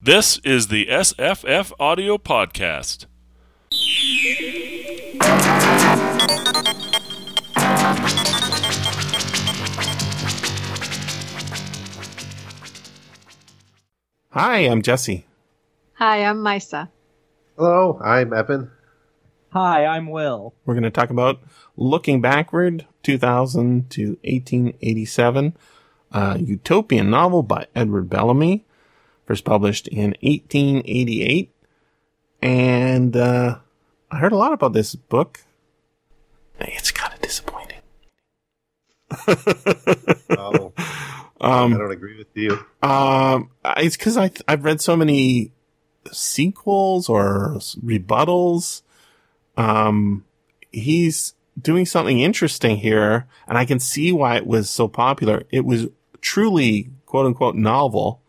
This is the SFF Audio Podcast. Hi, I'm Jesse. Hi, I'm Maissa. Hello, I'm Evan. Hi, I'm Will. We're going to talk about looking backward, 2000 to 1887, a utopian novel by Edward Bellamy, first published in 1888. And uh, I heard a lot about this book. It's kind of disappointing. Oh, Um, I don't agree with you. Um, it's because I I've read so many sequels or rebuttals. Um, he's doing something interesting here, and I can see why it was so popular. It was truly quote unquote novel,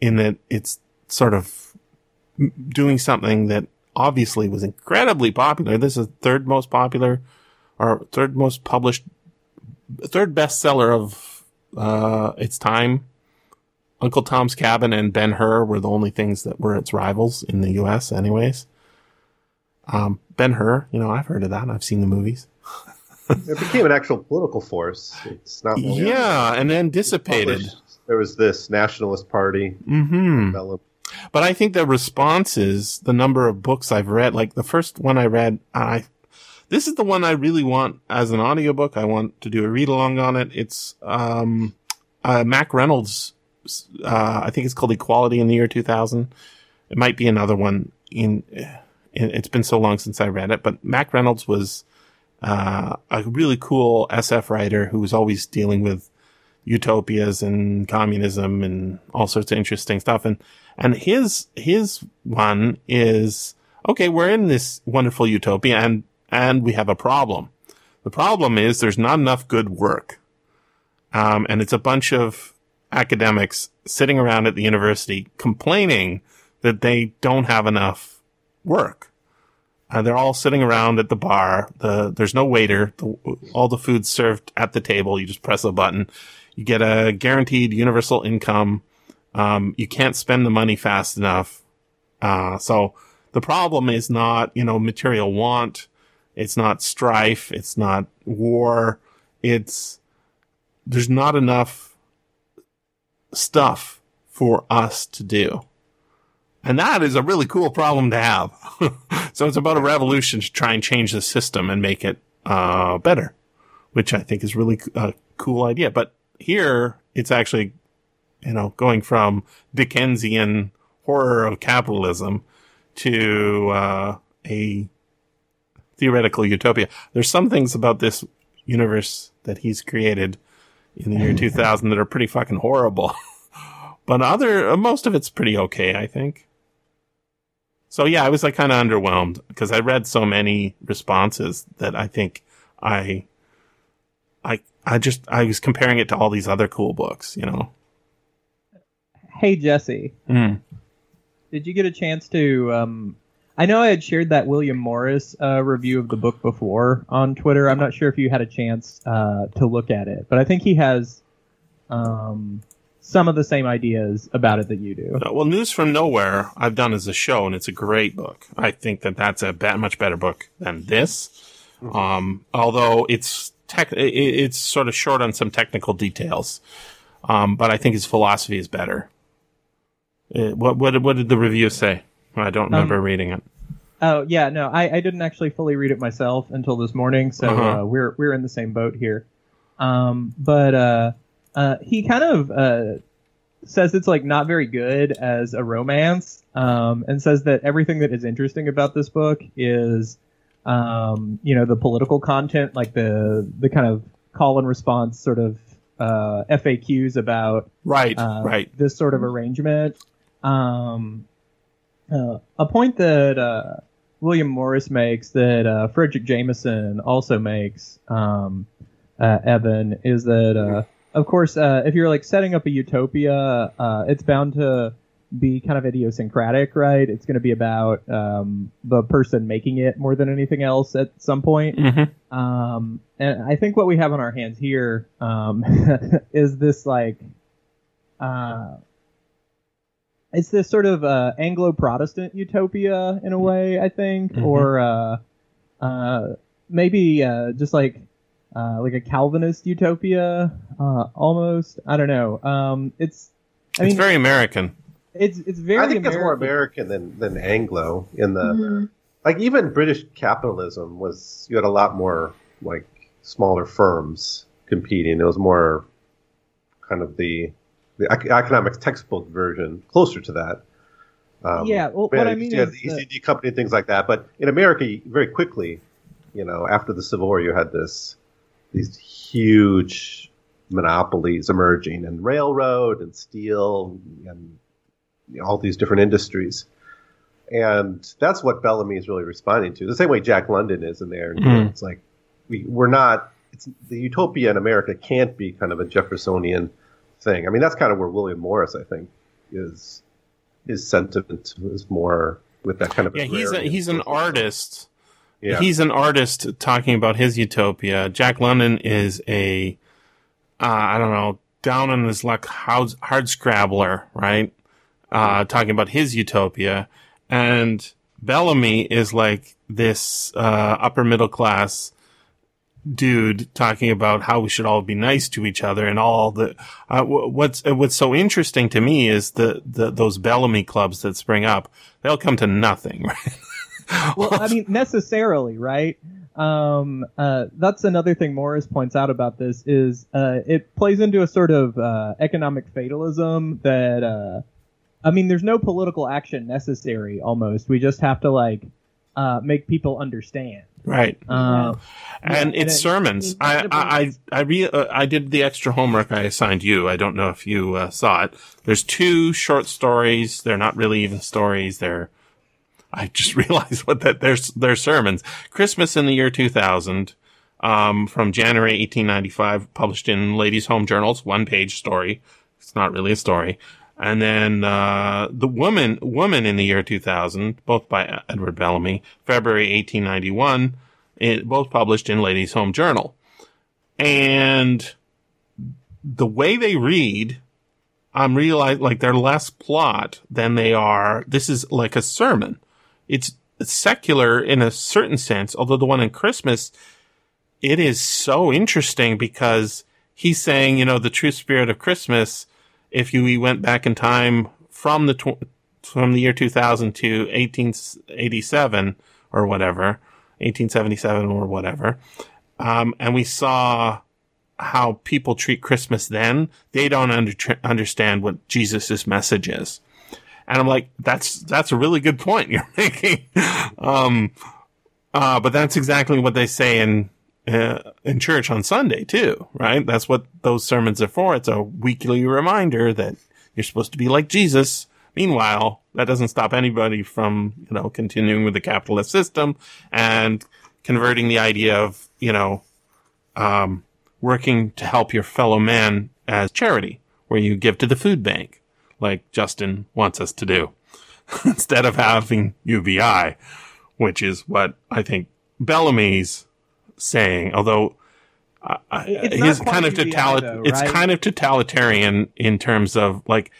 in that it's sort of doing something that obviously was incredibly popular. This is third most popular or third most published, third bestseller of uh, its time. Uncle Tom's Cabin and Ben Hur were the only things that were its rivals in the U.S. Anyways, um, Ben Hur, you know, I've heard of that. I've seen the movies. It became an actual political force. It's not. Yeah, and then dissipated. There was this nationalist party. Hmm. developed. But I think the responses, the number of books I've read, like the first one I read, I, this is the one I really want as an audiobook. I want to do a read along on it. It's, um, uh, Mack Reynolds, uh, I think it's called Equality in the year 2000. It might be another one in, in it's been so long since I read it, but Mack Reynolds was, uh, a really cool SF writer who was always dealing with utopias and communism and all sorts of interesting stuff. And, and his, his one is, okay, we're in this wonderful utopia and, and we have a problem. The problem is there's not enough good work. Um, and it's a bunch of academics sitting around at the university complaining that they don't have enough work. Uh, they're all sitting around at the bar. The, there's no waiter. The, all the food's served at the table. You just press a button. You get a guaranteed universal income. Um, you can't spend the money fast enough. Uh, so the problem is not, you know, material want. It's not strife. It's not war. It's, there's not enough stuff for us to do. And that is a really cool problem to have. so it's about a revolution to try and change the system and make it, uh, better, which I think is really a cool idea. But here it's actually, you know, going from Dickensian horror of capitalism to, uh, a theoretical utopia. There's some things about this universe that he's created in the year 2000 that are pretty fucking horrible. but other, uh, most of it's pretty okay, I think. So yeah, I was like kind of underwhelmed because I read so many responses that I think I, I, I just, I was comparing it to all these other cool books, you know? Hey, Jesse, Mm. did you get a chance to? Um, I know I had shared that William Morris uh, review of the book before on Twitter. I'm not sure if you had a chance uh, to look at it, but I think he has um, some of the same ideas about it that you do. Uh, Well, News from Nowhere I've done as a show, and it's a great book. I think that that's a ba- much better book than this. Um, although it's tech, it's sort of short on some technical details. Um, but I think his philosophy is better. Uh, what, what, did- what did the review say? I don't remember reading it. Oh yeah, no, I, I didn't actually fully read it myself until this morning, so Uh-huh. uh, we're we're in the same boat here. Um, but uh, uh, he kind of uh, says it's like not very good as a romance, um, and says that everything that is interesting about this book is, um, you know, the political content, like the the kind of call and response sort of uh, FAQs about Right, uh, right. this sort of arrangement. Um, uh, a point that uh, William Morris makes that uh, Fredric Jameson also makes, um, uh, Evan, is that, uh, of course, uh, if you're like setting up a utopia, uh, it's bound to be kind of idiosyncratic, right? It's going to be about um, the person making it more than anything else at some point. hmm Um, and I think what we have on our hands here um, is this like uh, it's this sort of uh, Anglo-Protestant utopia in a way, I think, Mhm. or uh, uh, maybe uh, just like uh, like a Calvinist utopia, uh, almost. I don't know. Um, it's I it's mean, very American. It's it's very I think it's more American. American than, than Anglo in the Mhm. like even British capitalism was you had a lot more like smaller firms competing. It was more kind of the the ec- economics textbook version, closer to that. Um, Yeah, well, what I mean you is the that- ECD company and things like that. But in America, very quickly, you know, after the Civil War, you had this these huge monopolies emerging, and railroad and steel and you know, all these different industries. And that's what Bellamy is really responding to. The same way Jack London is in there. Mhm. It's like we, we're not. It's the utopia in America can't be kind of a Jeffersonian thing. I mean, that's kind of where William Morris, I think, is his sentiment is more with that kind of. Yeah, he's a, he's an artist. Yeah, He's an artist talking about his utopia. Jack London is a, uh, I don't know, down on his luck hard, hard scrabbler, right? Uh, talking about his utopia. And Bellamy is like this, uh, upper middle class dude talking about how we should all be nice to each other and all the, uh, what's, uh, what's so interesting to me is the, the, those Bellamy clubs that spring up. They'll come to nothing, right? well, I mean, necessarily, right? Um, uh, that's another thing Morris points out about this is uh, it plays into a sort of uh, economic fatalism that, uh, I mean, there's no political action necessary. Almost, we just have to like uh, make people understand. Right. Uh, and it's and sermons. it- I it- I I I, re- uh, I did the extra homework I assigned you. I don't know if you uh, saw it. There's two short stories. They're not really even stories. They're I just realized what that they're they're sermons. Christmas in the year 2000. Um, from January 1895, published in Ladies' Home Journals, one page story. It's not really a story. And then, uh, The Woman, Woman in the Year 2000, both by Edward Bellamy, February 1891, it, both published in Ladies' Home Journal. And the way they read, I'm realizing like they're less plot than they are. This is like a sermon. It's secular in a certain sense, although the one in Christmas, it is so interesting because he's saying, you know, the true spirit of Christmas, if you we went back in time from the tw- from the year 2000 to 1887 or whatever, 1877 or whatever, um, and we saw how people treat Christmas then, they don't under- understand what Jesus' message is. And I'm like, that's, that's a really good point you're making. um, uh, but that's exactly what they say in, uh, in church on Sunday too, right? That's what those sermons are for. It's a weekly reminder that you're supposed to be like Jesus. Meanwhile, that doesn't stop anybody from, you know, continuing with the capitalist system and converting the idea of, you know, um, working to help your fellow man as charity, where you give to the food bank, like Justin wants us to do, instead of having UBI, which is what I think Bellamy's saying, although uh, It's he's kind of totali- though, it's kind of totalitarian in terms of like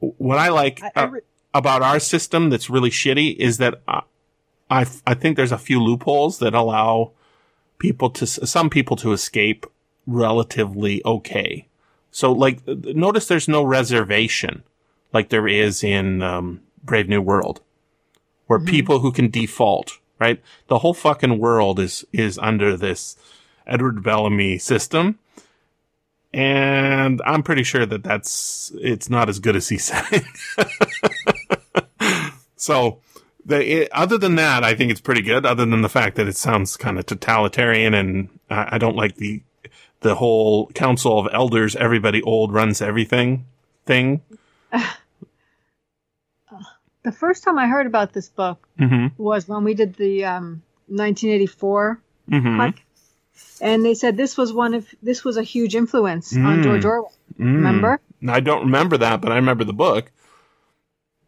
what I like I, I uh, about our system that's really shitty is that I, I, I think there's a few loopholes that allow people to, some people to escape relatively okay. So like, notice there's no reservation like there is in, um, Brave New World where people who can default, right? The whole fucking world is, is under this Edward Bellamy system. And I'm pretty sure that that's, it's not as good as he said. so, the, it, other than that, I think it's pretty good. Other than the fact that it sounds kind of totalitarian, and I, I don't like the the whole council of elders, everybody old runs everything thing. The first time I heard about this book Mm-hmm. was when we did the um, 1984 Mm-hmm. and they said this was one of this was a huge influence on Mm. George Orwell. Mm. Remember? I don't remember that, but I remember the book.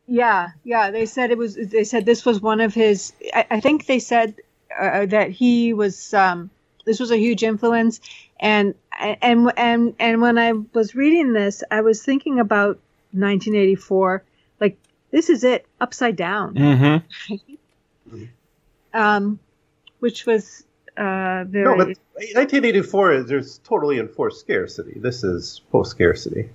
Yeah, yeah. They said it was. They said this was one of his. I, I think they said uh, that he was. Um, this was a huge influence, and and and and when I was reading this, I was thinking about 1984. Like this is it upside down, Mm-hmm. um, which was uh, very. No, but 1984 is there's totally enforced scarcity. This is post scarcity.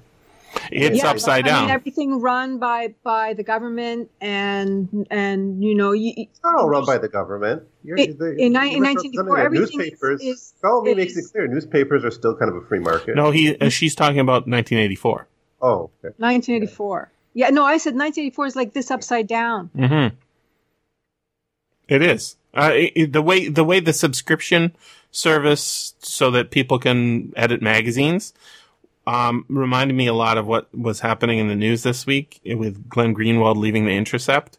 It's Yeah, upside I down. mean, everything run by by the government, and and you know, you, It's not all run by the government. You're, It- the- in in 1984, everything newspapers. is- Bellamy makes is- it clear. Newspapers are still kind of a free market. no, he uh, she's talking about 1984. Oh, okay. 1984. Yeah, no, I said 1984 is like this upside down. Mm-hmm. It is. Uh, it- it- the way the way the subscription service so that people can edit magazines um, reminded me a lot of what was happening in the news this week with Glenn Greenwald leaving the Intercept.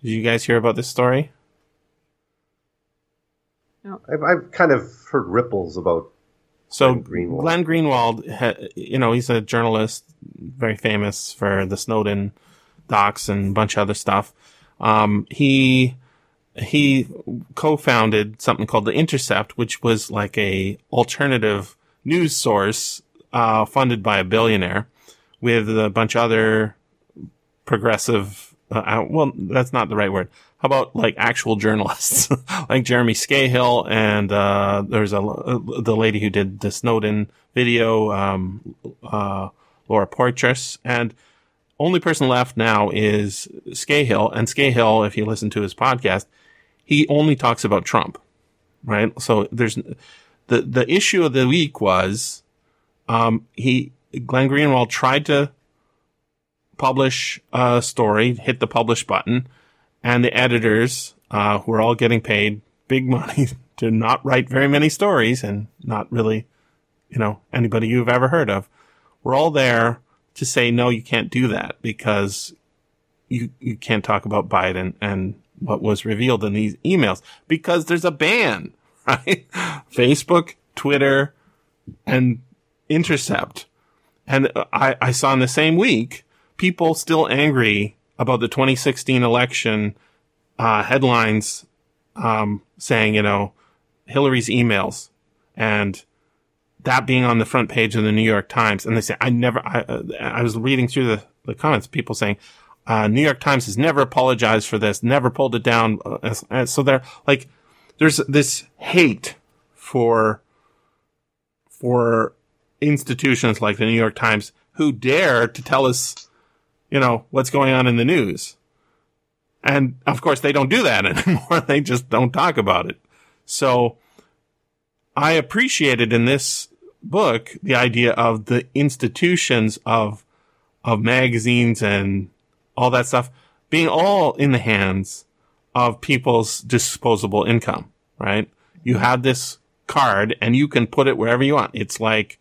Did you guys hear about this story? I've, I've kind of heard ripples about. So Glenn Greenwald. Glenn Greenwald, ha- you know, he's a journalist, very famous for the Snowden docs and a bunch of other stuff. Um, he he co-founded something called the Intercept, which was like a alternative news source uh, funded by a billionaire with a bunch of other progressive. Uh, uh, well, that's not the right word. How about like actual journalists, like Jeremy Scahill and uh, there's a the lady who did the Snowden video, um, uh, Laura Poitras, and only person left now is Scahill. And Scahill, if you listen to his podcast, he only talks about Trump, right? So there's the the issue of the week was um, he Glenn Greenwald tried to publish a story, hit the publish button, and the editors, uh, who are all getting paid big money to not write very many stories and not really, you know, anybody you've ever heard of, were all there to say, no, you can't do that because you, you can't talk about Biden and what was revealed in these emails because there's a ban, right? Facebook, Twitter, and Intercept. And I, I saw in the same week, people still angry about the 2016 election, uh, headlines, um, saying, you know, Hillary's emails and that being on the front page of the New York Times. And they say, I never, I, uh, I was reading through the, the comments, people saying, uh, New York Times has never apologized for this, never pulled it down. Uh, so they're like, there's this hate for, for institutions like the New York Times who dare to tell us, you know, what's going on in the news. And of course they don't do that anymore. they just don't talk about it. So I appreciated in this book the idea of the institutions of, of magazines and all that stuff being all in the hands of people's disposable income, right? You have this card and you can put it wherever you want. It's like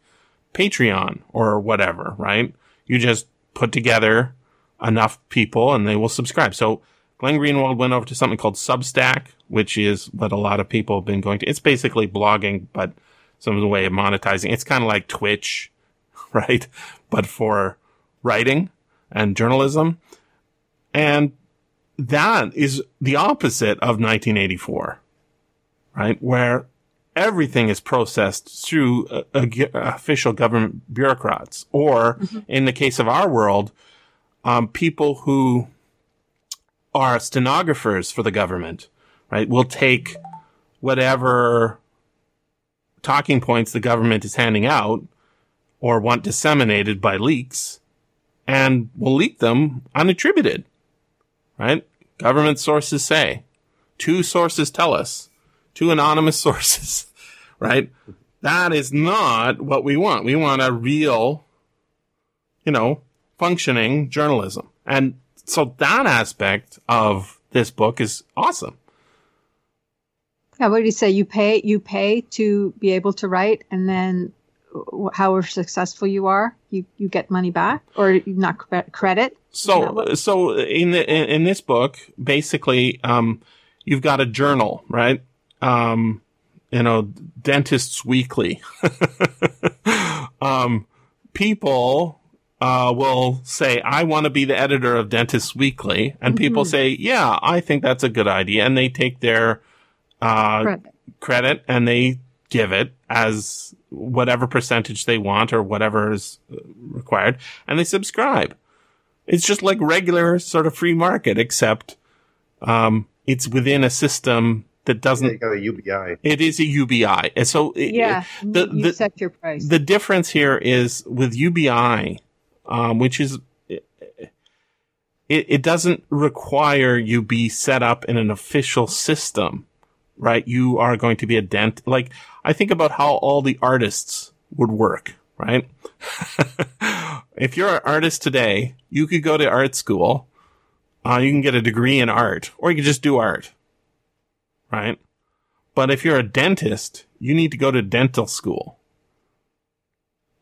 Patreon or whatever, right? You just put together enough people and they will subscribe. So Glenn Greenwald went over to something called Substack, which is what a lot of people have been going to. It's basically blogging, but some way of monetizing. It's kind of like Twitch, right? But for writing and journalism. And that is the opposite of 1984, right? Where everything is processed through uh, uh, official government bureaucrats, or in the case of our world, um, people who are stenographers for the government, right? Will take whatever talking points the government is handing out or want disseminated by leaks and will leak them unattributed, right? Government sources say, two sources tell us, two anonymous sources, right? That is not what we want. We want a real, you know, functioning journalism. And so that aspect of this book is awesome. Yeah, what did he say? You pay you pay to be able to write, and then however successful you are, you you get money back or not credit. So, so in the, in, in this book, basically, um, you've got a journal, right? Um, you know, Dentists Weekly. um, people, uh, will say, I want to be the editor of Dentists Weekly. And people Mhm. say, yeah, I think that's a good idea. And they take their, uh, credit. credit and they give it as whatever percentage they want or whatever is uh, required and they subscribe. It's just like regular sort of free market, except um, it's within a system that doesn't. you got a UBI. It is a UBI, and so it- Yeah, it- the, you the, set your price. the difference here is with UBI, um, which is it, it doesn't require you be set up in an official system, right? You are going to be a dent. Like I think about how all the artists would work, right? if you're an artist today, you could go to art school. Uh, you can get a degree in art, or you can just do art, right? But if you're a dentist, you need to go to dental school.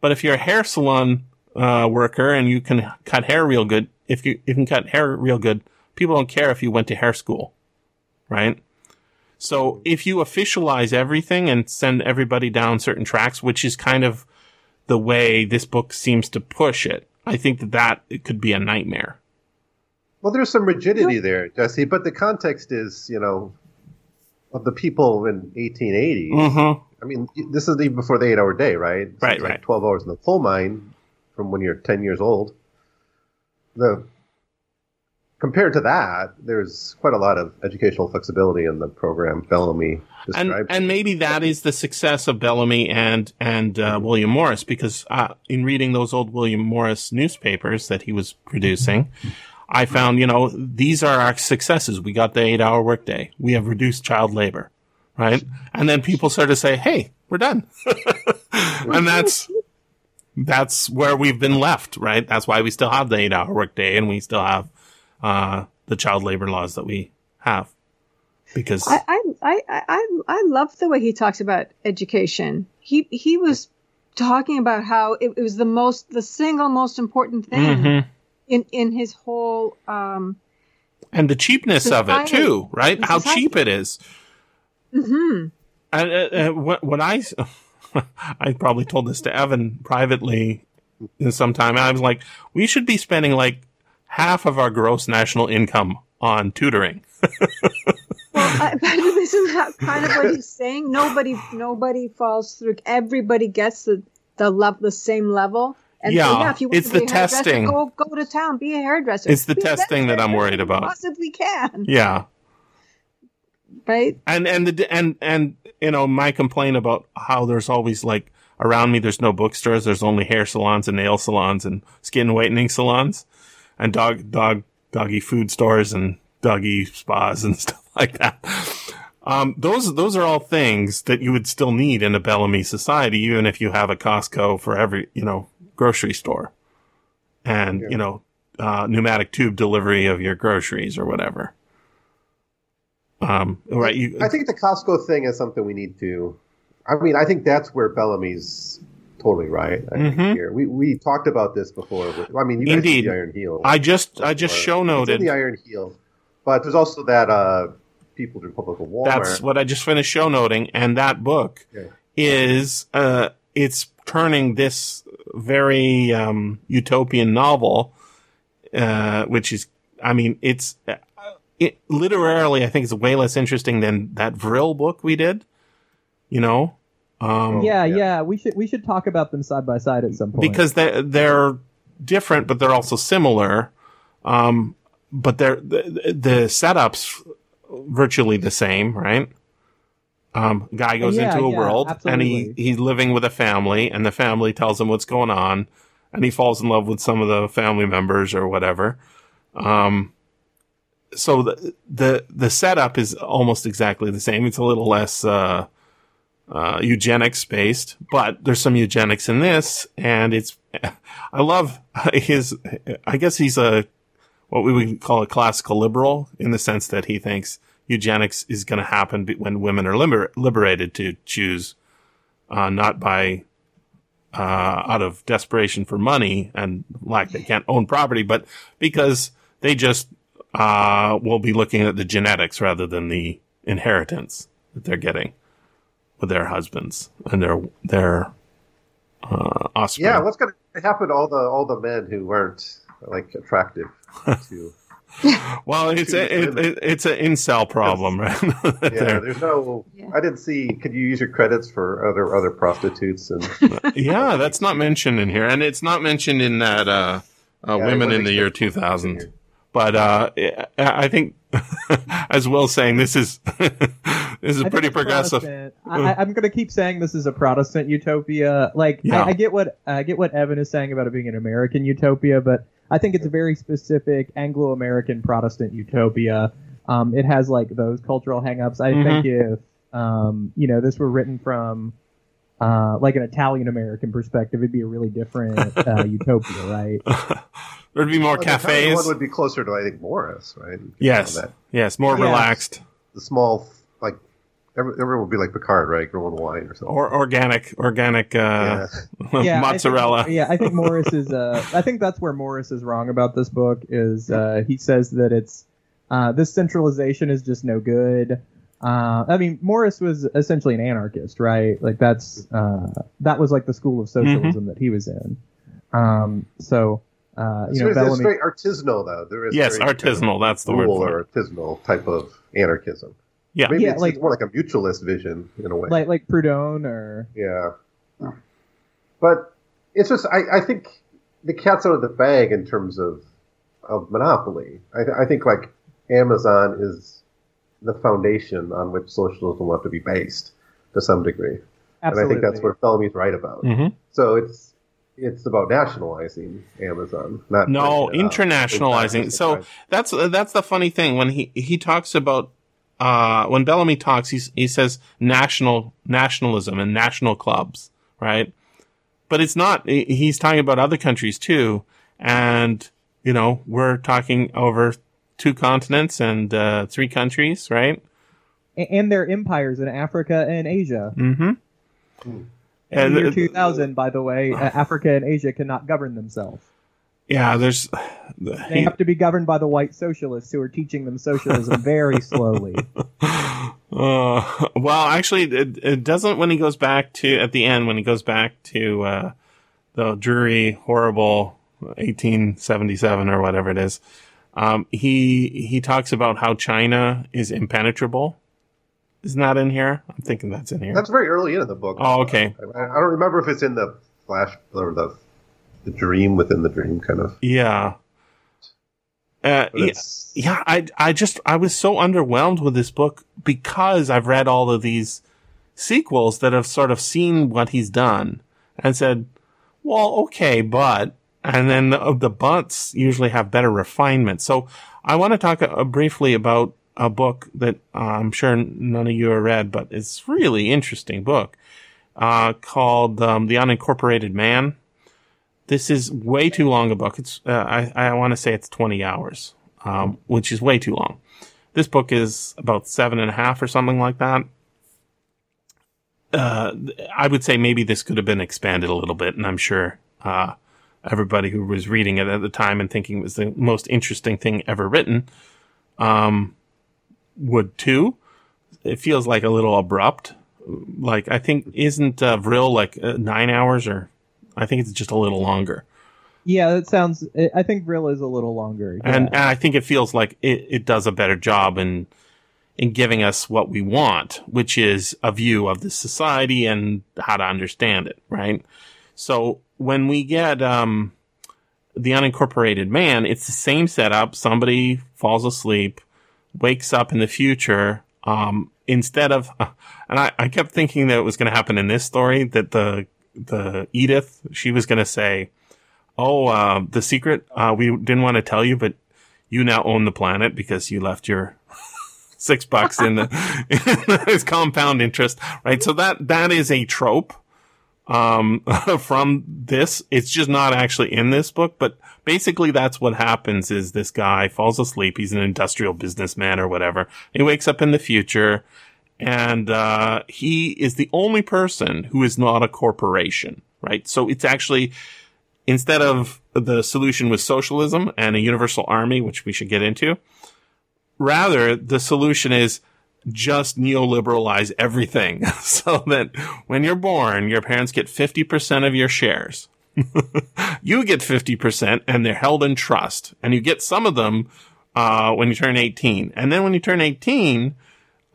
But if you're a hair salon uh, worker and you can cut hair real good, if you, you can cut hair real good, people don't care if you went to hair school, right? So if you officialize everything and send everybody down certain tracks, which is kind of the way this book seems to push it, I think that that it could be a nightmare. Well, there's some rigidity there, Jesse, but the context is, you know, of the people in 1880. Mm-hmm. I mean, this is even before the eight hour day, right? So Right, it's like right. 12 hours in the coal mine from when you're 10 years old. The Compared to that, there's quite a lot of educational flexibility in the program Bellamy and described. and maybe that is the success of Bellamy and and uh, William Morris because uh, in reading those old William Morris newspapers that he was producing, I found you know these are our successes. We got the eight hour workday. We have reduced child labor, right? And then people start to say, "Hey, we're done," and that's that's where we've been left, right? That's why we still have the eight hour workday and we still have uh, the child labor laws that we have because I, I, I, I, I love the way he talks about education. He he was talking about how it, it was the most, the single most important thing Mhm. in in his whole. Um, and the cheapness of it too, right? How cheap it is. Mm-hmm. And, uh, uh, what, what I, I probably told this to Evan privately sometime. I was like, we should be spending like half of our gross national income on tutoring. I, but isn't that kind of what he's saying? Nobody, nobody falls through. Everybody gets the the love, the same level. And so, Yeah, if you want it's to the testing. Go, go to town, be a hairdresser. It's the testing that I'm worried about. Possibly can, Yeah. Right? And, and the, and, and, you know, my complaint about how there's always like around me, there's no bookstores. There's only hair salons and nail salons and skin whitening salons and dog, dog, doggy food stores and doggy spas and stuff like that. Um, those, those are all things that you would still need in a Bellamy society, even if you have a Costco for every, you know, grocery store and, you know, uh, pneumatic tube delivery of your groceries or whatever. Um, right. You, I think the Costco thing is something we need to. I mean, I think that's where Bellamy's totally right. I think Mhm. here we we talked about this before. With, I mean, you guys Indeed. see the Iron Heel. I just, I just Or- show It's in noted. the Iron Heel, but there's also that uh, People's Republic of Walmart. That's what I just finished show noting, and that book Yeah. is uh, it's turning this very um, utopian novel, uh, which is, I mean, it's uh, it literarily, I think it's way less interesting than that Vril book we did. You know, um, yeah, yeah. yeah, We should we should talk about them side by side at some point. because they they're different, but they're also similar. Um, but they're the, the setups virtually the same, right? Um, guy goes Yeah, into a yeah, world and he he's living with a family, and the family tells him what's going on, and he falls in love with some of the family members or whatever. Um, so the the the setup is almost exactly the same. It's a little less uh, uh, eugenics based, but there's some eugenics in this, and it's. I love his. I guess he's a what we would call a classical liberal in the sense that he thinks eugenics is going to happen when women are liber- liberated to choose, uh, not by uh, out of desperation for money and like they can't own property, but because they just uh, will be looking at the genetics rather than the inheritance that they're getting with their husbands and their their uh, offspring. yeah. What's going to happen to all the all the men who weren't like attractive to? well, it's a it, it, it's an incel problem, right? Yeah, There. there's no. Yeah. I didn't see. Could you use your credits for other other prostitutes and? yeah, that's not mentioned in here, and it's not mentioned in that uh, uh, Yeah, I women in the year expecting 2000. But uh, I think, as Will's saying, this is this is I pretty progressive. I, I'm going to keep saying this is a Protestant utopia. Like Yeah. I, I get what I get what Evan is saying about it being an American utopia, but I think it's a very specific Anglo-American Protestant utopia. Um, it has like those cultural hangups. I Mhm. think if um, you know this were written from uh, like an Italian American perspective, it'd be a really different uh, utopia, right? There'd be more Well, the cafes. One would be closer to I think Morris, right? Yes, That- yes, more Yeah. relaxed the small like every- everyone would be like Picard, right? Growing wine or something. or organic, organic uh, yeah, I mozzarella. think- yeah, I think Morris is. Uh, I think that's where Morris is wrong about this book. Is uh, he says that it's uh, this centralization is just no good. Uh, I mean, Morris was essentially an anarchist, right? Like that's uh, that was like the school of socialism that he was in. Um, so uh, you So know, it's, it's very artisanal though. There is yes, very artisanal. That's the word for or artisanal type of anarchism. Yeah. Maybe Yeah, it's, like- it's more like a mutualist vision in a way. like like Proudhon or Yeah. But it's just I, I think the cat's out of the bag in terms of of monopoly. I, th- I think like Amazon is the foundation on which socialism will have to be based to some degree, absolutely. and I think that's what Bellamy's right about. hmm So it's it's about nationalizing Amazon, not No, breaking internationalizing. Exactly. So that's uh, that's the funny thing when he he talks about uh, when Bellamy talks, he's, he says national nationalism and national clubs, right? But it's not. He's talking about other countries too, and you know we're talking over two continents and uh, three countries, right? A- and their empires in Africa and Asia. Mm-hmm. Hmm. In the year uh, 2000, by the way, uh, Africa and Asia cannot govern themselves. yeah, there's. They have to be governed by the white socialists who are teaching them socialism very slowly. Uh, well, actually, it, it doesn't when he goes back to at the end when he goes back to uh, the dreary, horrible 1877 or whatever it is. Um, he he talks about how China is impenetrable. Isn't that in here? I'm thinking that's in here. That's very early in the book. Oh, okay. I, I don't remember if it's in the flash or the the dream within the dream kind of. yeah. Uh, yeah, yeah, I I just I was so underwhelmed with this book because I've read all of these sequels that have sort of seen what he's done and said, "Well, okay, but," and then the, the buts usually have better refinement. So I want to talk uh, briefly about a book that uh, I'm sure none of you have read, but it's really interesting book uh, called um, "The Unincorporated Man." This is way too long a book. It's uh, I I want to say it's 20 hours, um, which is way too long. This book is about seven and a half or something like that. Uh, I would say maybe this could have been expanded a little bit, and I'm sure uh, everybody who was reading it at the time and thinking it was the most interesting thing ever written um, would too. It feels like a little abrupt. Like I think isn't uh, Vril like uh, nine hours or I think it's just a little longer. Yeah, that sounds. I think Vril is a little longer. and, and I think it feels like it, it does a better job in in giving us what we want, which is a view of the society and how to understand it, right? So when we get um, the unincorporated man, it's the same setup. Somebody falls asleep, wakes up in the future. Um, instead of, and I, I kept thinking that it was going to happen in this story that the the Edith she was going to say, "Oh, uh, the secret uh, we didn't want to tell you, but you now own the planet because you left your six bucks in the it's compound interest, right? So that that is a trope um, from this. It's just not actually in this book, but basically that's what happens. Is this guy falls asleep? He's an industrial businessman or whatever. He wakes up in the future. And uh, he is the only person who is not a corporation, right? So it's actually instead of the solution with socialism and a universal army, which we should get into, rather the solution is just neoliberalize everything so that when you're born, your parents get 50% of your shares. you get 50% and they're held in trust and you get some of them, uh, when you turn 18. And then when you turn 18,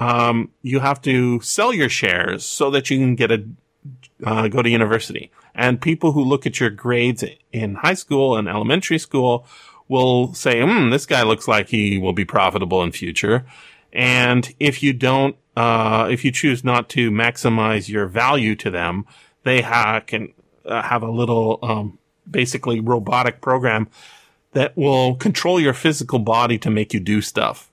um, you have to sell your shares so that you can get a uh, go to university. And people who look at your grades in high school and elementary school will say, hmm, this guy looks like he will be profitable in future. And if you don't, uh, if you choose not to maximize your value to them, they ha- can uh, have a little, um, basically robotic program that will control your physical body to make you do stuff.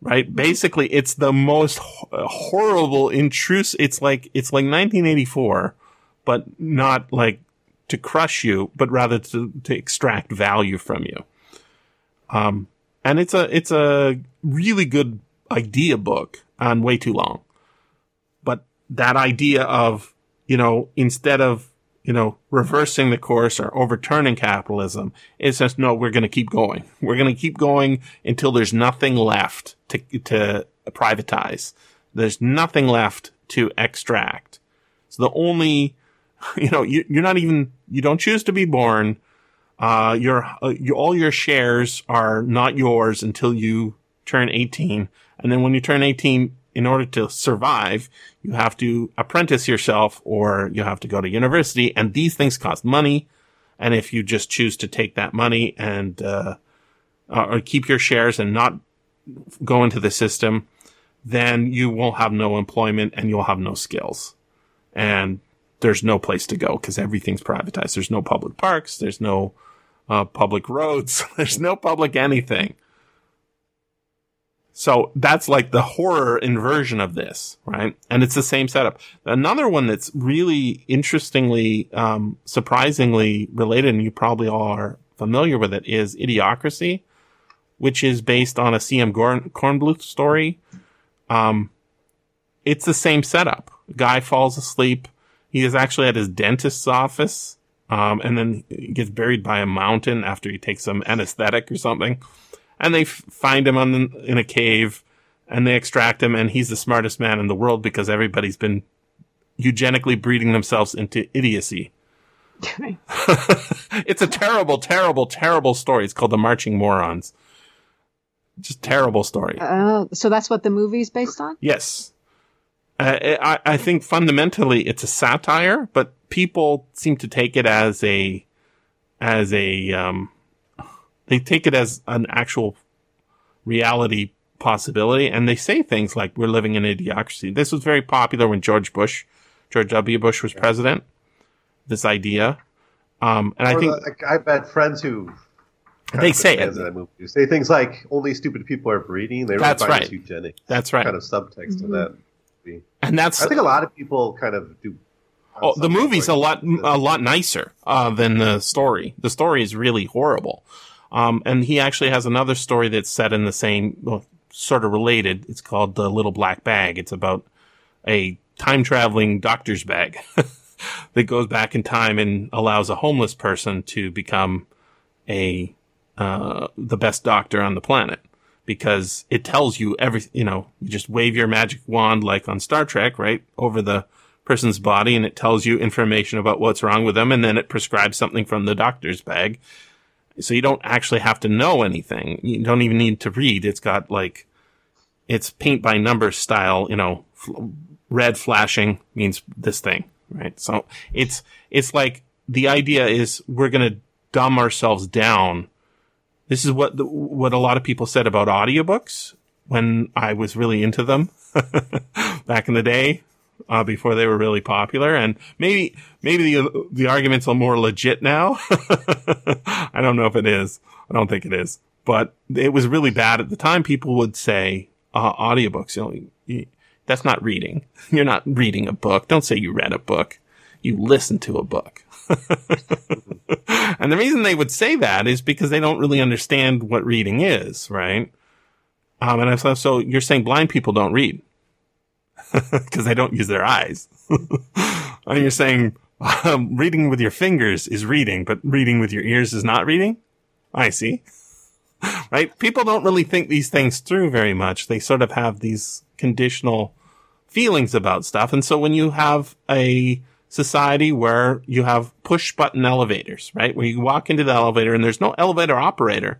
Right? Basically, it's the most horrible, intrusive. It's like, it's like 1984, but not like to crush you, but rather to, to extract value from you. Um, and it's a, it's a really good idea book and way too long. But that idea of, you know, instead of, you know, reversing the course or overturning capitalism, it says, no, we're going to keep going. We're going to keep going until there's nothing left to, to privatize. There's nothing left to extract. So the only you know, you, are not even, you don't choose to be born. Uh, your, uh, you, all your shares are not yours until you turn 18. And then when you turn 18, in order to survive, you have to apprentice yourself or you have to go to university. And these things cost money. And if you just choose to take that money and, uh, or keep your shares and not go into the system, then you will have no employment and you'll have no skills. And there's no place to go because everything's privatized. There's no public parks. There's no uh, public roads. there's no public anything. So that's like the horror inversion of this, right? And it's the same setup. Another one that's really interestingly, um, surprisingly related, and you probably all are familiar with it, is Idiocracy, which is based on a C.M. Kornbluth story. Um, it's the same setup. Guy falls asleep he is actually at his dentist's office, um, and then gets buried by a mountain after he takes some anesthetic or something. And they f- find him on the, in a cave, and they extract him, and he's the smartest man in the world because everybody's been eugenically breeding themselves into idiocy. it's a terrible, terrible, terrible story. It's called The Marching Morons. Just terrible story. Uh, so that's what the movie's based on? Yes. Uh, I, I think fundamentally it's a satire, but people seem to take it as a, as a, um, they take it as an actual reality possibility. And they say things like, we're living in idiocracy. This was very popular when George Bush, George W. Bush was president. This idea. Um, and or I think the, I've had friends who they say it. You say things like only stupid people are breeding. They That's right. Eugenics. That's right. Kind of subtext mm-hmm. to that and that's I think a lot of people kind of do. Oh, the movie's like a lot a lot nicer uh, than the story. The story is really horrible. Um, and he actually has another story that's set in the same, well, sort of related. It's called The Little Black Bag. It's about a time traveling doctor's bag that goes back in time and allows a homeless person to become a, uh, the best doctor on the planet because it tells you every, you know, you just wave your magic wand like on Star Trek, right? Over the person's body and it tells you information about what's wrong with them and then it prescribes something from the doctor's bag. So you don't actually have to know anything. You don't even need to read. It's got like, it's paint by numbers style, you know, red flashing means this thing, right? So it's, it's like the idea is we're going to dumb ourselves down this is what the, what a lot of people said about audiobooks when I was really into them back in the day, uh, before they were really popular. And maybe, maybe the, the argument's are more legit now. I don't know if it is. I don't think it is, but it was really bad at the time. People would say, uh, audiobooks, you know, that's not reading. You're not reading a book. Don't say you read a book. You listen to a book. and the reason they would say that is because they don't really understand what reading is, right? Um, and I thought, so you're saying blind people don't read because they don't use their eyes. and you're saying um, reading with your fingers is reading, but reading with your ears is not reading? I see. right? People don't really think these things through very much. They sort of have these conditional feelings about stuff. And so when you have a society where you have push button elevators, right? Where you walk into the elevator and there's no elevator operator,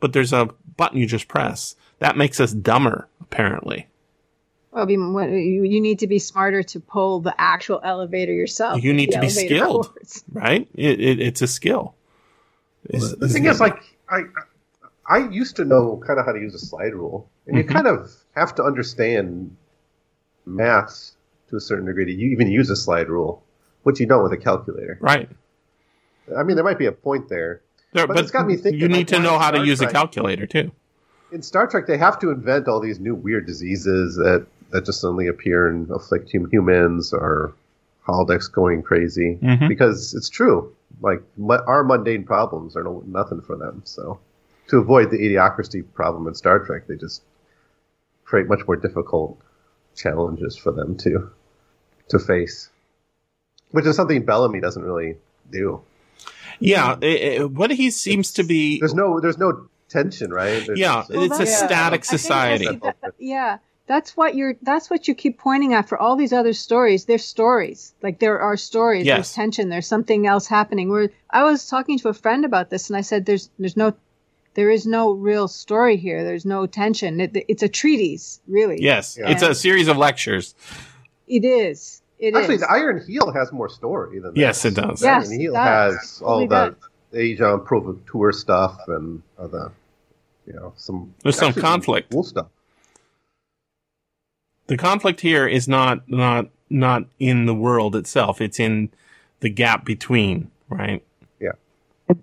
but there's a button you just press. That makes us dumber, apparently. Well, I mean, what- you, you need to be smarter to pull the actual elevator yourself. You need to be skilled. cords. right? It, it, it's a skill. Is- The thing is, like, I I used to know kind of how to use a slide rule, and you Mhm. kind of have to understand math to a certain degree to you even use a slide rule, which you don't with a calculator. right. I mean, there might be a point there. There- But it's got me thinking, You need like, to know how to Star use a calculator too. In Star Trek, they have to invent all these new weird diseases that that just suddenly appear and afflict hum- humans or holodecks going crazy Mhm. because it's true. Like mu- our mundane problems are no, nothing for them. So to avoid the idiocracy problem in Star Trek, they just create much more difficult challenges for them to to face, which is something Bellamy doesn't really do. Yeah, i i what he seems to be. There's no there's no tension, right? There's Yeah, just- it's a that's- static I think that's- society. that- that- yeah, that's what you're. That's what you keep pointing at for all these other stories. They're stories. Like there are stories. Yes. There's tension. There's something else happening. Where I was talking to a friend about this, and I said, "There's, there's no, there is no real story here. There's no tension. It, it's a treatise, really. Yes, Yeah. it's a series of lectures. It is. It is. Actually, the Iron Heel has more story than Yes, it does. Yeah. Iron Heel that has all totally the does. Aegon stuff and other, you know, some There's some actually conflict. cool stuff. The conflict here is not not not in the world itself. It's in the gap between, right? Yeah.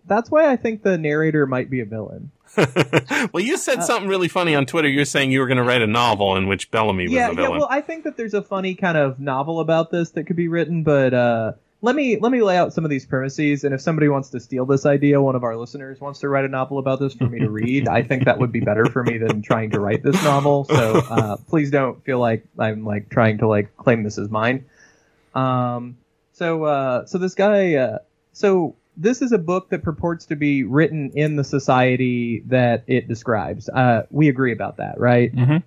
That's why I think the narrator might be a villain. well, you said something really funny on Twitter. You're saying you were going to write a novel in which Bellamy was yeah, the yeah. villain. Well, I think that there's a funny kind of novel about this that could be written, but uh, let me let me lay out some of these premises, and if somebody wants to steal this idea, one of our listeners wants to write a novel about this for me to read, I think that would be better for me than trying to write this novel. So uh, please don't feel like I'm like trying to like claim this as mine. Um, so uh, so this guy, uh, so this is a book that purports to be written in the society that it describes. Uh, we agree about that, right? hmm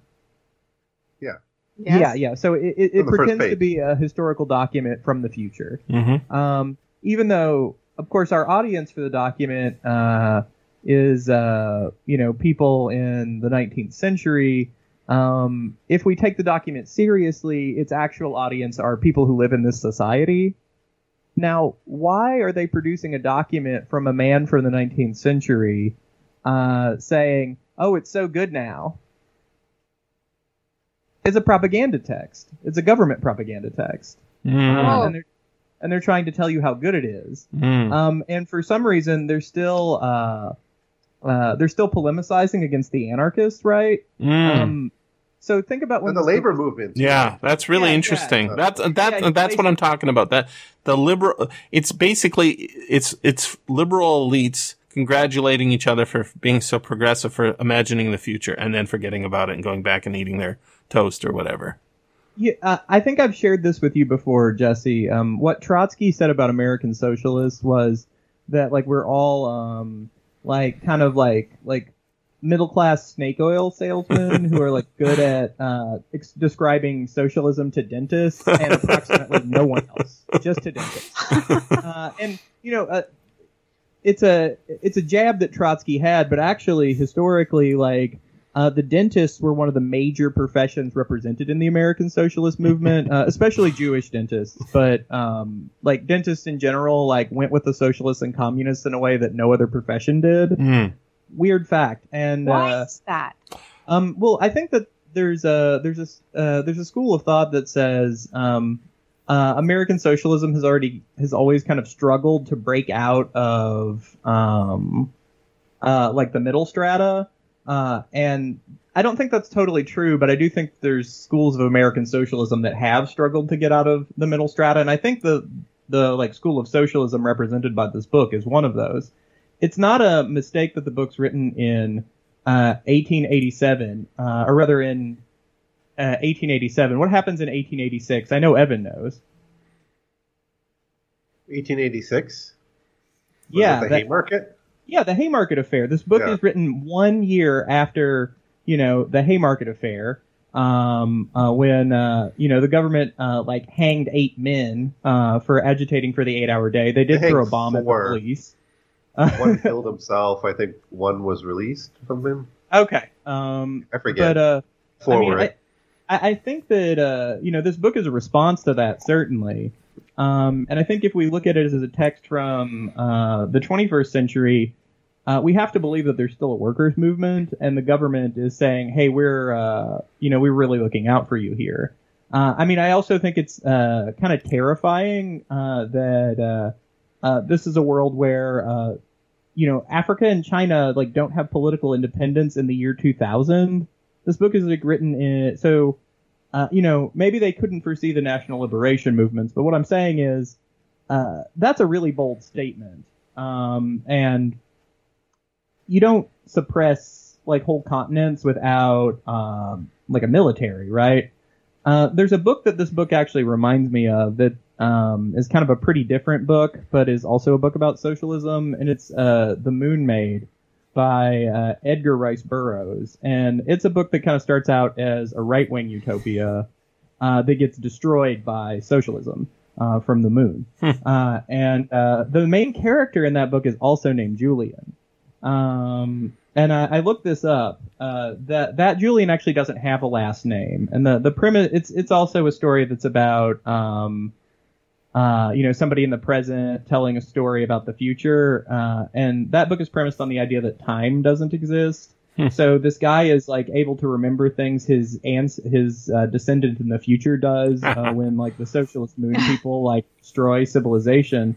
Yes. Yeah, yeah. So it, it, it On the first pretends to be a historical document from the future. hmm Um, even though, of course, our audience for the document uh, is, uh, you know, people in the 19th century. Um, if we take the document seriously, its actual audience are people who live in this society. Now, why are they producing a document from a man from the 19th century uh, saying, oh, it's so good now? It's a propaganda text. It's a government propaganda text. Uh, Oh. and, they're, and they're trying to tell you how good it is. Mm. Um, and for some reason, they're still uh, uh, they're still polemicizing against the anarchists, right? Mm. Um, so think about when And the labor book- movement. Yeah, that's really Yeah, yeah. interesting. That's that Yeah, that's what I'm talking about. That the liberal it's basically it's it's liberal elites congratulating each other for being so progressive for imagining the future and then forgetting about it and going back and eating their toast or whatever. Yeah, uh, I think I've shared this with you before, Jesse. Um, what Trotsky said about American socialists was that like we're all um, like kind of like like middle class snake oil salesmen who are like good at uh, ex- describing socialism to dentists and approximately no one else, just to dentists. uh, and you know, uh, it's a it's a jab that Trotsky had, but actually historically, like uh, the dentists were one of the major professions represented in the American socialist movement, uh, especially Jewish dentists. But um, like dentists in general, like went with the socialists and communists in a way that no other profession did. Mm. Weird fact. And Why uh, is that? um, well, I think that there's a there's a s- uh, there's a school of thought that says um, uh, American socialism has already has always kind of struggled to break out of um, uh, like the middle strata, uh, and I don't think that's totally true, but I do think there's schools of American socialism that have struggled to get out of the middle strata, and I think the the like school of socialism represented by this book is one of those. It's not a mistake that the book's written in uh, 1887, uh, or rather in uh, 1887. What happens in 1886? I know Evan knows. 1886. Was Yeah, the that- Haymarket. Yeah, the Haymarket Affair. This book Yeah. is written one year after you know the Haymarket Affair, um, uh, when uh, you know the government uh, like hanged eight men uh, for agitating for the eight-hour day. They did They throw a bomb at the police. One killed himself. I think one was released from him. okay, um, I forget. but uh, Four I mean, I, I think that uh, you know this book is a response to that certainly, um, and I think if we look at it as a text from uh, the 21st century, uh, we have to believe that there's still a workers' movement, and the government is saying, "Hey, we're uh, you know we're really looking out for you here." Uh, I mean, I also think it's uh, kind of terrifying uh, that this is a world where you know Africa and China like don't have political independence in the year 2000. This book is like written in so uh, you know maybe they couldn't foresee the national liberation movements, but what I'm saying is uh, that's a really bold statement, um, and you don't suppress like whole continents without um, like a military, right? Uh, there's a book that this book actually reminds me of that um, is kind of a pretty different book, but is also a book about socialism, and it's uh, The Moon Maid by uh, Edgar Rice Burroughs. And it's a book that kind of starts out as a right wing utopia uh, that gets destroyed by socialism. Uh, from the moon, uh, and uh, the main character in that book is also named Julian. Um, and I, I looked this up. Uh, that that Julian actually doesn't have a last name, and the the premise it's it's also a story that's about um, uh, you know somebody in the present telling a story about the future, uh, and that book is premised on the idea that time doesn't exist. Hmm. So this guy is like able to remember things his ans- his uh, descendant in the future does uh, when like the socialist moon people like destroy civilization.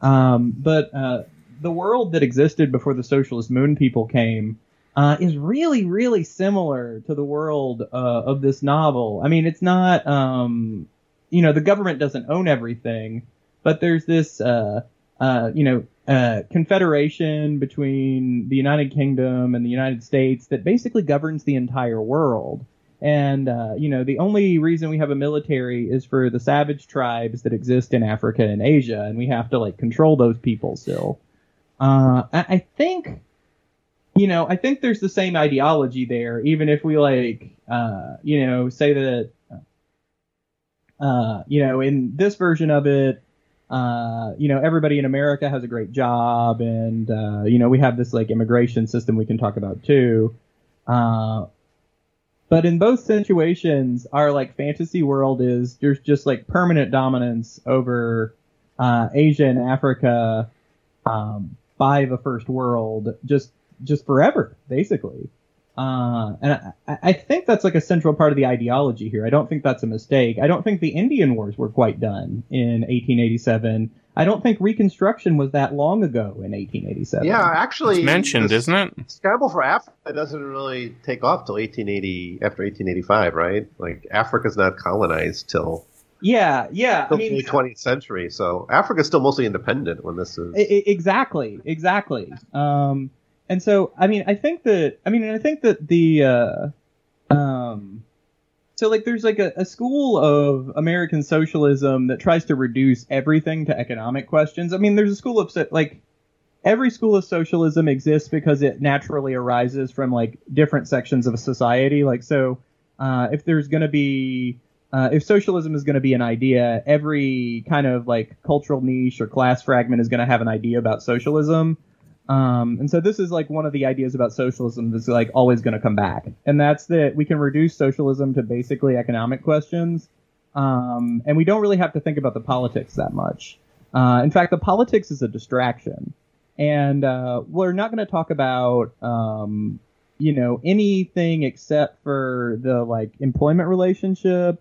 Um, but uh, the world that existed before the socialist moon people came uh, is really, really similar to the world uh, of this novel. I mean, it's not, um, you know, the government doesn't own everything, but there's this, uh, uh, you know, uh, confederation between the United Kingdom and the United States that basically governs the entire world. And, uh, you know, the only reason we have a military is for the savage tribes that exist in Africa and Asia, and we have to, like, control those people still. Uh, I, I think, you know, I think there's the same ideology there, even if we like, uh, you know, say that, uh, you know, in this version of it, uh, you know, everybody in America has a great job, and uh, you know, we have this like immigration system we can talk about too. Uh, but in both situations, our like fantasy world is there's just like permanent dominance over uh, Asia and Africa um, by the first world, just just forever, basically. Uh, and I, I think that's like a central part of the ideology here. I don't think that's a mistake. I don't think the Indian Wars were quite done in 1887. I don't think Reconstruction was that long ago in 1887. Yeah, actually, It's mentioned, this isn't it? Scramble for Africa doesn't really take off till 1880 after 1885, right? Like Africa's not colonized till Yeah, yeah. I mean, the 20th century, so Africa's still mostly independent when this is. I- I- exactly, exactly. Um, and so, I mean, I think that, I mean, I think that the, uh, um, so like, there's like a, a school of American socialism that tries to reduce everything to economic questions. I mean, there's a school of like, every school of socialism exists because it naturally arises from like different sections of a society. Like, so, uh, if there's going to be uh, if socialism is going to be an idea, every kind of like cultural niche or class fragment is going to have an idea about socialism. Um, and so this is like one of the ideas about socialism that's like always going to come back, and that's that we can reduce socialism to basically economic questions, um, and we don't really have to think about the politics that much. Uh, in fact, the politics is a distraction, and uh, we're not going to talk about um, you know anything except for the like employment relationship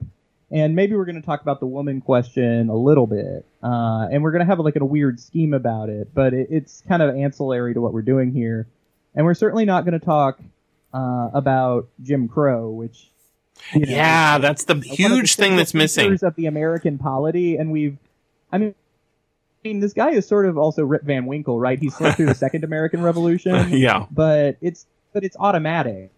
and maybe we're going to talk about the woman question a little bit uh, and we're going to have like a weird scheme about it but it, it's kind of ancillary to what we're doing here and we're certainly not going to talk uh, about jim crow which you know, Yeah, that's the of the huge thing that's missing. of the american polity and we've i mean I mean, this guy is sort of also Rip Van Winkle, right? He slept through the Second American Revolution, yeah. but it's but it's automatic,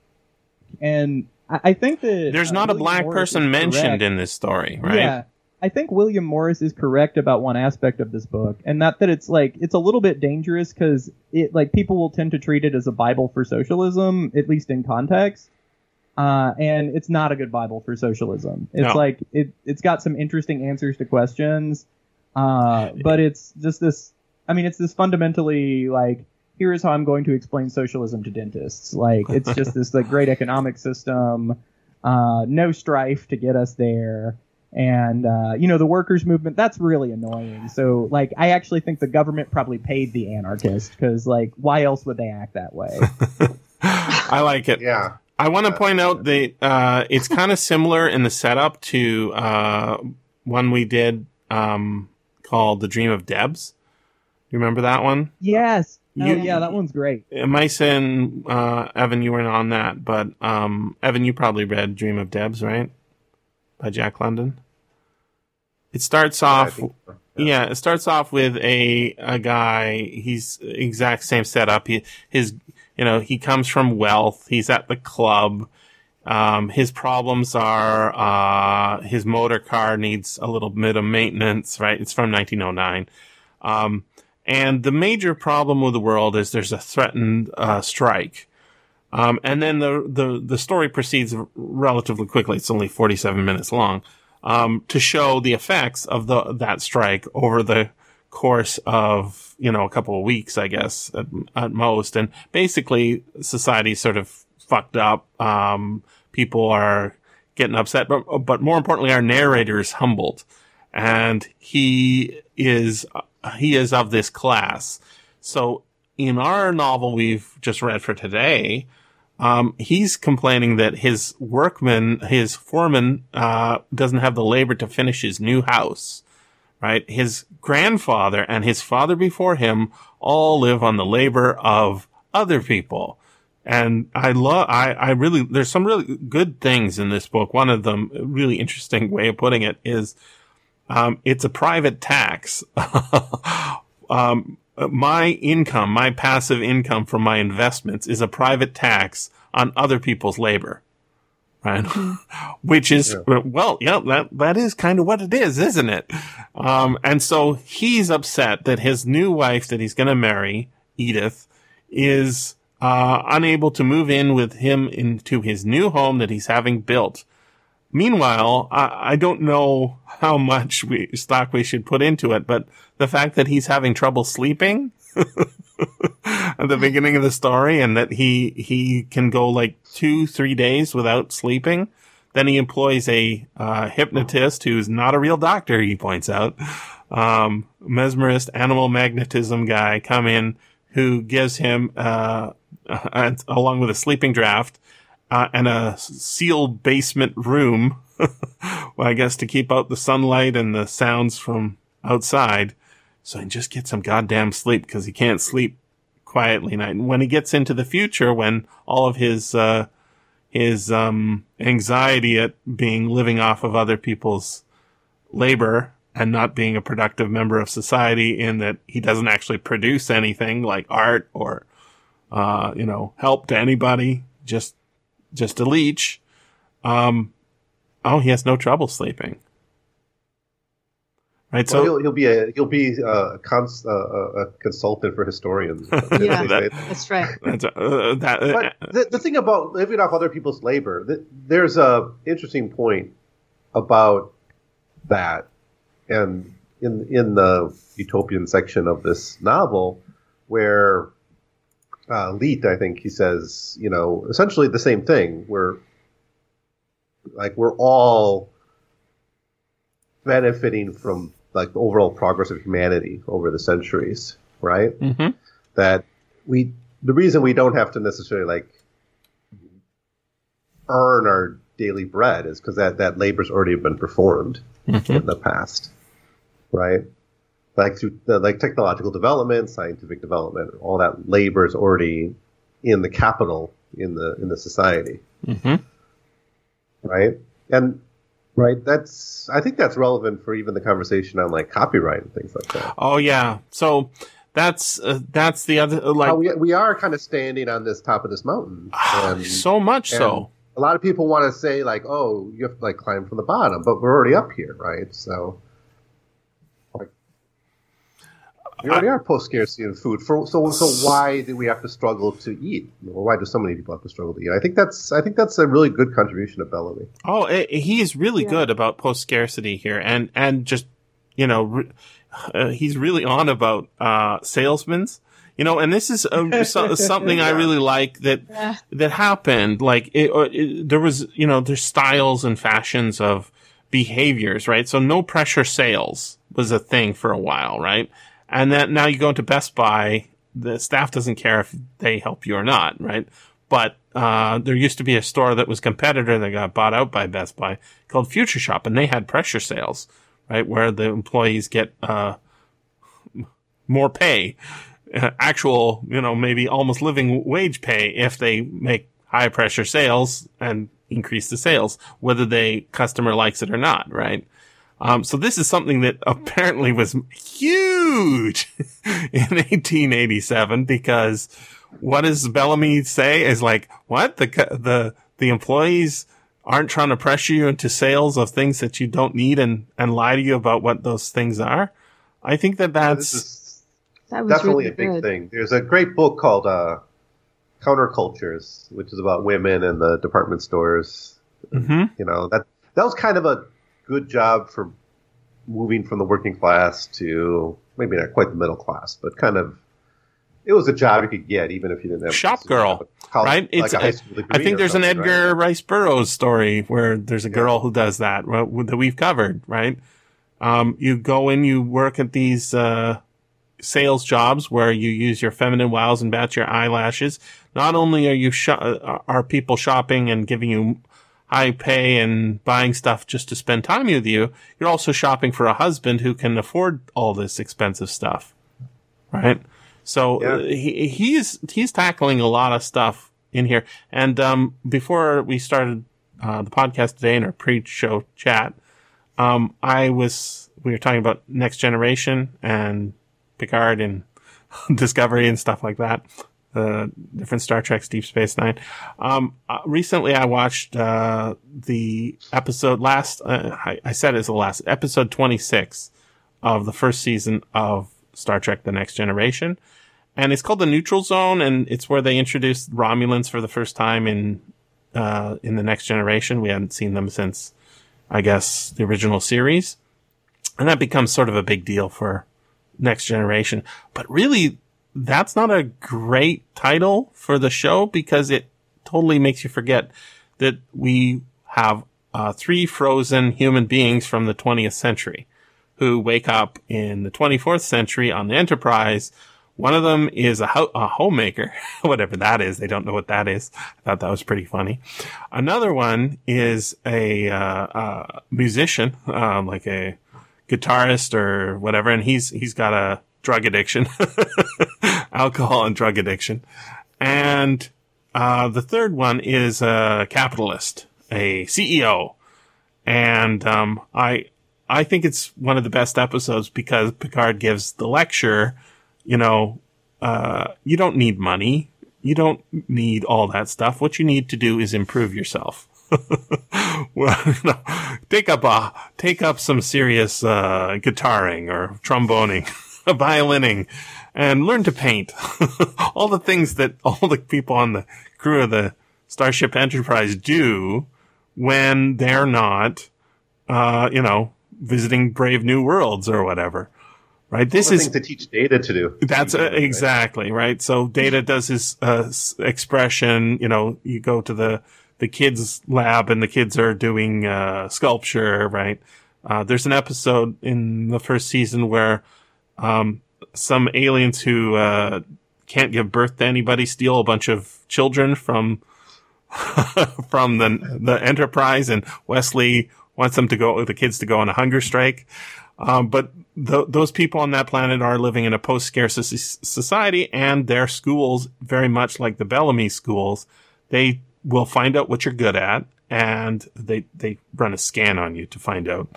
and I, I think that There's uh, not a black Morris person mentioned in this story, right? Yeah, I think William Morris is correct about one aspect of this book, and that that it's like it's a little bit dangerous because it like people will tend to treat it as a Bible for socialism, at least in context. Uh, and it's not a good Bible for socialism. It's No. like it it's got some interesting answers to questions, uh, but it's just this. I mean, it's this fundamentally like here is how I'm going to explain socialism to dentists. Like it's just this like great economic system. uh, no strife to get us there. And uh, you know the workers' movement that's really annoying. So like I actually think the government probably paid the anarchist because like why else would they act that way? I like it. Yeah. I want to point out that uh, it's kind of similar in the setup to uh, one we did um, called "The Dream of Debs." You remember that one? yes. You- oh yeah, that one's great. Maissa and uh, Evan, you weren't on that, but um, Evan, you probably read "Dream of Debs," right? By Jack London. It starts off. think so. Yeah, it starts off with a a guy. He's exact same setup. He his you know he comes from wealth. He's at the club. Um, his problems are uh, his motor car needs a little bit of maintenance. Right, it's from 1909. Um, and the major problem with the world is there's a threatened uh, strike. Um, and then the, the the story proceeds relatively quickly. It's only 47 minutes long um, to show the effects of the that strike over the course of you know a couple of weeks, I guess at, at most. And basically, society's sort of fucked up. Um, people are getting upset, but but more importantly, our narrator is humbled, and he is he is of this class. So in our novel we've just read for today, um, he's complaining that his workman, his foreman, uh, doesn't have the labor to finish his new house. Right? His grandfather and his father before him all live on the labor of other people. And I love, I, I really, there's some really good things in this book. One of them, really interesting way of putting it is, um, it's a private tax. um, my income, my passive income from my investments is a private tax on other people's labor. Right. Which is, well, yeah, that, that is kind of what it is, isn't it? Um, and so he's upset that his new wife that he's going to marry, Edith, is, uh, unable to move in with him into his new home that he's having built. Meanwhile, I, I don't know how much we, stock we should put into it, but the fact that he's having trouble sleeping at the beginning of the story and that he, he can go like two, three days without sleeping. Then he employs a, uh, hypnotist who's not a real doctor, he points out. Um, mesmerist animal magnetism guy come in who gives him, uh, along with a sleeping draft, uh, and a sealed basement room. well, I guess to keep out the sunlight and the sounds from outside. So he just get some goddamn sleep because he can't sleep quietly night. And when he gets into the future, when all of his, uh, his, um, anxiety at being living off of other people's labor and not being a productive member of society in that he doesn't actually produce anything like art or, uh, you know, help to anybody, just just a leech. Um, oh, he has no trouble sleeping. Right. Well, So he'll, he'll be a he'll be a, cons, uh, a consultant for historians. Yeah. They say. That's right. that's, uh, that, uh, but the, the thing about living off other people's labor, th- there's a interesting point about that, and in in the utopian section of this novel, where uh, Leete, I think he says, you know, essentially the same thing. We're like we're all benefiting from like the overall progress of humanity over the centuries, right? mhm. that we the reason we don't have to necessarily like earn our daily bread is because that that labor's already been performed Mhm. in the past, right? Like through the, like technological development, scientific development, all that labor is already in the capital in the in the society, Mhm. right? And right, that's I think that's relevant for even the conversation on like copyright and things like that. Oh yeah. So that's uh, that's the other uh, like How we we are kind of standing on this top of this mountain, and so much so. a lot of people want to say like, "Oh, you have to like climb from the bottom," but we're already up here, right? So, like, we already are post scarcity in food. For, so, so why do we have to struggle to eat? Or why do so many people have to struggle to eat? I think that's I think that's a really good contribution of Bellamy. Oh, he is really Yeah. good about post scarcity here, and and just you know, re- uh, he's really on about uh, salesmen's. You know, and this is a, so, something I really like that yeah. that happened. Like it, uh, it, there was, you know, there's styles and fashions of behaviors, right? So no pressure sales was a thing for a while, right? And then now you go into Best Buy, the staff doesn't care if they help you or not, right? But uh, there used to be a store that was competitor that got bought out by Best Buy called Future Shop, and they had pressure sales, right, where the employees get uh, more pay, uh, actual, you know, maybe almost living wage pay if they make high pressure sales and increase the sales, whether the customer likes it or not, right? Um, so this is something that apparently was huge in 1887 because what does Bellamy say is like, what the, the, the employees aren't trying to pressure you into sales of things that you don't need and, and lie to you about what those things are. I think that that's yeah, that definitely really a big good. thing. There's a great book called, uh, Countercultures, which is about women and the department stores. Mm-hmm. You know, that, that was kind of a good job for moving from the working class to maybe not quite the middle class, but kind of it was a job you could get even if you didn't have shop girl, college, right? It's like I think there's an Edgar right? Rice Burroughs story where there's a girl yeah. who does that that we've covered, right? Um, you go in, you work at these uh, sales jobs where you use your feminine wiles and bat your eyelashes. Not only are you sh- uh, are people shopping and giving you high pay and buying stuff just to spend time with you, you're also shopping for a husband who can afford all this expensive stuff. Right? So yeah. uh, he, he's, he's tackling a lot of stuff in here. And, um, before we started, uh, the podcast today in our pre-show chat, um, I was, we were talking about next generation and Picard and Discovery and stuff like that the different Star Treks, Deep Space Nine. Um, uh, recently, I watched uh, the episode last. Uh, I, I, said it's the last episode twenty six of the first season of Star Trek: The Next Generation, and it's called the Neutral Zone, and it's where they introduced Romulans for the first time in uh, in the Next Generation. We hadn't seen them since, I guess, the original series, and that becomes sort of a big deal for Next Generation. But really, that's not a great title for the show because it totally makes you forget that we have uh, three frozen human beings from the 20th century who wake up in the 24th century on the Enterprise. One of them is a, ho- a homemaker, whatever that is. They don't know what that is. I thought that was pretty funny. Another one is a uh, musician, um, like a guitarist or whatever, and he's he's got a drug addiction, alcohol and drug addiction. And uh, the third one is a capitalist, a CEO. And um, I I think it's one of the best episodes because Picard gives the lecture. You know, uh, you don't need money. You don't need all that stuff. What you need to do is improve yourself. well, know, take up a take up some serious uh, guitaring or tromboning. violining and learn to paint. all the things that all the people on the crew of the Starship Enterprise do when they're not, uh, you know, visiting brave new worlds or whatever. Right. This is to teach data to do. That's uh, exactly right. So data does his uh, expression. You know, you go to the the kids lab and the kids are doing uh, sculpture. Right. Uh, there's an episode in the first season where um, some aliens who uh, can't give birth to anybody steal a bunch of children from from the the Enterprise, and Wesley wants them to go the kids to go on a hunger strike. Um, but th- those people on that planet are living in a post-scarcity society, and their schools, very much like the Bellamy schools, they will find out what you're good at, and they they run a scan on you to find out.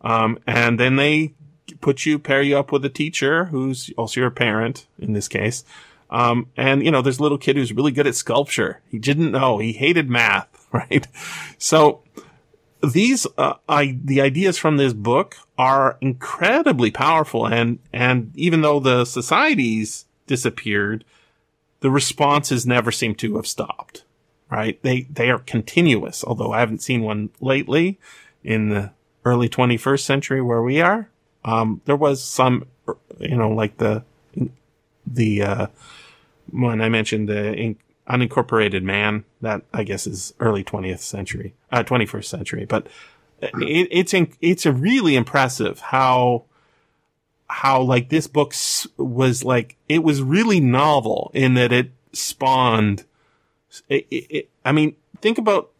Um, and then they put you, pair you up with a teacher who's also your parent in this case. Um, and you know, there's a little kid who's really good at sculpture. He didn't know. He hated math, right? So these, uh, I, the ideas from this book are incredibly powerful. And, and even though the societies disappeared, the responses never seem to have stopped, right? They, they are continuous, although I haven't seen one lately in the early 21st century where we are. Um, there was some, you know, like the the uh, one I mentioned, the in- unincorporated man. That I guess is early twentieth century, uh, twenty first century. But it, it's in, it's a really impressive how how like this book was like it was really novel in that it spawned. It, it, I mean, think about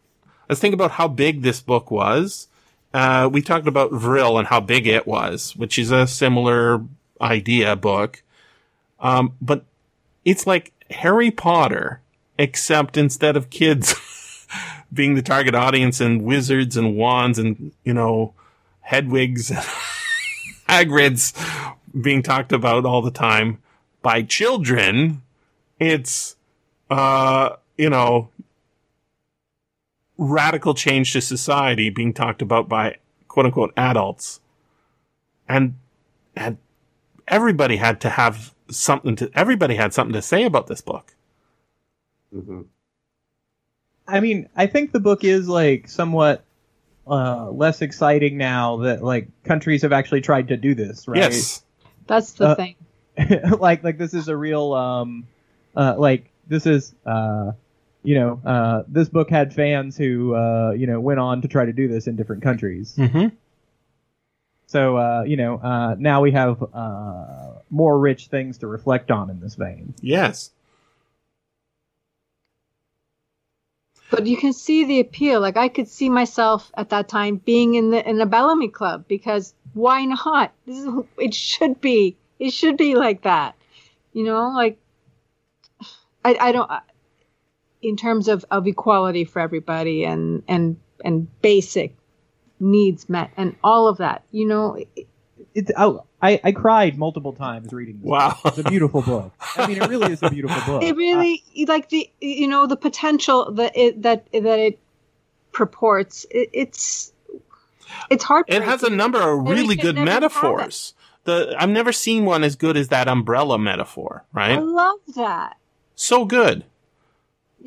let's think about how big this book was. Uh, we talked about Vril and how big it was, which is a similar idea book. Um, but it's like Harry Potter, except instead of kids being the target audience and wizards and wands and, you know, Hedwigs, and Hagrids being talked about all the time by children, it's, uh, you know, radical change to society being talked about by quote unquote adults. And, and everybody had to have something to, everybody had something to say about this book. hmm I mean, I think the book is like somewhat uh, less exciting now that like countries have actually tried to do this, right? Yes. That's the Uh, thing. like like this is a real um uh like this is uh you know uh this book had fans who uh you know went on to try to do this in different countries. Mm-hmm. So uh you know uh now we have uh more rich things to reflect on in this vein. Yes. But you can see the appeal. Like I could see myself at that time being in the in a Bellamy club because why not? This is it should be. It should be like that. You know, like I I don't in terms of of equality for everybody and and and basic needs met and all of that. You know, it- It's I, I I cried multiple times reading this. Wow. book. It's a beautiful book. I mean, it really is a beautiful book. it really like the you know the potential that it that that it purports. It, it's it's hard. It has a number of really good metaphors. The I've never seen one as good as that umbrella metaphor, Right? I love that. So good.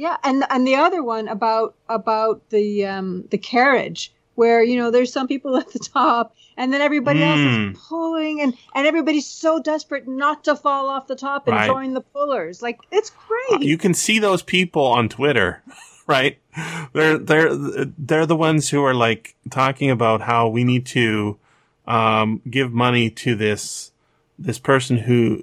Yeah, and and the other one about about the um the carriage where you know there's some people at the top and then everybody else Mm. is pulling and and everybody's so desperate not to fall off the top and Right. join the pullers. Like it's great. You can see those people on Twitter, right? They're they're they're the ones who are like talking about how we need to um, give money to this this person who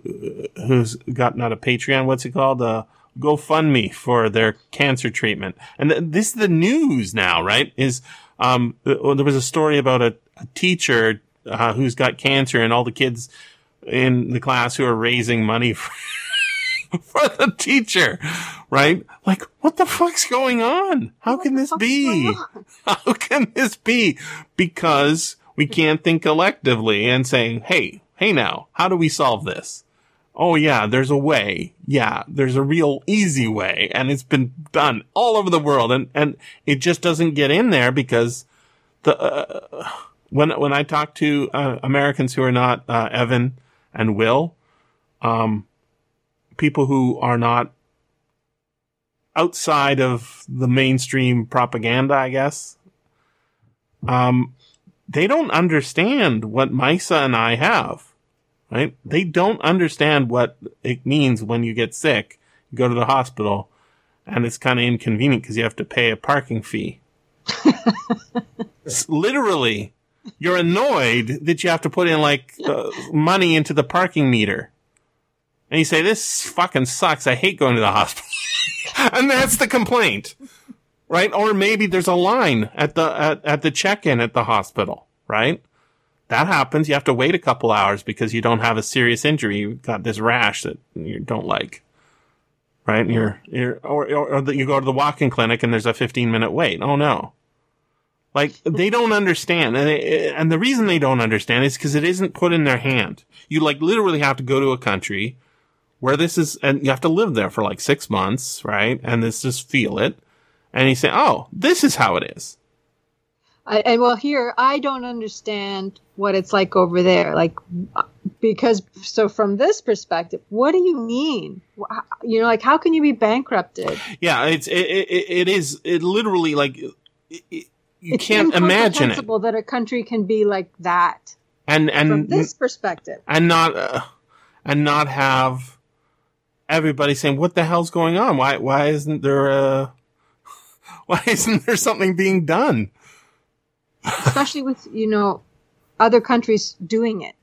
who's got not a Patreon. What's it called? Uh, GoFundMe for their cancer treatment. And th- this is the news now, right? Is um, th- there was a story about a, a teacher uh, who's got cancer, and all the kids in the class who are raising money for for the teacher, right? Like, what the fuck's going on? How can this be? How can this be? Because we can't think collectively and saying, hey, hey now, how do we solve this? Oh yeah, there's a way. Yeah, there's a real easy way and it's been done all over the world and, and it just doesn't get in there because the, uh, when, when I talk to uh, Americans who are not, uh, Evan and Will, um, people who are not outside of the mainstream propaganda, I guess, um, they don't understand what Maissa and I have, right? They don't understand what it means when you get sick, you go to the hospital, and it's kind of inconvenient because you have to pay a parking fee. Literally, you're annoyed that you have to put in like uh, money into the parking meter. And you say, this fucking sucks. I hate going to the hospital. and that's the complaint. Right? Or maybe there's a line at the, at, at the check-in at the hospital, right? That happens. You have to wait a couple hours because you don't have a serious injury. You've got this rash that you don't like. Right? And you're, you're, or, or, or that you go to the walk-in clinic and there's a 15 minute wait. Oh no. Like, they don't understand. And, they, and the reason they don't understand is because it isn't put in their hand. You like literally have to go to a country where this is, and you have to live there for like six months, right? And this just feel it. And you say, oh, this is how it is. I, and well, here I don't understand what it's like over there. Like, because so from this perspective, what do you mean? You know, like how can you be bankrupted? Yeah, it's, it, it, it is, it literally like, it, you it's can't imagine it. that a country can be like that And, and from this perspective. and not, uh, and not have, everybody saying, "What the hell's going on? Why why isn't there a why isn't there something being done?" Especially with you know other countries doing it.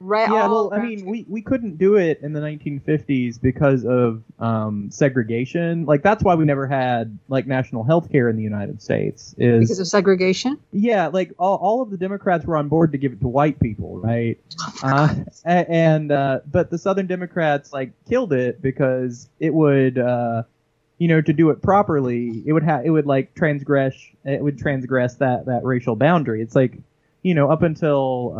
Right. Yeah, well, I mean, we, we couldn't do it in the 1950s because of um, segregation. Like that's why we never had like national health care in the United States. Is because of segregation. yeah, like all, all of the Democrats were on board to give it to white people, right? Uh, and uh, but the Southern Democrats like killed it because it would, uh, you know, to do it properly, it would have it would like transgress it would transgress that that racial boundary. It's like, you know, up until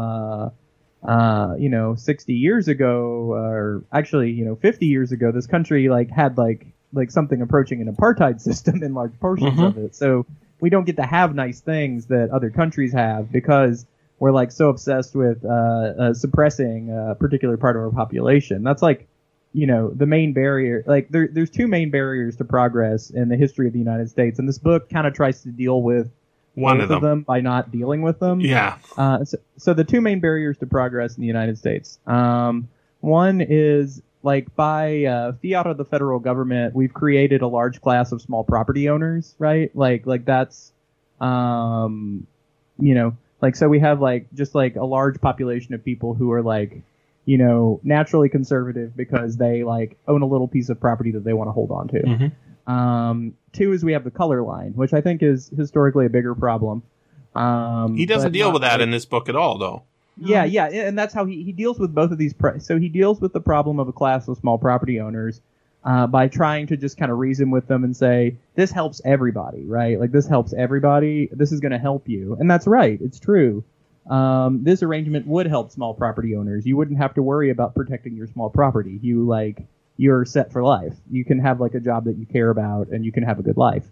uh, uh, you know, 60 years ago, or actually, you know, 50 years ago, this country like had like like something approaching an apartheid system in large portions Mhm. of it. So we don't get to have nice things that other countries have because we're like so obsessed with uh, uh, suppressing a particular part of our population. That's like, you know, the main barrier. Like there, there's two main barriers to progress in the history of the United States, and this book kind of tries to deal with One both of them. by not dealing with them. Yeah. Uh, so, so the two main barriers to progress in the United States. Um, one is like by uh, fiat of the federal government, we've created a large class of small property owners, right? Like like that's, um, you know, like so we have like just like a large population of people who are like, you know, naturally conservative because they like own a little piece of property that they want to hold on to. Mhm. Um, two is we have the color line, which I think is historically a bigger problem. Um, He doesn't deal not with that like- in this book at all, though. yeah, yeah, and that's how he, he deals with both of these. Pro- so he deals with the problem of a class of small property owners uh, by trying to just kind of reason with them and say, this helps everybody, right? Like, this helps everybody. This is going to help you. And that's right. It's true. Um, this arrangement would help small property owners. You wouldn't have to worry about protecting your small property. You, like, you're set for life. You can have, like, a job that you care about and you can have a good life.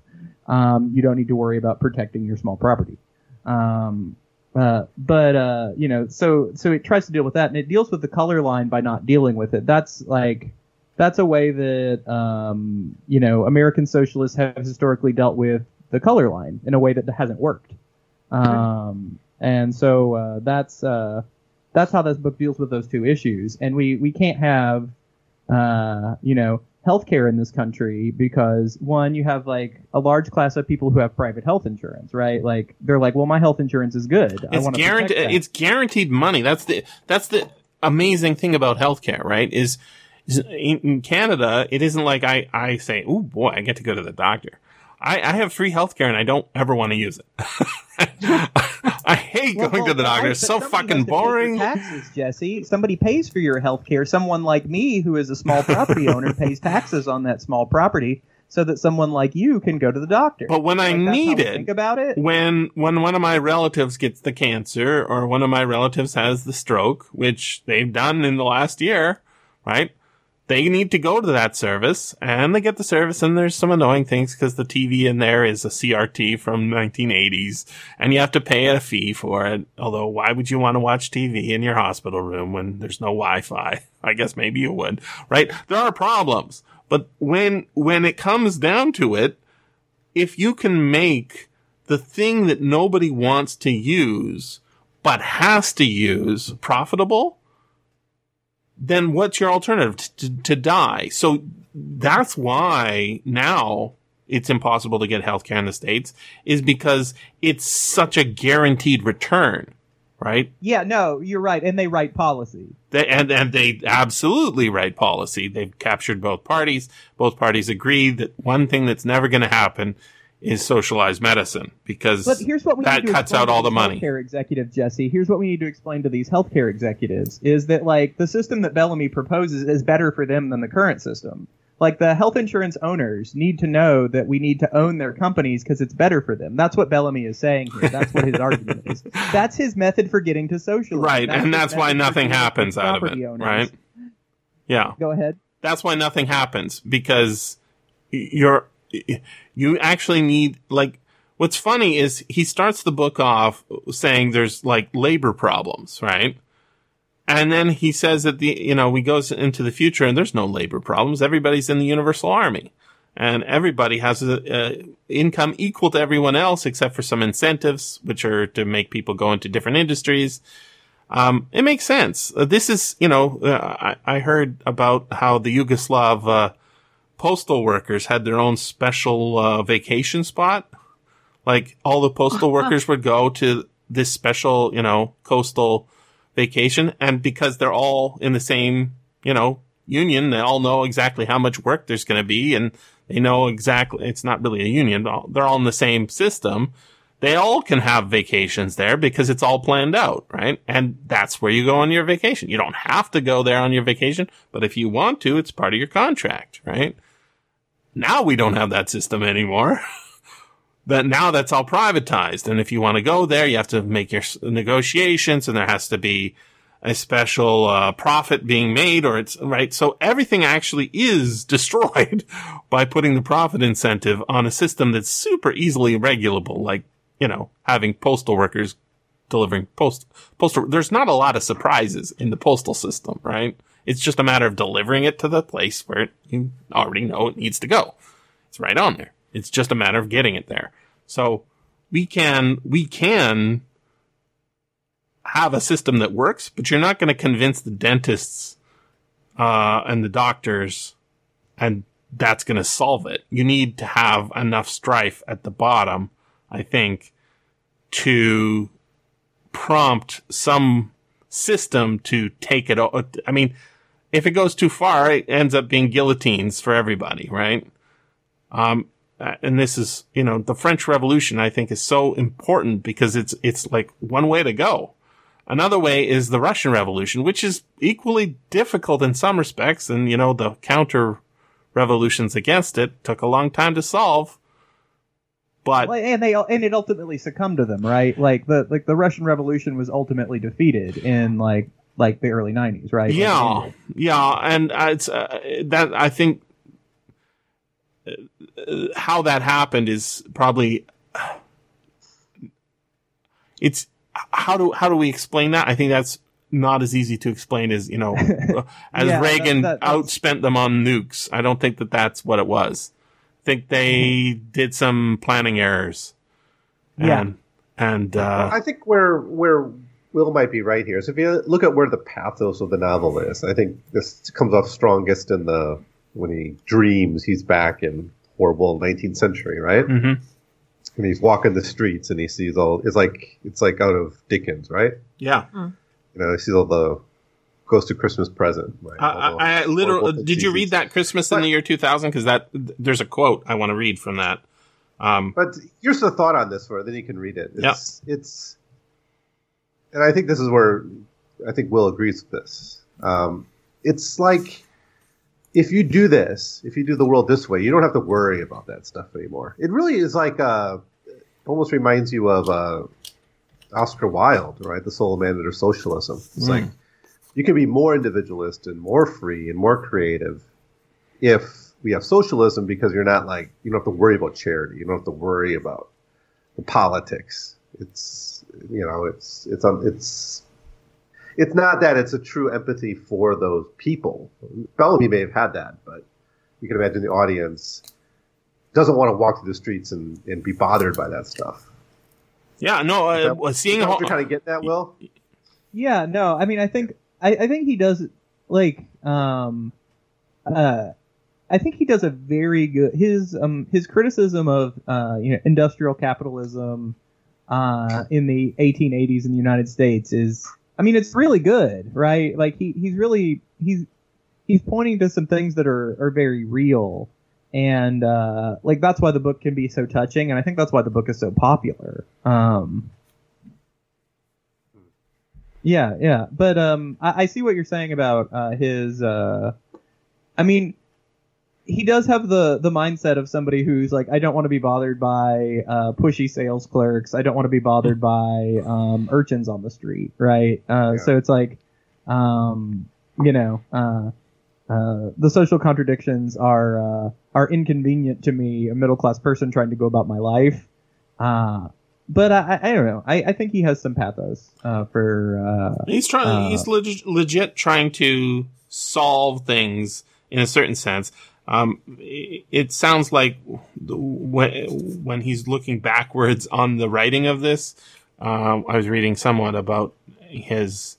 Um, you don't need to worry about protecting your small property. Um, uh, but uh, you know, so so it tries to deal with that, and it deals with the color line by not dealing with it. That's like that's a way that um, you know American socialists have historically dealt with the color line in a way that hasn't worked. Um, and so uh, that's uh, that's how this book deals with those two issues. And we we can't have uh, you know healthcare in this country because one, you have like a large class of people who have private health insurance, right? Like they're like, well, my health insurance is good. It's guaranteed. It's guaranteed money. That's the that's the amazing thing about healthcare, right? Is, is in, in Canada, it isn't like I I say, oh boy, I get to go to the doctor. I, I have free healthcare and I don't ever want to use it. I hate Well, going well, to the doctor. It's so fucking has to pay for boring. Taxes, Jesse. Somebody pays for your health care. Someone like me, who is a small property owner, pays taxes on that small property, so that someone like you can go to the doctor. But when I Like, how need it, think about it. when when one of my relatives gets the cancer or one of my relatives has the stroke, which they've done in the last year, right? They need to go to that service and they get the service and there's some annoying things because the TV in there is a CRT from 1980s and you have to pay a fee for it. Although why would you want to watch TV in your hospital room when there's no Wi-Fi? I guess maybe you would, right? There are problems, but when, when it comes down to it, if you can make the thing that nobody wants to use but has to use profitable, then what's your alternative? To, to die. So that's why now it's impossible to get healthcare in the States is because it's such a guaranteed return, right? Yeah, no, you're right, and they write policy. They, and, and they absolutely write policy. They've captured both parties. Both parties agree that one thing that's never going to happen is socialized medicine because But here's what we that cuts out all the money. Healthcare executive Jesse. Here's what we need to explain to these healthcare executives: is that like the system that Bellamy proposes is better for them than the current system. Like the health insurance owners need to know that we need to own their companies because it's better for them. That's what Bellamy is saying here. That's what his argument is. That's his method for getting to socialism. Right, and that's why nothing happens out of it, owners. right? Yeah. Go ahead. That's why nothing happens because you're, you actually need, like, what's funny is he starts the book off saying there's like labor problems, right? And then he says that the, you know, we goes into the future and there's no labor problems. Everybody's in the universal army and everybody has a, a income equal to everyone else except for some incentives, which are to make people go into different industries. Um, it makes sense. Uh, this is, you know, uh, I, I heard about how the Yugoslav, uh, postal workers had their own special, uh, vacation spot. Like all the postal workers would go to this special, you know, coastal vacation. And because they're all in the same, you know, union, they all know exactly how much work there's going to be and they know exactly, it's not really a union, but they're all in the same system. They all can have vacations there because it's all planned out, right? And that's where you go on your vacation. You don't have to go there on your vacation, but if you want to, it's part of your contract, right? Now we don't have that system anymore. that now that's all privatized. And if you want to go there, you have to make your negotiations and there has to be a special uh, profit being made or it's right. So everything actually is destroyed by putting the profit incentive on a system that's super easily regulable, like, you know, having postal workers delivering post, postal. There's not a lot of surprises in the postal system, right? It's just a matter of delivering it to the place where you already know it needs to go. It's right on there. It's just a matter of getting it there. So we can, we can have a system that works, but you're not going to convince the dentists, uh, and the doctors and that's going to solve it. You need to have enough strife at the bottom, I think, to prompt some system to take it. I mean, if it goes too far, it ends up being guillotines for everybody, right? Um, and this is, you know, the French Revolution, I think is so important because it's, it's like one way to go. Another way is the Russian Revolution, which is equally difficult in some respects. And, you know, the counter revolutions against it took a long time to solve. But well, and they and it ultimately succumbed to them, right? Like the like the Russian Revolution was ultimately defeated in like like the early '90s, right? Yeah, like, yeah, and uh, it's uh, that I think how that happened is probably it's how do how do we explain that? I think that's not as easy to explain as you know as yeah, Reagan that, that, outspent them on nukes. I don't think that that's what it was. I think they did some planning errors. And, yeah, and uh, I think where where Will might be right here. So if you look at where the pathos of the novel is. I think this comes off strongest in the when he dreams he's back in horrible 19th century, right? Mm-hmm. And he's walking the streets and he sees all. It's like it's like out of Dickens, right? Yeah. Mm. You know, he sees all the goes to Christmas present. Right? I, I literally did. You read that Christmas but, in the year 2000? Because that there's a quote I want to read from that. Um, but here's the thought on this, for then you can read it. It's, yeah. it's, and I think this is where I think Will agrees with this. Um, it's like if you do this, if you do the world this way, you don't have to worry about that stuff anymore. It really is like uh, almost reminds you of uh, Oscar Wilde, right? The soul of man under socialism. It's mm. like you can be more individualist and more free and more creative if we have socialism because you're not like you don't have to worry about charity. You don't have to worry about the politics. It's you know it's it's um, it's it's not that it's a true empathy for those people. Bellamy may have had that, but you can imagine the audience doesn't want to walk through the streets and, and be bothered by that stuff. Yeah, no, uh, that, seeing how you're kind of get that, Will. Yeah, no, I mean, I think I, I think he does like um, uh, I think he does a very good his um his criticism of uh you know industrial capitalism uh in the 1880s in the United States is I mean, it's really good, right? Like he, he's really he's he's pointing to some things that are are very real, and uh, like that's why the book can be so touching, and I think that's why the book is so popular. Um, yeah, yeah, but um, I, I see what you're saying about uh, his. Uh, I mean, he does have the the mindset of somebody who's like, I don't want to be bothered by uh, pushy sales clerks. I don't want to be bothered by um, urchins on the street, right? Uh, yeah. So it's like, um, you know, uh, uh the social contradictions are uh, are inconvenient to me, a middle class person trying to go about my life. Uh, but I, I, don't know. I, I think he has some pathos for. he's trying. he's legit, legit trying to solve things in a certain sense. Um, it, sounds like when, when he's looking backwards on the writing of this, um, I was reading somewhat about his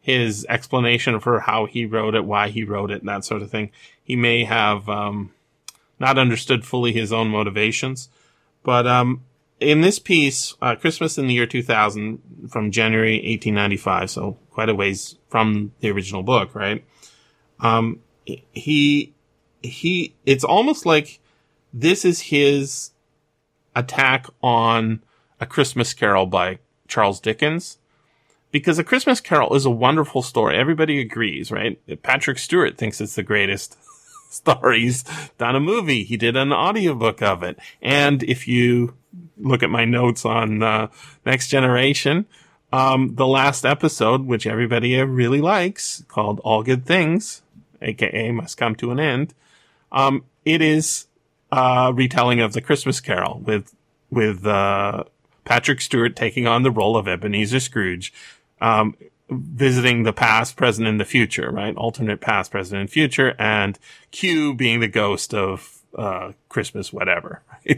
his explanation for how he wrote it, why he wrote it, and that sort of thing. He may have um, not understood fully his own motivations, but um, in this piece, uh, Christmas in the year 2000, from January 1895, so quite a ways from the original book, right? Um, he he, it's almost like this is his attack on A Christmas Carol by Charles Dickens. Because A Christmas Carol is a wonderful story. Everybody agrees, right? Patrick Stewart thinks it's the greatest story. He's done a movie. He did an audiobook of it. And if you look at my notes on uh, Next Generation, um, the last episode, which everybody really likes, called All Good Things, aka Must Come to an End, um, it is a retelling of the Christmas Carol with with uh, Patrick Stewart taking on the role of Ebenezer Scrooge, um, visiting the past, present, and the future, right? Alternate past, present, and future, and Q being the ghost of uh, Christmas, whatever.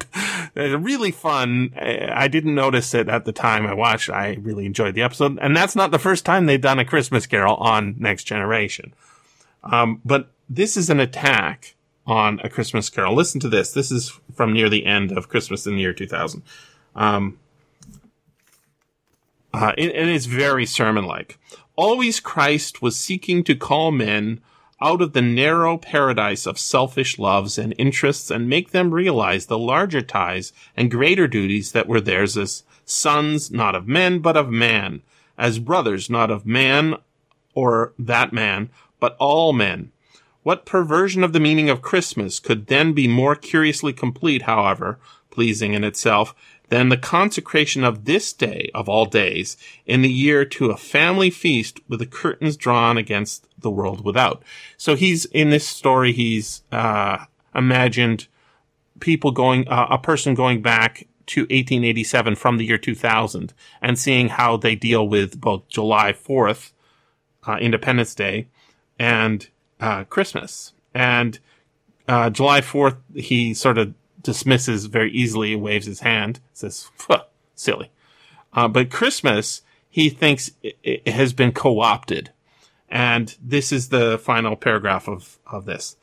It's really fun. I didn't notice it at the time I watched. I really enjoyed the episode, and that's not the first time they've done a Christmas Carol on Next Generation. Um, but this is an attack on A Christmas Carol. Listen to this. This is from near the end of Christmas in the year 2000. Um, uh, and, and it's very sermon like. Always Christ was seeking to call men out of the narrow paradise of selfish loves and interests and make them realize the larger ties and greater duties that were theirs as sons, not of men, but of man, as brothers, not of man or that man, but all men, what perversion of the meaning of Christmas could then be more curiously complete, however, pleasing in itself, than the consecration of this day of all days in the year to a family feast with the curtains drawn against the world without. So he's, in this story, he's, uh, imagined people going, uh, a person going back to 1887 from the year 2000 and seeing how they deal with both July 4th, uh, Independence Day, and uh, Christmas. And uh, July 4th, he sort of dismisses very easily, waves his hand, says, silly. Uh, but Christmas, he thinks it, it has been co-opted. And this is the final paragraph of, of this.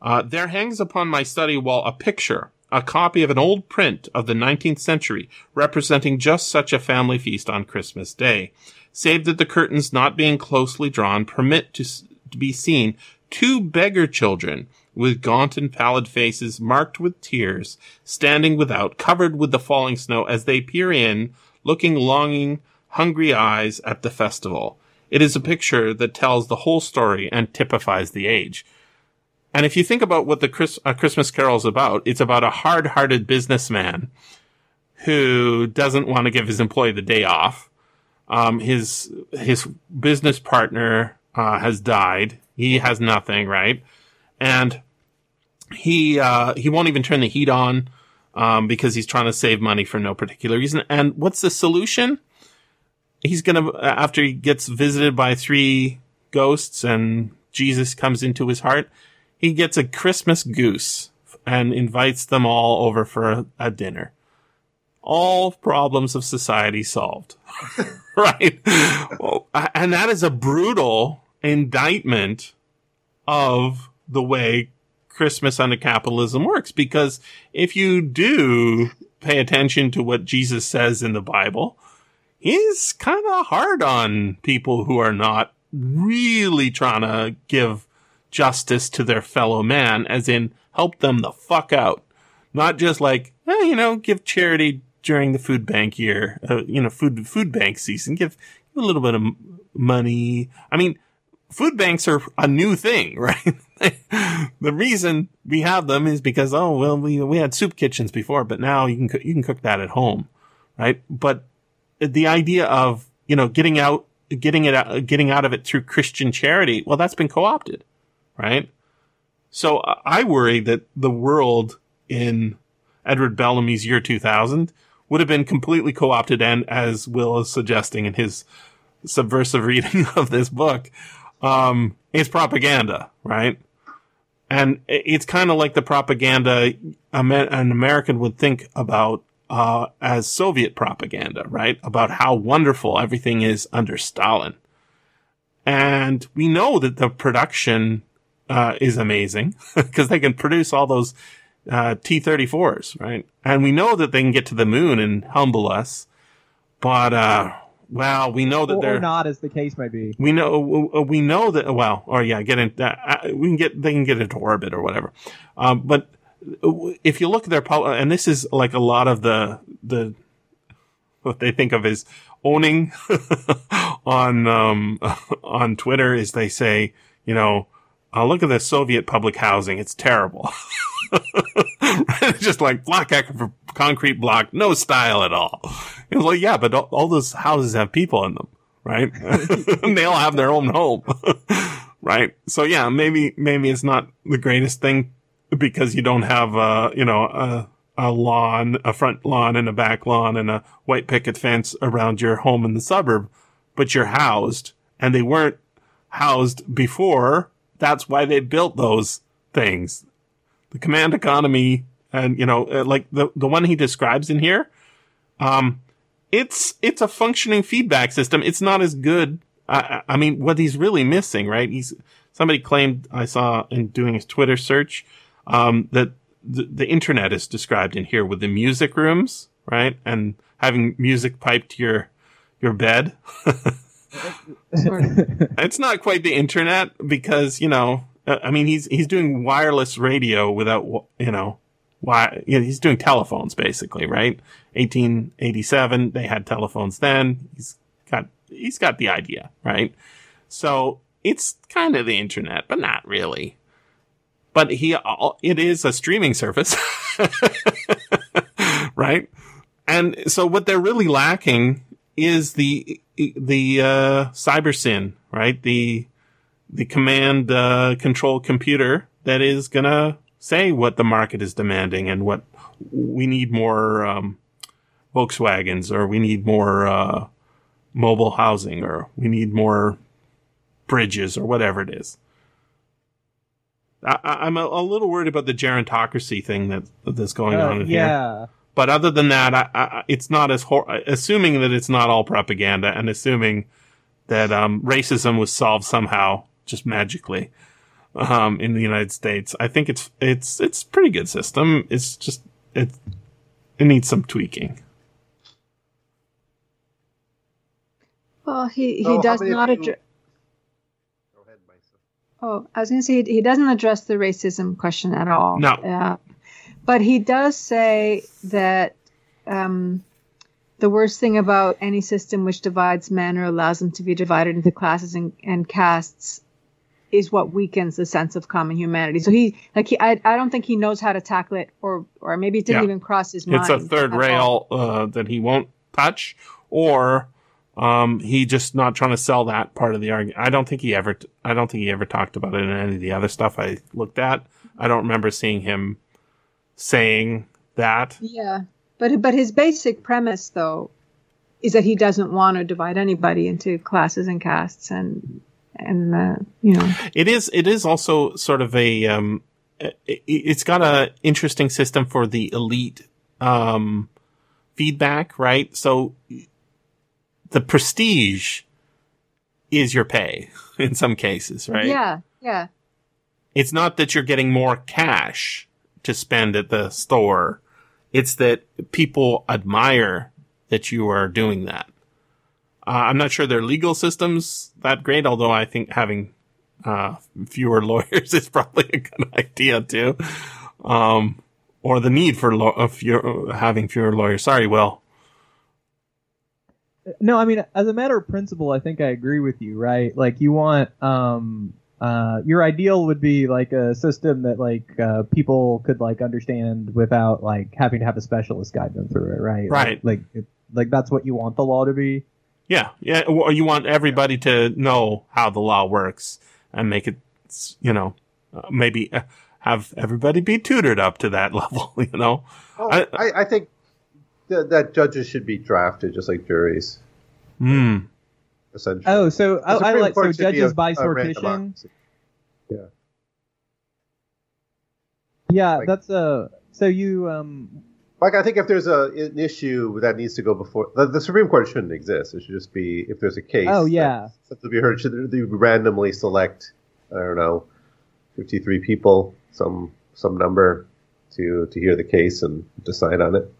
Uh, there hangs upon my study wall a picture, a copy of an old print of the 19th century representing just such a family feast on Christmas Day, save that the curtains not being closely drawn permit to, to be seen two beggar children with gaunt and pallid faces marked with tears, standing without, covered with the falling snow as they peer in, looking longing, hungry eyes at the festival. It is a picture that tells the whole story and typifies the age. And if you think about what the Chris, uh, Christmas Carol is about, it's about a hard-hearted businessman who doesn't want to give his employee the day off. Um, his his business partner uh, has died. He has nothing, right? And he uh, he won't even turn the heat on um, because he's trying to save money for no particular reason. And what's the solution? He's gonna after he gets visited by three ghosts and Jesus comes into his heart, he gets a Christmas goose and invites them all over for a, a dinner. All problems of society solved. right? well, and that is a brutal indictment of the way Christmas under capitalism works. Because if you do pay attention to what Jesus says in the Bible, he's kind of hard on people who are not really trying to give justice to their fellow man, as in help them the fuck out. Not just like, eh, you know, give charity during the food bank year, uh, you know, food, food bank season, give a little bit of money. I mean, food banks are a new thing, right? the reason we have them is because, oh, well, we, we had soup kitchens before, but now you can, you can cook that at home, right? But the idea of, you know, getting out, getting it out, getting out of it through Christian charity, well, that's been co-opted, right? So I worry that the world in Edward Bellamy's year 2000 would have been completely co-opted and as Will is suggesting in his subversive reading of this book, um, it's propaganda, right? And it's kind of like the propaganda an American would think about uh, as Soviet propaganda, right? About how wonderful everything is under Stalin. and we know that the production uh, is amazing because they can produce all those uh, T-34s, right? And we know that they can get to the moon and humble us, but uh, well, we know that or, they're or not, as the case may be. we know uh, we know that well, or yeah, get in. Uh, we can get they can get into orbit or whatever. Um, but if you look at their pol- and this is like a lot of the the what they think of as owning on um, on Twitter is they say you know uh, look at the Soviet public housing it's terrible. just like block for concrete block, no style at all. It was like, yeah, but all, all those houses have people in them, right? they all have their own home, right? So yeah, maybe, maybe it's not the greatest thing because you don't have, uh, you know, a, a lawn, a front lawn and a back lawn and a white picket fence around your home in the suburb, but you're housed and they weren't housed before. That's why they built those things. The command economy and, you know, uh, like the, the one he describes in here, um, it's, it's a functioning feedback system. It's not as good. I, I mean, what he's really missing, right? He's, somebody claimed I saw in doing his Twitter search, um, that the, the internet is described in here with the music rooms, right? And having music piped to your, your bed. it's not quite the internet because, you know, uh, I mean, he's, he's doing wireless radio without, you know, why, you know, he's doing telephones basically, right? 1887, they had telephones then. He's got, he's got the idea, right? So it's kind of the internet, but not really but he, it is a streaming service, right? And so what they're really lacking is the, the, uh, Cybersyn, right? The, the command, uh, control computer that is gonna say what the market is demanding and what we need more, um, Volkswagens or we need more, uh, mobile housing or we need more bridges or whatever it is. I, am a, a, little worried about the gerontocracy thing that that's going uh, on in yeah. here. But other than that, I, I, it's not as hor- assuming that it's not all propaganda, and assuming that um, racism was solved somehow just magically um, in the United States. I think it's it's it's pretty good system. It's just it it needs some tweaking. Well, he he so does not address. Oh, I was going to say he doesn't address the racism question at all. No. Uh, but he does say that um, the worst thing about any system which divides men or allows them to be divided into classes and, and castes is what weakens the sense of common humanity. So he, like, he, I, I don't think he knows how to tackle it, or, or maybe it didn't yeah. even cross his mind. It's a third rail uh, that he won't touch, or um, he just not trying to sell that part of the argument. I don't think he ever, t- I don't think he ever talked about it in any of the other stuff I looked at. I don't remember seeing him saying that. Yeah. But, but his basic premise though is that he doesn't want to divide anybody into classes and castes and, and, uh, you know, it is, it is also sort of a, um, it, has got a interesting system for the elite, um, feedback, right? So the prestige is your pay in some cases, right? Yeah, yeah. It's not that you're getting more cash to spend at the store. It's that people admire that you are doing that. Uh, I'm not sure their legal system's that great, although I think having uh, fewer lawyers is probably a good idea too. Um, or the need for lo- fewer, having fewer lawyers. Sorry, Will. No, I mean, as a matter of principle, I think I agree with you, right? Like, you want, um, uh, your ideal would be like a system that like uh, people could like understand without like having to have a specialist guide them through it, right? Right. Like, like, like that's what you want the law to be. Yeah, yeah. Or you want everybody to know how the law works and make it, you know, uh, maybe uh, have everybody be tutored up to that level. You know. Oh, I, I think that, that judges should be drafted just like juries. Hmm. Essentially. Oh, so oh, I like so judges a, by sortition. Yeah. Yeah, like, that's a. Uh, so you um. Like I think if there's a an issue that needs to go before the, the Supreme Court shouldn't exist. It should just be if there's a case. Oh, yeah. to be heard. Should they randomly select? I don't know, fifty three people, some some number to to hear the case and decide on it.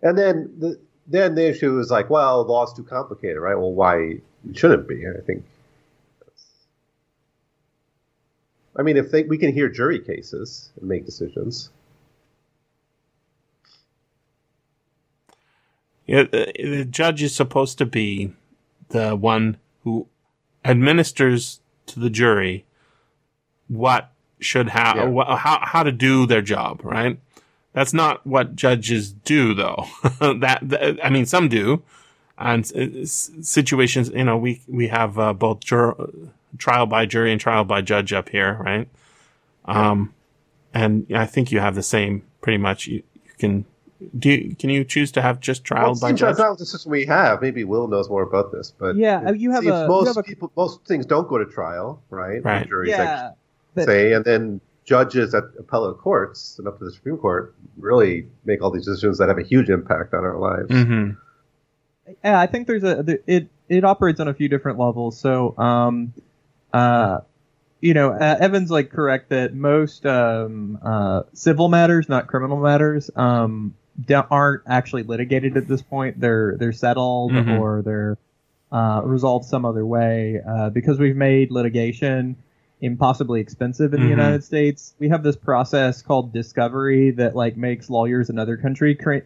And then the then the issue is like, well, the law's too complicated, right? Well, why it shouldn't be? I think. I mean, if they, we can hear jury cases and make decisions. The, the judge is supposed to be the one who administers to the jury what should have Yeah. how how to do their job, right? That's not what judges do, though. that, that- I mean, some do, and situations. You know, we we have uh, both jur- trial by jury and trial by judge up here, right? Um, and I think you have the same pretty much. You, you can do. You, can you choose to have just trial Well, by seems judge? that's not the system we have. Maybe Will knows more about this, but Yeah, it you have seems a- you most have a- people, most things don't go to trial, right? The Right. juries Yeah, but- say, and then judges at appellate courts and up to the Supreme Court really make all these decisions that have a huge impact on our lives. Mm-hmm. yeah, I think there's a there- it it operates on a few different levels. So, um, uh, you know, uh, Evan's like correct that most um, uh, civil matters, not criminal matters, um, da- aren't actually litigated at this point. They're they're settled Mhm. or they're uh, resolved some other way uh, because we've made litigation impossibly expensive in the Mhm. United States. We have this process called discovery that like makes lawyers in other country cr-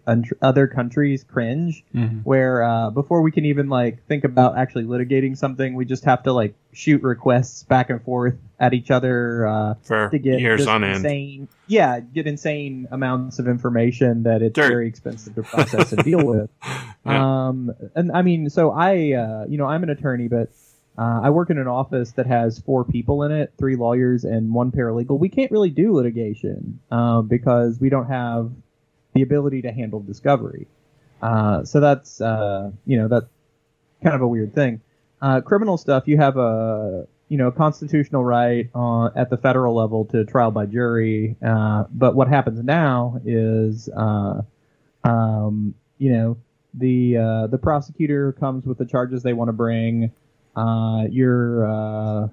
other countries cringe Mm-hmm. where uh, before we can even like think about actually litigating something, we just have to like shoot requests back and forth at each other uh, For to get years on end. insane, yeah, get insane amounts of information that it's Dirt. very expensive to process and deal with. Yeah. Um, and I mean, so I, uh, you know, I'm an attorney, but uh, I work in an office that has four people in it, three lawyers and one paralegal. We can't really do litigation um, because we don't have the ability to handle discovery. Uh, so that's, uh, you know, that's kind of a weird thing. Uh, criminal stuff, you have a, you know, constitutional right uh, at the federal level to trial by jury. Uh, but what happens now is, uh, um, you know, the uh, the prosecutor comes with the charges they want to bring. Uh, your uh,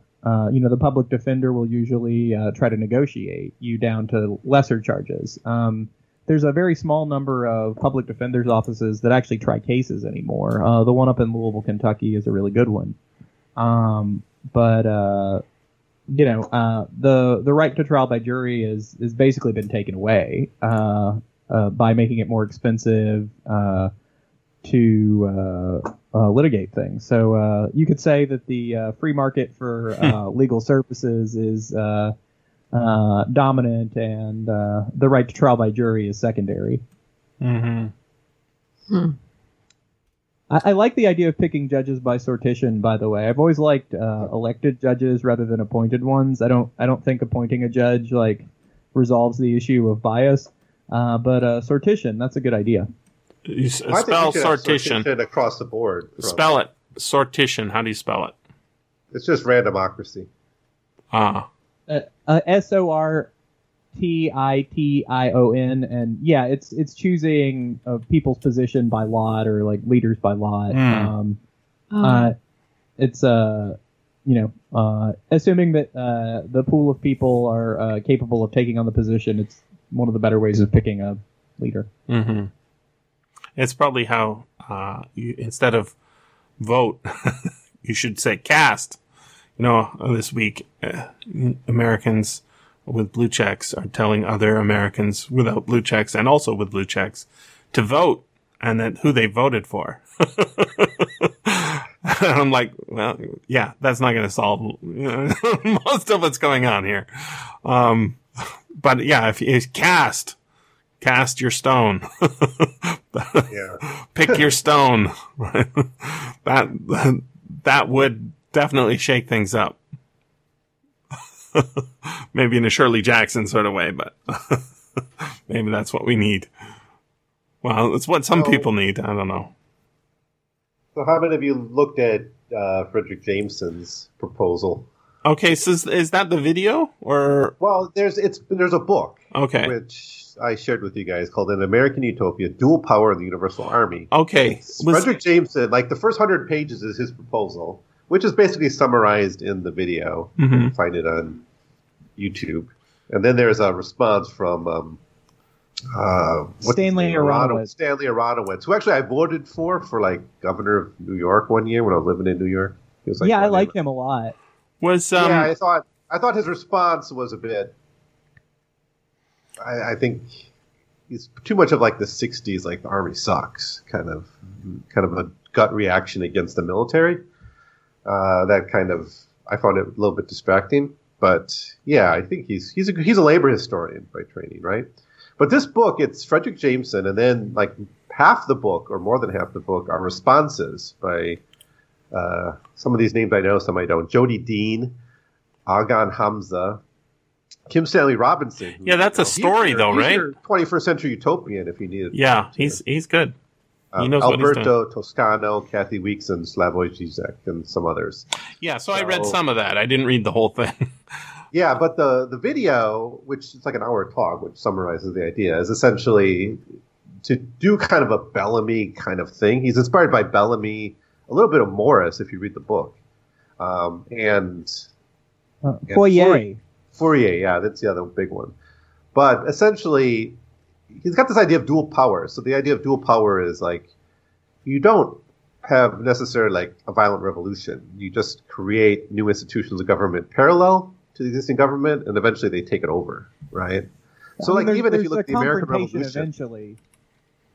you know the public defender will usually try to negotiate you down to lesser charges. Um, there's a very small number of public defenders offices that actually try cases anymore. The one up in Louisville, Kentucky, is a really good one. Um, but uh, you know, uh, the the right to trial by jury is is basically been taken away uh, uh, by making it more expensive uh, to uh, uh, litigate things. So uh, you could say that the uh, free market for uh, legal services is uh, uh, dominant, and uh, the right to trial by jury is secondary. Mm-hmm. Hmm. I, I like the idea of picking judges by sortition. By the way, I've always liked uh, elected judges rather than appointed ones. I don't. I don't think appointing a judge like resolves the issue of bias. Uh, but uh, sortition, that's a good idea. You s- I think we spell should sortition. sortition across the board. from- Spell it. Sortition. How do you spell it? It's just randomocracy. Ah. Uh, uh, S O R T I T I O N, and yeah, it's it's choosing uh, people's position by lot or like leaders by lot. Hmm. Um, Oh, uh, it's uh, you know, uh, assuming that uh, the pool of people are uh, capable of taking on the position, it's one of the better ways of picking a leader. Mm-hmm. It's probably how uh, you instead of vote, you should say cast. You know, this week, uh, Americans with blue checks are telling other Americans without blue checks and also with blue checks to vote and then who they voted for. and I'm like, well, yeah, that's not going to solve most of what's going on here. Um, but yeah, if you cast, cast your stone. Yeah. Pick your stone. that that would definitely shake things up. maybe in a Shirley Jackson sort of way, but maybe that's what we need. Well, it's what some Well- people need. I don't know. So, how many of you looked at uh, Fredric Jameson's proposal? Okay, so is, is that the video or Well, there's it's there's a book okay? which I shared with you guys called "An American Utopia: Dual Power of the Universal Army." Okay, was- Fredric Jameson, like the first hundred pages is his proposal, which is basically summarized in the video. You Mhm. can find it on YouTube. And then there's a response from um, uh, Stanley name? Aronowitz. Stanley Aronowitz, who actually I voted for for like governor of New York one year when I was living in New York. He was yeah, I my like him a lot. was um yeah, I thought I thought his response was a bit. I, I think he's too much of like the '60s, like the army sucks, kind of, kind of a gut reaction against the military. Uh, that kind of I found it a little bit distracting, but yeah, I think he's he's a he's a labor historian by training, right? But this book, it's Fredric Jameson, and then like half the book, or more than half the book, are responses by uh, some of these names I know, some I don't. Jodi Dean, Agon Hamza, Kim Stanley Robinson. who, Yeah, that's a he's story your- though, he's right? 21st century utopian, if you needed. yeah, he's he's good. He Um, knows what he's Alberto Toscano, Kathi Weeks, and Slavoj Zizek, and some others. Yeah, so, I read some of that. I didn't read the whole thing. Yeah, but the the video, which is like an hour talk, which summarizes the idea, is essentially to do kind of a Bellamy kind of thing. He's inspired by Bellamy, a little bit of Morris, if you read the book, um, and Uh, Yeah, Fourier. Fourier. Yeah, that's the other big one. But essentially, he's got this idea of dual power. So the idea of dual power is like you don't have necessarily like a violent revolution. You just create new institutions of government parallel to the existing government, and eventually they take it over, right? So I mean, like there's- even if you look at the American Revolution, eventually.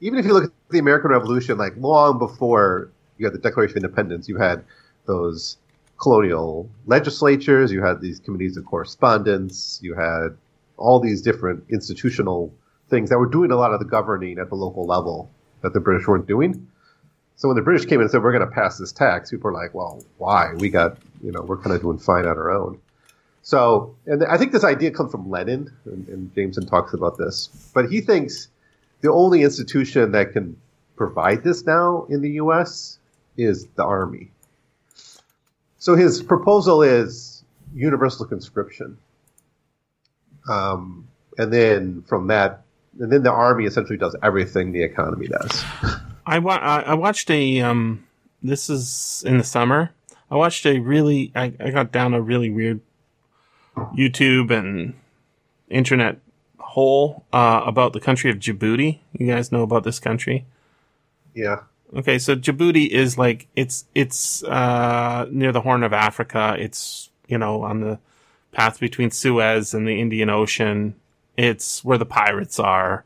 even if you look at the American Revolution, like long before you had the Declaration of Independence, you had those colonial legislatures, you had these committees of correspondence, you had all these different institutional things that were doing a lot of the governing at the local level that the British weren't doing. So when the British came in and said we're going to pass this tax, people were like, "Well, why? We got, you know, we're kind of doing fine on our own." So, and I think this idea comes from Lenin, and, and Jameson talks about this, but he thinks the only institution that can provide this now in the U.S. is the Army. So his proposal is universal conscription, um, and then from that, and then the Army essentially does everything the economy does. I, wa- I watched a um. This is in the summer. I watched a really. I, I got down a really weird YouTube and internet hole uh, about the country of Djibouti. You guys know about this country? Yeah, Okay, so Djibouti is like it's it's uh, near the Horn of Africa. It's you know on the path between Suez and the Indian Ocean. It's where the pirates are.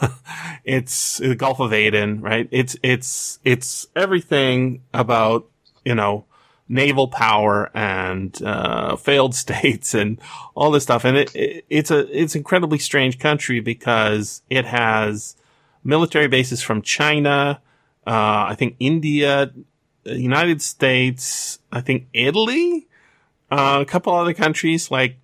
it's the Gulf of Aden, right? It's it's it's everything about you know naval power and uh, failed states and all this stuff. And it, it it's a it's incredibly strange country because it has military bases from China, uh, I think India, United States, I think Italy, uh, a couple other countries, like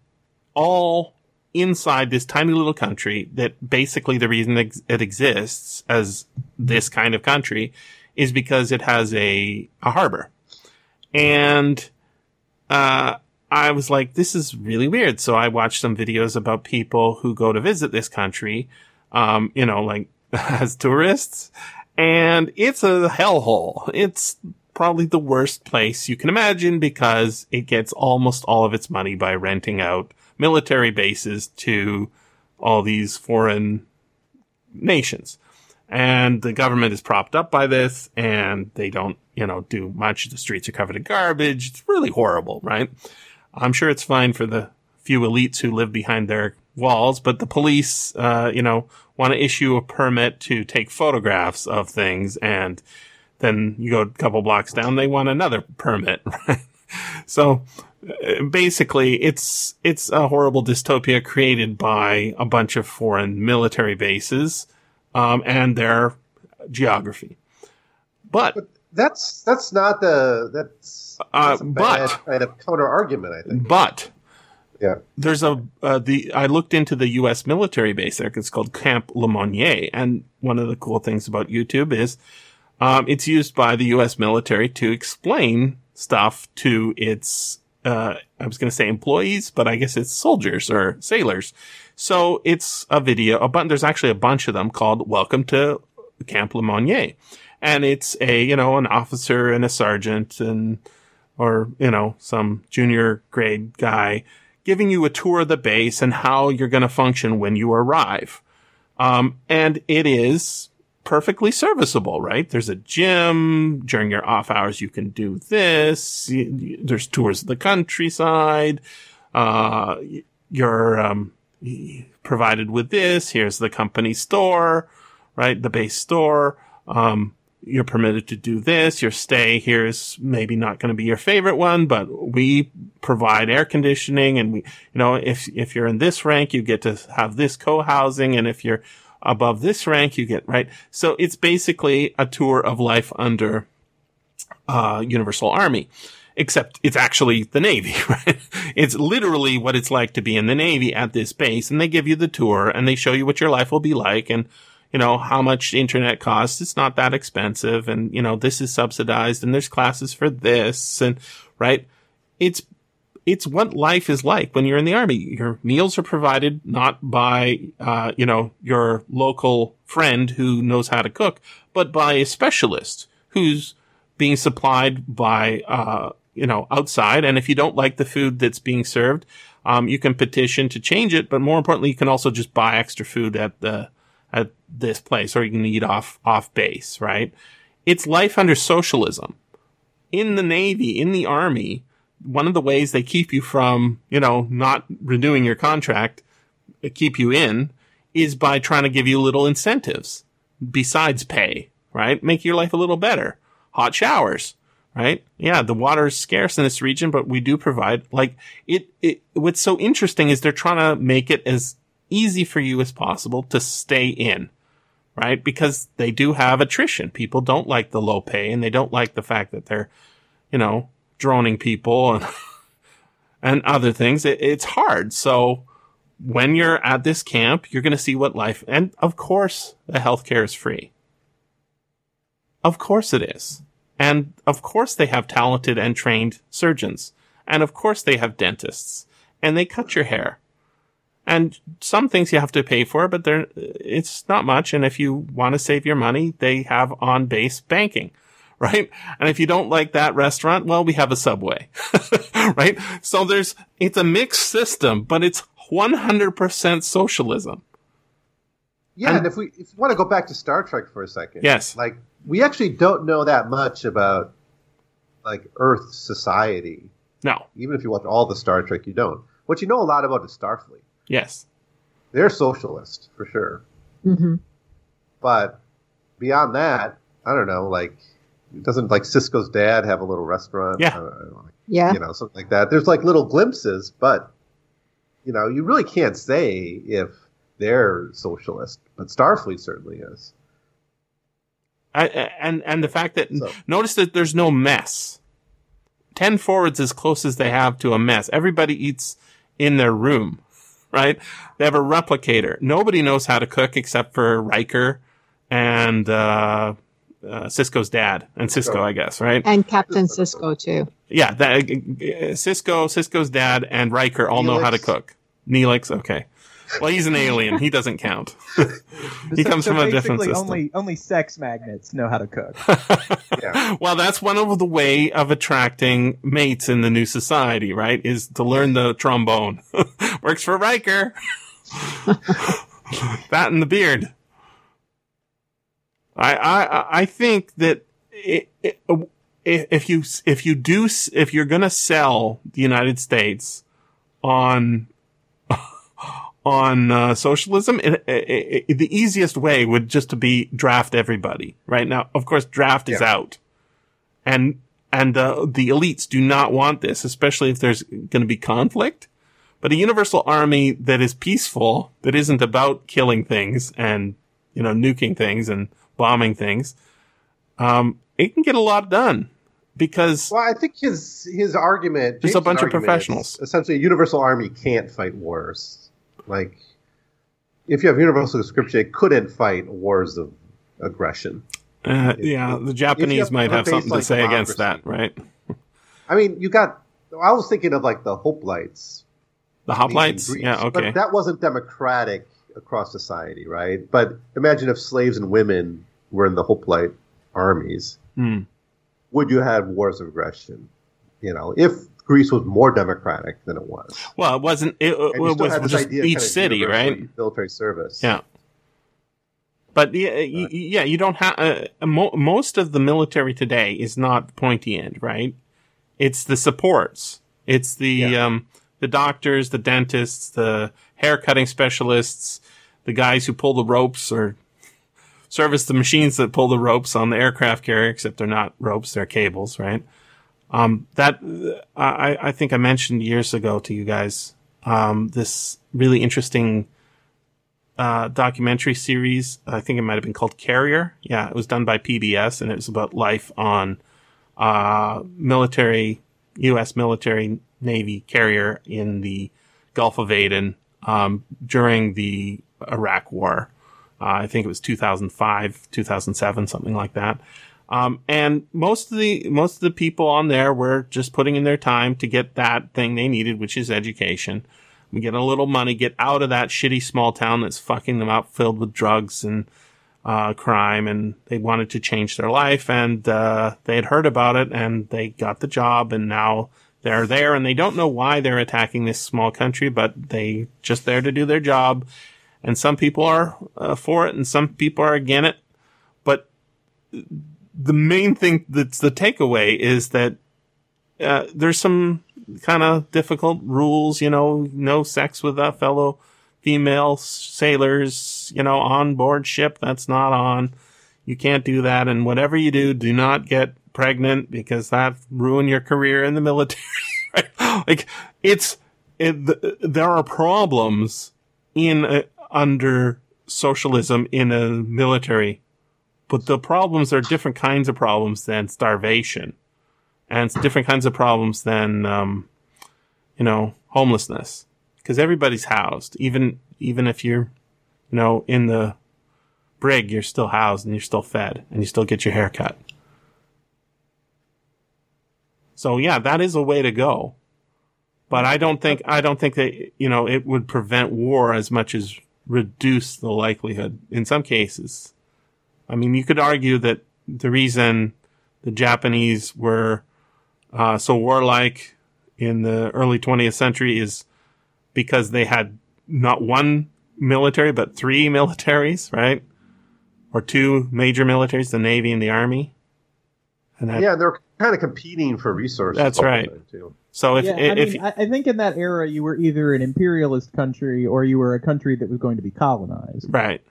all inside this tiny little country that basically the reason it exists as this kind of country is because it has a, a harbor. And, uh, I was like, this is really weird. So I watched some videos about people who go to visit this country, um, you know, like as tourists. And it's a hellhole. It's probably the worst place you can imagine because it gets almost all of its money by renting out military bases to all these foreign nations. And the government is propped up by this and they don't, you know, do much. The streets are covered in garbage. It's really horrible, right? I'm sure it's fine for the few elites who live behind their walls, but the police, uh, you know, want to issue a permit to take photographs of things and then you go a couple blocks down, they want another permit, right? So basically it's, it's a horrible dystopia created by a bunch of foreign military bases, um, and their geography. But, that's that's not the that's, Uh, that's a bad but- kind of counter argument. I think. but Yeah. there's a uh, the I looked into the U.S. military base there. It's called Camp Lemonnier, and one of the cool things about YouTube is um, it's used by the U.S. military to explain stuff to its uh, I was going to say employees, but I guess it's soldiers or sailors. So it's a video, a bunch, there's actually a bunch of them called Welcome to Camp Lemonnier. And it's a, you know, an officer and a sergeant and, or, you know, some junior grade guy giving you a tour of the base and how you're going to function when you arrive. Um, and it is perfectly serviceable, right? There's a gym during your off hours. You can do this. There's tours of the countryside. Uh, you're, um, provided with this. Here's the company store, right? The base store. Um, you're permitted to do this. Your stay here is maybe not going to be your favorite one, but we provide air conditioning and we, you know, if, if you're in this rank, you get to have this co-housing. And if you're above this rank, you get, right? So it's basically a tour of life under, uh, Universal Army. Except it's actually the Navy, right? It's literally what it's like to be in the Navy at this base. And they give you the tour and they show you what your life will be like and you know, how much internet costs. It's not that expensive. And, you know, this is subsidized and there's classes for this and, right? It's, it's what life is like when you're in the army. Your meals are provided not by, uh, you know, your local friend who knows how to cook, but by a specialist who's being supplied by, uh, you know, outside. And if you don't like the food that's being served, um, you can petition to change it. But more importantly, you can also just buy extra food at the, at this place or you can eat off, off base, right? It's life under socialism. In the Navy, in the Army, one of the ways they keep you from, you know, not renewing your contract, uh, keep you in, is by trying to give you little incentives besides pay, right? Make your life a little better. Hot showers, right? Yeah, the water is scarce in this region, but we do provide like it, it, what's so interesting is they're trying to make it as easy for you as possible to stay in, right? Because they do have attrition. People don't like the low pay and they don't like the fact that they're, you know, droning people and, and other things. It, it's hard. So when you're at this camp, you're going to see what life, and of course, the healthcare is free. Of course it is. And of course they have talented and trained surgeons. And of course they have dentists. And they cut your hair. And some things you have to pay for, but it's not much. And if you want to save your money, they have on base banking, right? And if you don't like that restaurant, well, we have a subway, right? So there's, it's a mixed system, but it's 100% socialism. Yeah, and, and if we if you want to go back to Star Trek for a second, yes, like we actually don't know that much about like Earth society. No, even if you watch all the Star Trek, you don't. What you know a lot about is Starfleet. Yes. They're socialist for sure. Mm-hmm. But beyond that, I don't know. Like, doesn't like Sisko's dad have a little restaurant? Yeah. Know, yeah. You know, something like that. There's like little glimpses, but you know, you really can't say if they're socialist, but Starfleet certainly is. I, and and the fact that so. notice that there's no mess. Ten Forward's as close as they have to a mess. Everybody eats in their room right? They have a replicator. Nobody knows how to cook except for Riker and uh, uh, Sisko's dad and Sisko, I guess, right? And Captain Sisko too. Yeah, that uh, Sisko, Sisko's dad, and Riker all Neelix. know how to cook. Neelix, okay. Well, he's an alien. He doesn't count. he so, comes so from a different system. Only, only sex magnets know how to cook. yeah. Well, that's one of the way of attracting mates in the new society, right? Is to learn the trombone. Works for Riker. that and the beard. I I I think that it, it, if you if you do if you're gonna sell the United States on on uh, socialism, it, it, the easiest way would just to be draft everybody. Right now, of course, draft is out, and and uh, the elites do not want this, especially if there's going to be conflict. But a universal army that is peaceful, that isn't about killing things and you know nuking things and bombing things, um, it can get a lot done because well, I think his his argument there's a bunch of professionals. Essentially, a universal army can't fight wars. Like, if you have universal conscription, it couldn't fight wars of aggression. Uh, yeah, the Japanese have might have something like to say against that, right? I mean, you got I was thinking of like the hoplites. The hoplites, yeah, okay. But that wasn't democratic across society, right? But imagine if slaves and women were in the hoplite armies. Hmm. Would you have wars of aggression? You know, if Greece was more democratic than it was. Well, it wasn't. It, it was just each city, right? Military service. Yeah. But yeah, uh, yeah, you don't have uh, mo- most of the military today is not pointy end, right? It's the supports. It's the yeah. um, the doctors, the dentists, the hair cutting specialists, the guys who pull the ropes or service the machines that pull the ropes on the aircraft carrier, except they're not ropes, they're cables, right? Um, that, I, I think I mentioned years ago to you guys, um, this really interesting, uh, documentary series. I think it might have been called Carrier. Yeah, it was done by PBS and it was about life on, uh, military, U.S. military Navy carrier in the Gulf of Aden, um, during the Iraq War. Uh, I think it was 2005, 2007, something like that. Um, and most of the most of the people on there were just putting in their time to get that thing they needed, which is education. We get a little money, get out of that shitty small town that's fucking them up, filled with drugs and uh, crime, and they wanted to change their life. And uh, they had heard about it, and they got the job, and now they're there, and they don't know why they're attacking this small country, but they just there to do their job and some people are uh, for it and some people are against it. But the main thing that's the takeaway is that uh, there's some kind of difficult rules, you know, no sex with a fellow female sailors, you know, on board ship. That's not on. You can't do that. And whatever you do, do not get pregnant because that ruin your career in the military. right? Like it's, it, there are problems in a, under socialism in a military, but the problems are different kinds of problems than starvation, and it's different kinds of problems than, um, you know, homelessness, because everybody's housed, even even if you're, you know, in the brig, you're still housed and you're still fed and you still get your hair cut. So yeah, that is a way to go. But I don't think I don't think that you know it would prevent war as much as reduce the likelihood in some cases. I mean, you could argue that the reason the Japanese were uh, so warlike in the early 20th century is because they had not one military, but three militaries, right? Or two major militaries, the Navy and the Army. And that, yeah, they're kind of competing for resources. That's right. Too. So if, yeah, if, I, mean, I think in that era you were either an imperialist country or you were a country that was going to be colonized. Right.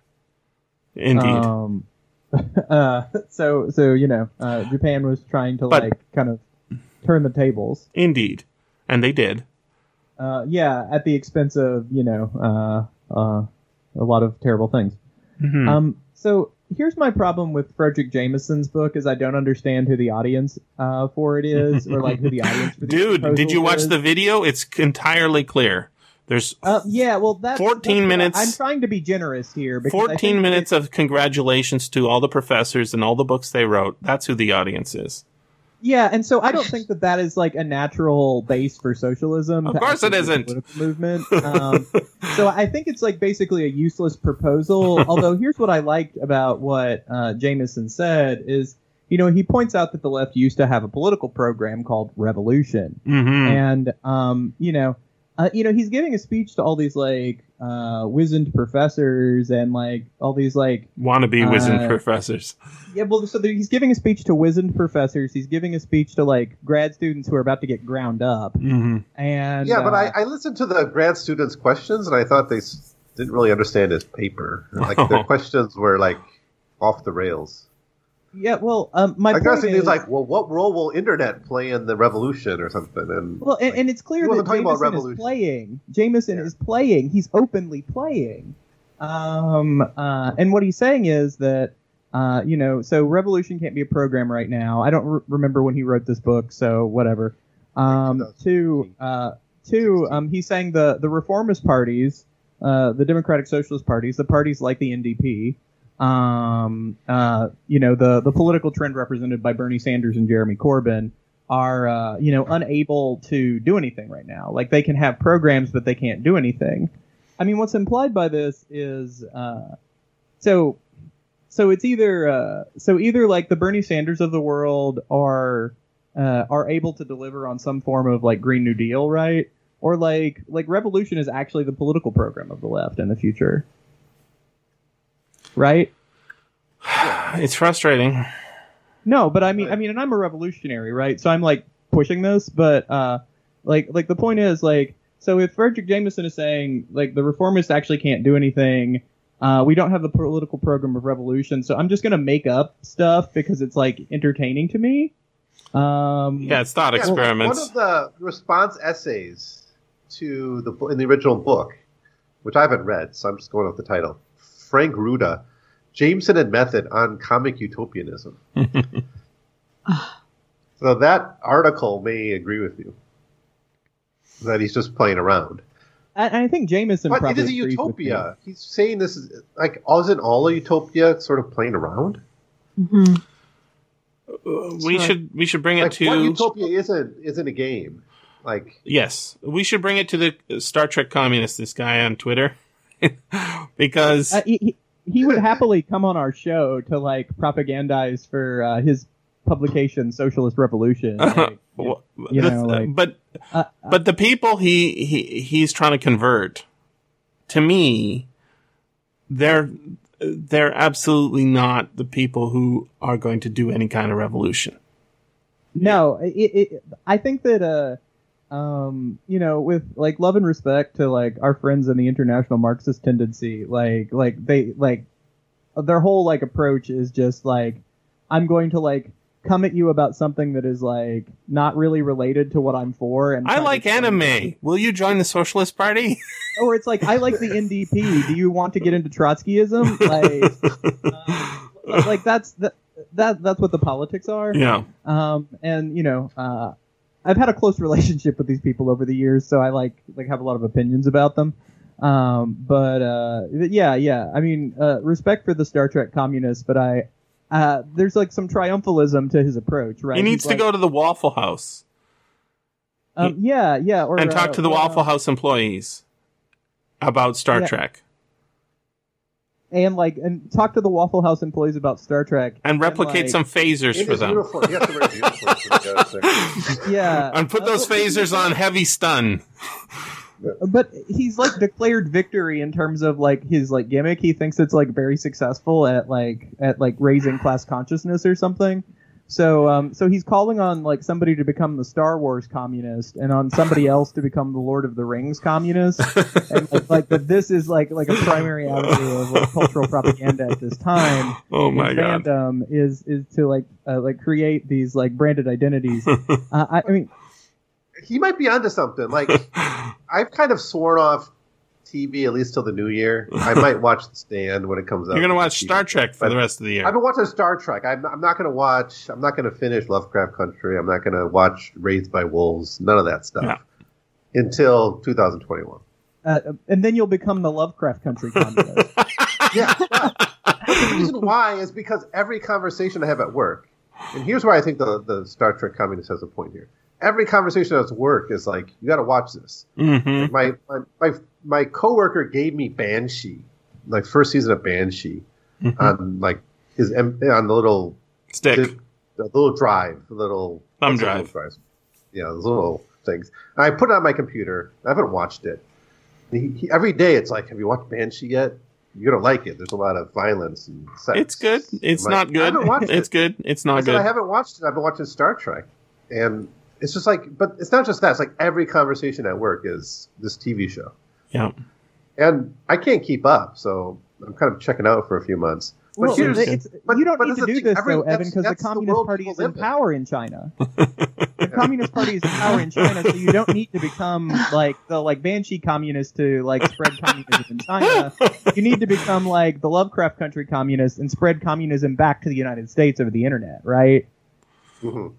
Indeed. Um, uh, so so you know, uh, Japan was trying to but, like kind of turn the tables. Indeed, and they did. Uh, yeah, at the expense of you know uh, uh, a lot of terrible things. Mm-hmm. Um, so here's my problem with Fredric Jameson's book is I don't understand who the audience uh, for it is or like who the audience for Dude, did you watch is. the video? It's entirely clear. There's uh, yeah, well that's 14 that's, minutes. I'm trying to be generous here. 14 minutes of congratulations to all the professors and all the books they wrote. That's who the audience is. Yeah, and so I don't think that that is like a natural base for socialism. Of course, it isn't. Movement. Um, so I think it's like basically a useless proposal. Although here's what I liked about what uh, Jameson said is, you know, he points out that the left used to have a political program called Revolution, mm-hmm. and um, you know, uh, you know, he's giving a speech to all these like uh, wizened professors and like all these like wannabe wizened uh, professors. Yeah, well, so he's giving a speech to wizened professors. He's giving a speech to like grad students who are about to get ground up. Mm-hmm. And yeah, but I, uh, I, listened to the grad students' questions and I thought they s- didn't really understand his paper. Like their questions were like off the rails. Yeah, well, um, my I guess is, he's like, well, what role will internet play in the revolution or something? And well, and, like, and it's clear that Jameson is playing. Jameson Yeah. is playing. He's openly playing. Um, uh, and what he's saying is that, uh, you know, so revolution can't be a program right now. I don't re- remember when he wrote this book, so whatever. Um, two, uh, two, um, he's saying the the reformist parties, uh, the Democratic Socialist parties, the parties like the NDP, um, uh, you know, the the political trend represented by Bernie Sanders and Jeremy Corbyn, are uh, you know unable to do anything right now. Like they can have programs, but they can't do anything. I mean, what's implied by this is uh, so so it's either uh, so either like the Bernie Sanders of the world are uh, are able to deliver on some form of like Green New Deal, right? Or like like revolution is actually the political program of the left in the future, right? It's frustrating. No, but I mean, I mean, and I'm a revolutionary, right? So I'm like pushing this, but uh, like, like the point is, like, so if Fredric Jameson is saying like the reformists actually can't do anything, uh, we don't have the political program of revolution, so I'm just gonna make up stuff because it's like entertaining to me. Um, Yeah, it's thought Yeah, experiments. One of the response essays to the bo- in the original book, which I haven't read, so I'm just going off the title. Frank Ruda, Jameson and Method on Comic Utopianism. so that article may agree with you that he's just playing around. and I think Jameson But it probably is a agrees with me. utopia. He's saying this is like, isn't all a utopia sort of playing around? hmm we should we should bring it Like, what to utopia isn't isn't a game. Like, yes, we should bring it to the Star Trek communist. This guy on Twitter, because Uh, he, he, he would happily come on our show to like propagandize for uh, his publication, Socialist Revolution. Like, Well, you know, like- but uh, but the people he, he he's trying to convert to me they're they're absolutely not the people who are going to do any kind of revolution No, it, it, I think that uh, um, you know, with like love and respect to like our friends in the international Marxist tendency, like like they like their whole like approach is just like I'm going to like come at you about something that is like not really related to what I'm for, and i like it. anime will you join the socialist party Or it's like I like the NDP. Do you want to get into Trotskyism? Like, um, like that's that, that that's what the politics are. yeah Um, and you know, uh, I've had a close relationship with these people over the years, so I like like have a lot of opinions about them. Um, but uh, yeah, yeah. I mean, uh, respect for the Star Trek communists, but I uh, there's like some triumphalism to his approach, right? he needs He's to like, go to the waffle house Um, yeah, yeah, or and talk uh, to the waffle house employees about star Yeah. trek and like and talk to the Waffle House employees about Star Trek and replicate like- some phasers for them uniform, he has to wear his uniform when he goes there. Yeah, and put those well, phasers on heavy stun but he's like declared victory in terms of like his like gimmick. He thinks it's like very successful at like at like raising class consciousness or something. So um so he's calling on like somebody to become the Star Wars communist and on somebody else to become the Lord of the Rings communist. and like, like that this is like like a primary avenue of like, cultural propaganda at this time. oh my god fandom is is to like uh, like create these like branded identities. uh, I, I mean, he might be onto something. Like I've kind of sworn off TV at least till the new year. I might watch The Stand when it comes out. You're gonna watch Star Trek for But the rest of the year. I've been watching Star Trek. I'm, I'm not going to watch. I'm not going to finish Lovecraft Country. I'm not going to watch Raised by Wolves. None of that stuff Yeah. until 2021. uh, and then you'll become the Lovecraft Country communist. Yeah. but the reason why is because every conversation I have at work, and here's where I think the, the Star Trek communist has a point here. Every conversation at work is like, you got to watch this. Mhm. my, my my my coworker gave me Banshee, like first season of Banshee, Mhm. on like his on the little Stick. the, little drive, the little Thumb drive. drives? Yeah, those little things. And I put it on my computer. I haven't watched it. He, he, every day, it's like, have you watched Banshee yet? You're gonna like it. There's a lot of violence and sex. It's good. It's like, not I good. haven't watched It's it. good. It's I not said I good. haven't watched it. I've been watching Star Trek, and it's just like, but it's not just that. It's like every conversation at work is this TV show. Yeah. and I can't keep up, so I'm kind of checking out for a few months. But well, here's it's, but- you don't but need to do thing, this every- though, Evan, because the that's the Communist Party is in live power in China. the Communist Party is in power in China, so you don't need to become like the like Banshee communist to like spread communism in China. You need to become like the Lovecraft Country communist and spread communism back to the United States over the internet, right? Mhm.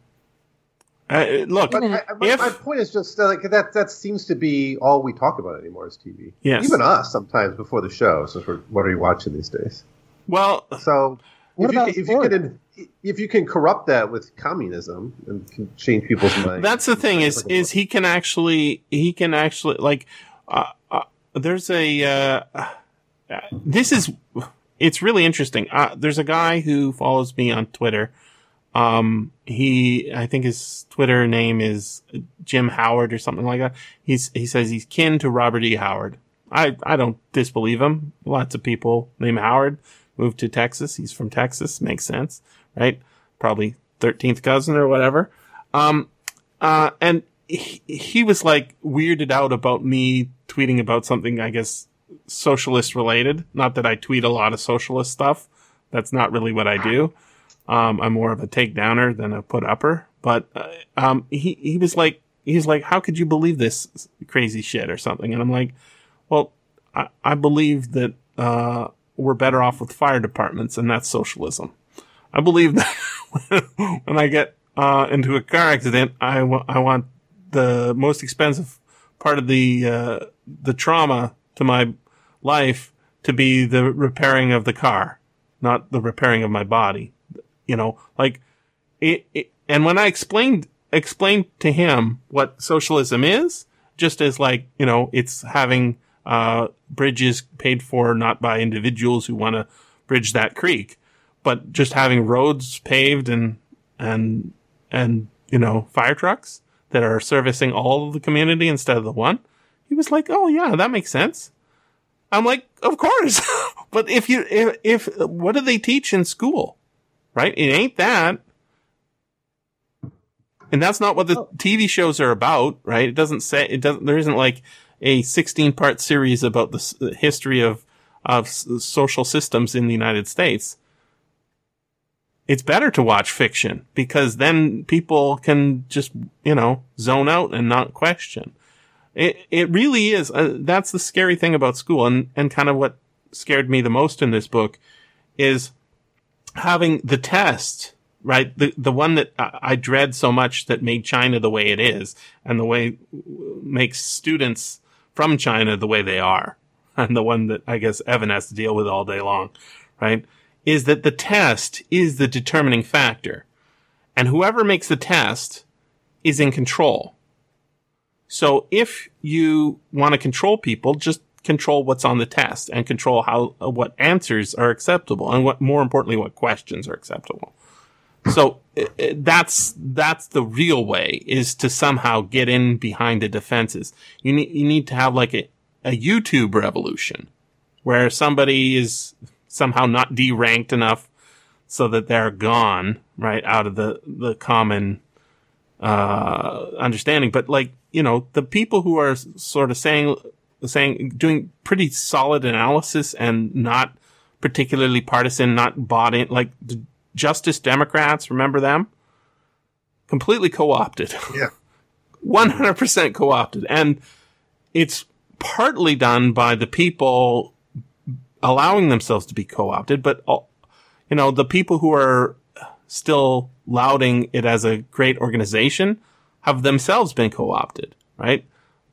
Uh, look, But I, I, my, if my point is just uh, like that. That seems to be all we talk about anymore is TV. Yes. even us sometimes before the show. So, for, what are you watching these days? well, So, What if you about can, if you can if you can corrupt that with communism and can change people's minds. That's the thing is is he can actually he can actually like uh, uh, there's a uh, this is it's really interesting. Uh, there's a guy who follows me on Twitter. Um, he I think his Twitter name is Jim Howard or something like that. He's he says he's kin to Robert E. Howard. I I don't disbelieve him. Lots of people named Howard moved to Texas. He's from Texas. Makes sense, right? Probably 13th cousin or whatever. Um, uh, and he, he was like weirded out about me tweeting about something, I guess, socialist related. Not that I tweet a lot of socialist stuff. That's not really what I do. Um, I'm more of a takedowner than a put upper. But, uh, um, he, he was like, he's like, how could you believe this crazy shit or something? And I'm like, well, I, I believe that, uh, we're better off with fire departments, and that's socialism. I believe that when I get uh, into a car accident, I, w- I want the most expensive part of the uh, the trauma to my life to be the repairing of the car, not the repairing of my body. You know, like it, it and when I explained explained to him what socialism is, just as like you know, it's having uh, bridges paid for not by individuals who want to bridge that creek, but just having roads paved and and and you know fire trucks that are servicing all of the community instead of the one. He was like, "Oh yeah, that makes sense." I'm like, "Of course." but if you if, if what do they teach in school? Right? It ain't that. And that's not what the oh. TV shows are about, right? It doesn't say it doesn't there isn't like a 16 part series about the history of, of social systems in the United States. It's better to watch fiction because then people can just, you know, zone out and not question. It, it really is. Uh, that's the scary thing about school and, and kind of what scared me the most in this book is having the test right? The the one that I dread so much that made China the way it is, and the way makes students from China the way they are, and the one that I guess Evan has to deal with all day long, right? Is that the test is the determining factor. And whoever makes the test is in control. So if you want to control people, just control what's on the test and control how, what answers are acceptable and what, more importantly, what questions are acceptable. So that's that's the real way is to somehow get in behind the defenses. You need you need to have like a, a YouTube revolution where somebody is somehow not deranked enough so that they're gone right out of the the common uh, understanding. But like you know the people who are sort of saying saying doing pretty solid analysis and not particularly partisan, not bought in like the Justice Democrats, remember them? Completely co-opted. Yeah. 100% co-opted. And it's partly done by the people allowing themselves to be co-opted, but you know, the people who are still lauding it as a great organization have themselves been co-opted, right?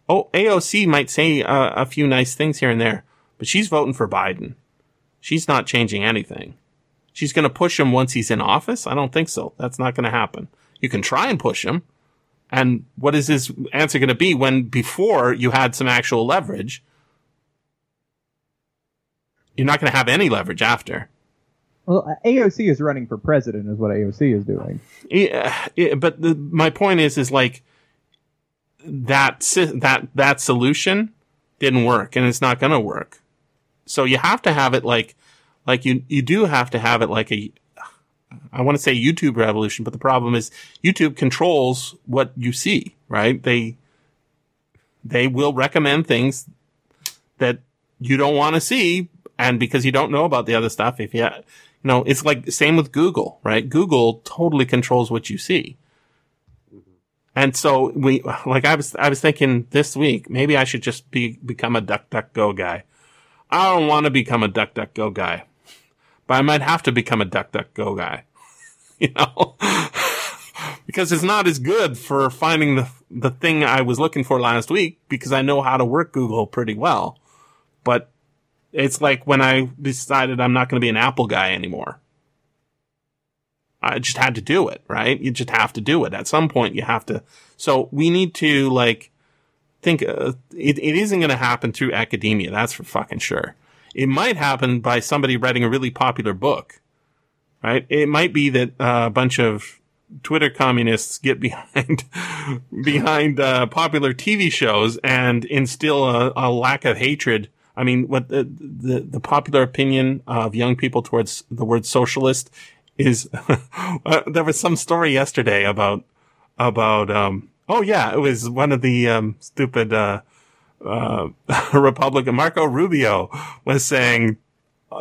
Oh, AOC might say uh, a few nice things here and there, but she's voting for Biden. She's not changing anything she's going to push him once he's in office? I don't think so. That's not going to happen. You can try and push him. And what is his answer going to be when before you had some actual leverage? You're not going to have any leverage after. Well, AOC is running for president, is what AOC is doing. Yeah, but the, my point is, is like that that that solution didn't work, and it's not going to work. So you have to have it like like you, you do have to have it like a, I want to say YouTube revolution, but the problem is YouTube controls what you see, right? They, they will recommend things that you don't want to see. And because you don't know about the other stuff, if you, you know, it's like same with Google, right? Google totally controls what you see. And so we, like I was, I was thinking this week, maybe I should just be, become a DuckDuckGo guy. I don't want to become a DuckDuckGo guy but I might have to become a DuckDuckGo guy. you know? because it's not as good for finding the the thing I was looking for last week because I know how to work Google pretty well. But it's like when I decided I'm not going to be an Apple guy anymore. I just had to do it, right? You just have to do it. At some point, you have to. So we need to like think uh, it, it isn't going to happen through academia. That's for fucking sure. It might happen by somebody writing a really popular book, right? It might be that uh, a bunch of Twitter communists get behind behind uh, popular TV shows and instill a, a, lack of hatred. I mean, what the, the, the popular opinion of young people towards the word socialist is. uh, there was some story yesterday about about um, oh yeah, it was one of the um, stupid uh, uh, Republican Marco Rubio was saying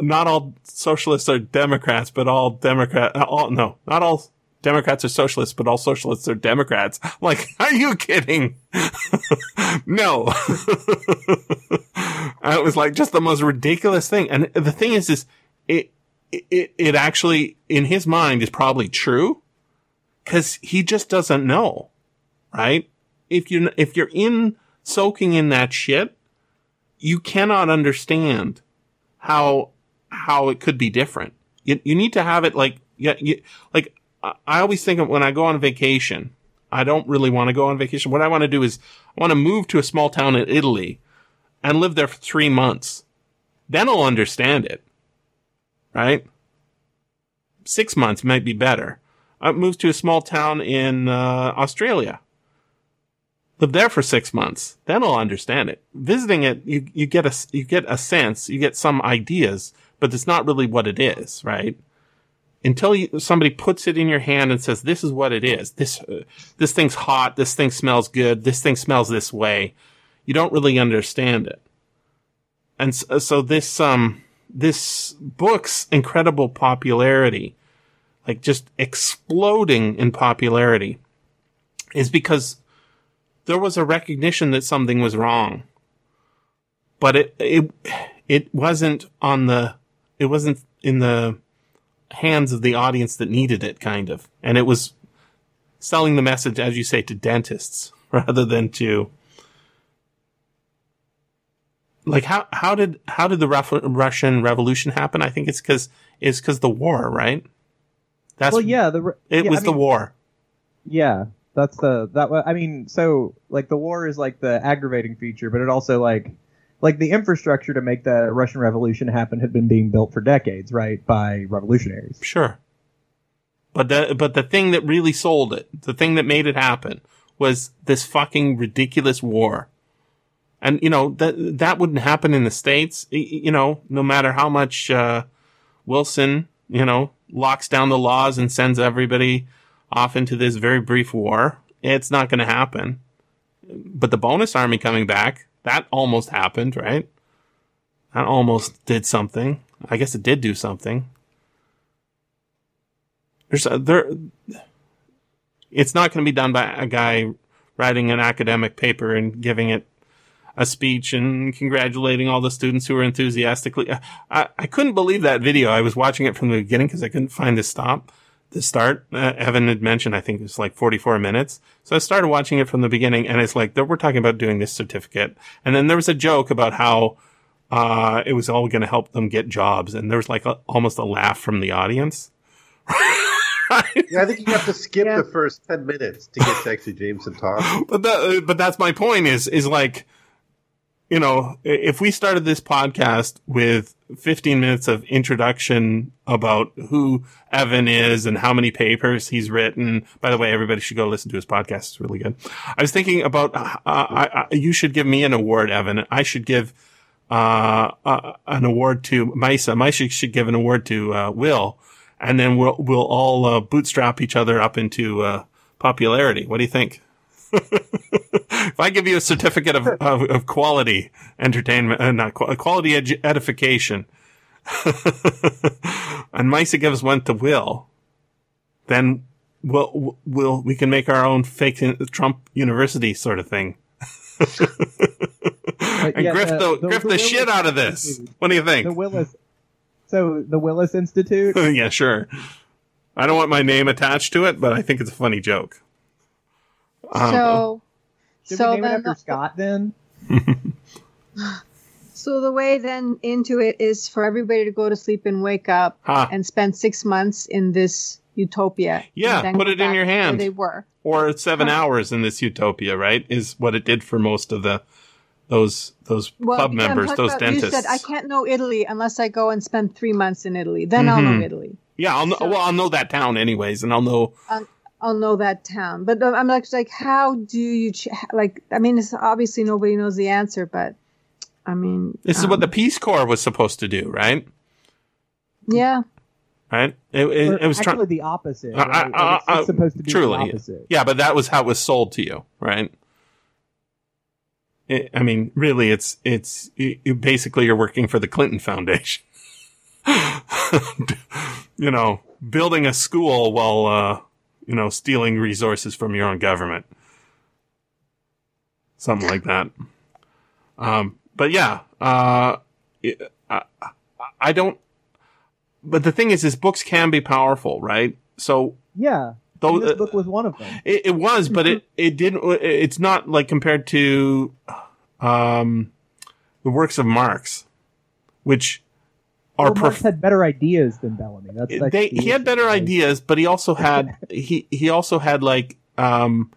not all socialists are Democrats, but all Democrat all no, not all Democrats are socialists, but all socialists are Democrats. I'm like, are you kidding? no. it was like just the most ridiculous thing. And the thing is, is it, it, it actually in his mind is probably true because he just doesn't know, right? If you, if you're in soaking in that shit, you cannot understand how, how it could be different. You, you need to have it like, yeah, you, like I always think of when I go on vacation, I don't really want to go on vacation. What I want to do is I want to move to a small town in Italy and live there for three months. Then I'll understand it. Right? Six months might be better. I move to a small town in uh, Australia. Live there for six months. Then I'll understand it. Visiting it, you, you get a, you get a sense, you get some ideas, but it's not really what it is, right? until you, somebody puts it in your hand and says, "This is what it is. This uh, this thing's hot. This thing smells good. This thing smells this way." You don't really understand it, and so, so this um this book's incredible popularity, like just exploding in popularity, is because there was a recognition that something was wrong, but it it it wasn't on the it wasn't in the hands of the audience that needed it, kind of. And it was selling the message, as you say, to dentists rather than to like how how did how did the Russian Revolution happen? I think it's because it's because the war, right? That's well, yeah. The it yeah, was I mean, the war. Yeah, that's the that. I mean, so like the war is like the aggravating feature, but it also like like the infrastructure to make the Russian Revolution happen had been being built for decades, right, by revolutionaries. Sure. But the but the thing that really sold it, the thing that made it happen, was this fucking ridiculous war. And you know that that wouldn't happen in the states. You know, no matter how much uh, Wilson, you know, locks down the laws and sends everybody off into this very brief war, it's not going to happen. But the bonus army coming back, that almost happened, right? That almost did something. I guess it did do something. There's a, there. It's not going to be done by a guy writing an academic paper and giving it a speech and congratulating all the students who were enthusiastically. I, I couldn't believe that video. I was watching it from the beginning because I couldn't find the stop the start. Uh, Evan had mentioned, I think it was like 44 minutes. So I started watching it from the beginning and it's like, we're talking about doing this certificate. And then there was a joke about how, uh, it was all going to help them get jobs. And there was like a, almost a laugh from the audience. yeah, I think you have to skip yeah. the first 10 minutes to get to actually Jameson talk. But that, but that's my point is, is like, you know, if we started this podcast with 15 minutes of introduction about who Evan is and how many papers he's written. By the way, everybody should go listen to his podcast. It's really good. I was thinking about, uh, I, I, you should give me an award, Evan. I should give, uh, uh, an award to Maissa. Maissa should give an award to, uh, Will. And then we'll, we'll all, uh, bootstrap each other up into, uh, popularity. What do you think? if I give you a certificate of, of, of quality entertainment, uh, not qu- quality edu- edification, and Maissa gives one to Will, then we'll, we'll, we can make our own fake uh, Trump University sort of thing. Uh, and yeah, grift uh, the, the, grift the, the shit out of this. Institute. What do you think? The Willis. So the Willis Institute. yeah, sure. I don't want my name attached to it, but I think it's a funny joke. Um, so, should so we name it after the, Scott then? so the way then into it is for everybody to go to sleep and wake up huh. and spend six months in this utopia. Yeah, put it in your hand. They were. or seven Huh. hours in this utopia, right? Is what it did for most of the those those Well, pub members, those about- dentists. You said I can't know Italy unless I go and spend three months in Italy. Then I'll know Mhm. Italy. yeah, I'll know, so- well, I'll know that town anyways, and I'll know. I'll know that town. But uh, I'm like, like, how do you ch- like? I mean, it's obviously nobody knows the answer, but I mean, This is um, what the Peace Corps was supposed to do, right? yeah. Right? It, it, it was actually trying. the opposite. Uh, uh, Right? Like, uh, it's, it's supposed to be truly. the opposite. Yeah, but that was how it was sold to you, right? It, I mean, really, it's it's it, it- basically you're working for the Clinton Foundation. you know, building a school while uh, you know stealing resources from your own government, something like that. Um, but yeah, uh, it- I, I don't. But the thing is, is books can be powerful, right? So Yeah. though this book was one of them. it, it was, but it it didn't. It's not like compared to um, the works of Marx, which are Well, prof- had better ideas than Bellamy. That's, that's they the he had better ideas, but he also had he he also had like um,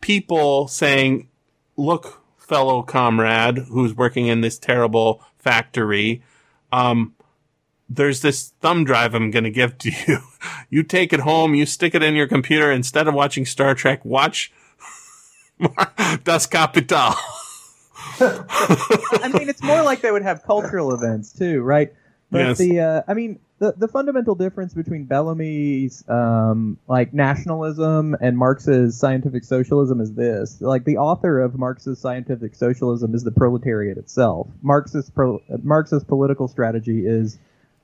people saying, "Look, fellow comrade, who's working in this terrible factory." Um, there's this thumb drive I'm going to give to you. You take it home, you stick it in your computer. Instead of watching Star Trek, watch Das Kapital. I mean, it's more like they would have cultural events too, right? But Yes. the, uh, I mean, the the fundamental difference between Bellamy's um, like nationalism and Marx's scientific socialism is this: like the author of Marx's scientific socialism is the proletariat itself. Marx's pro, Marx's political strategy is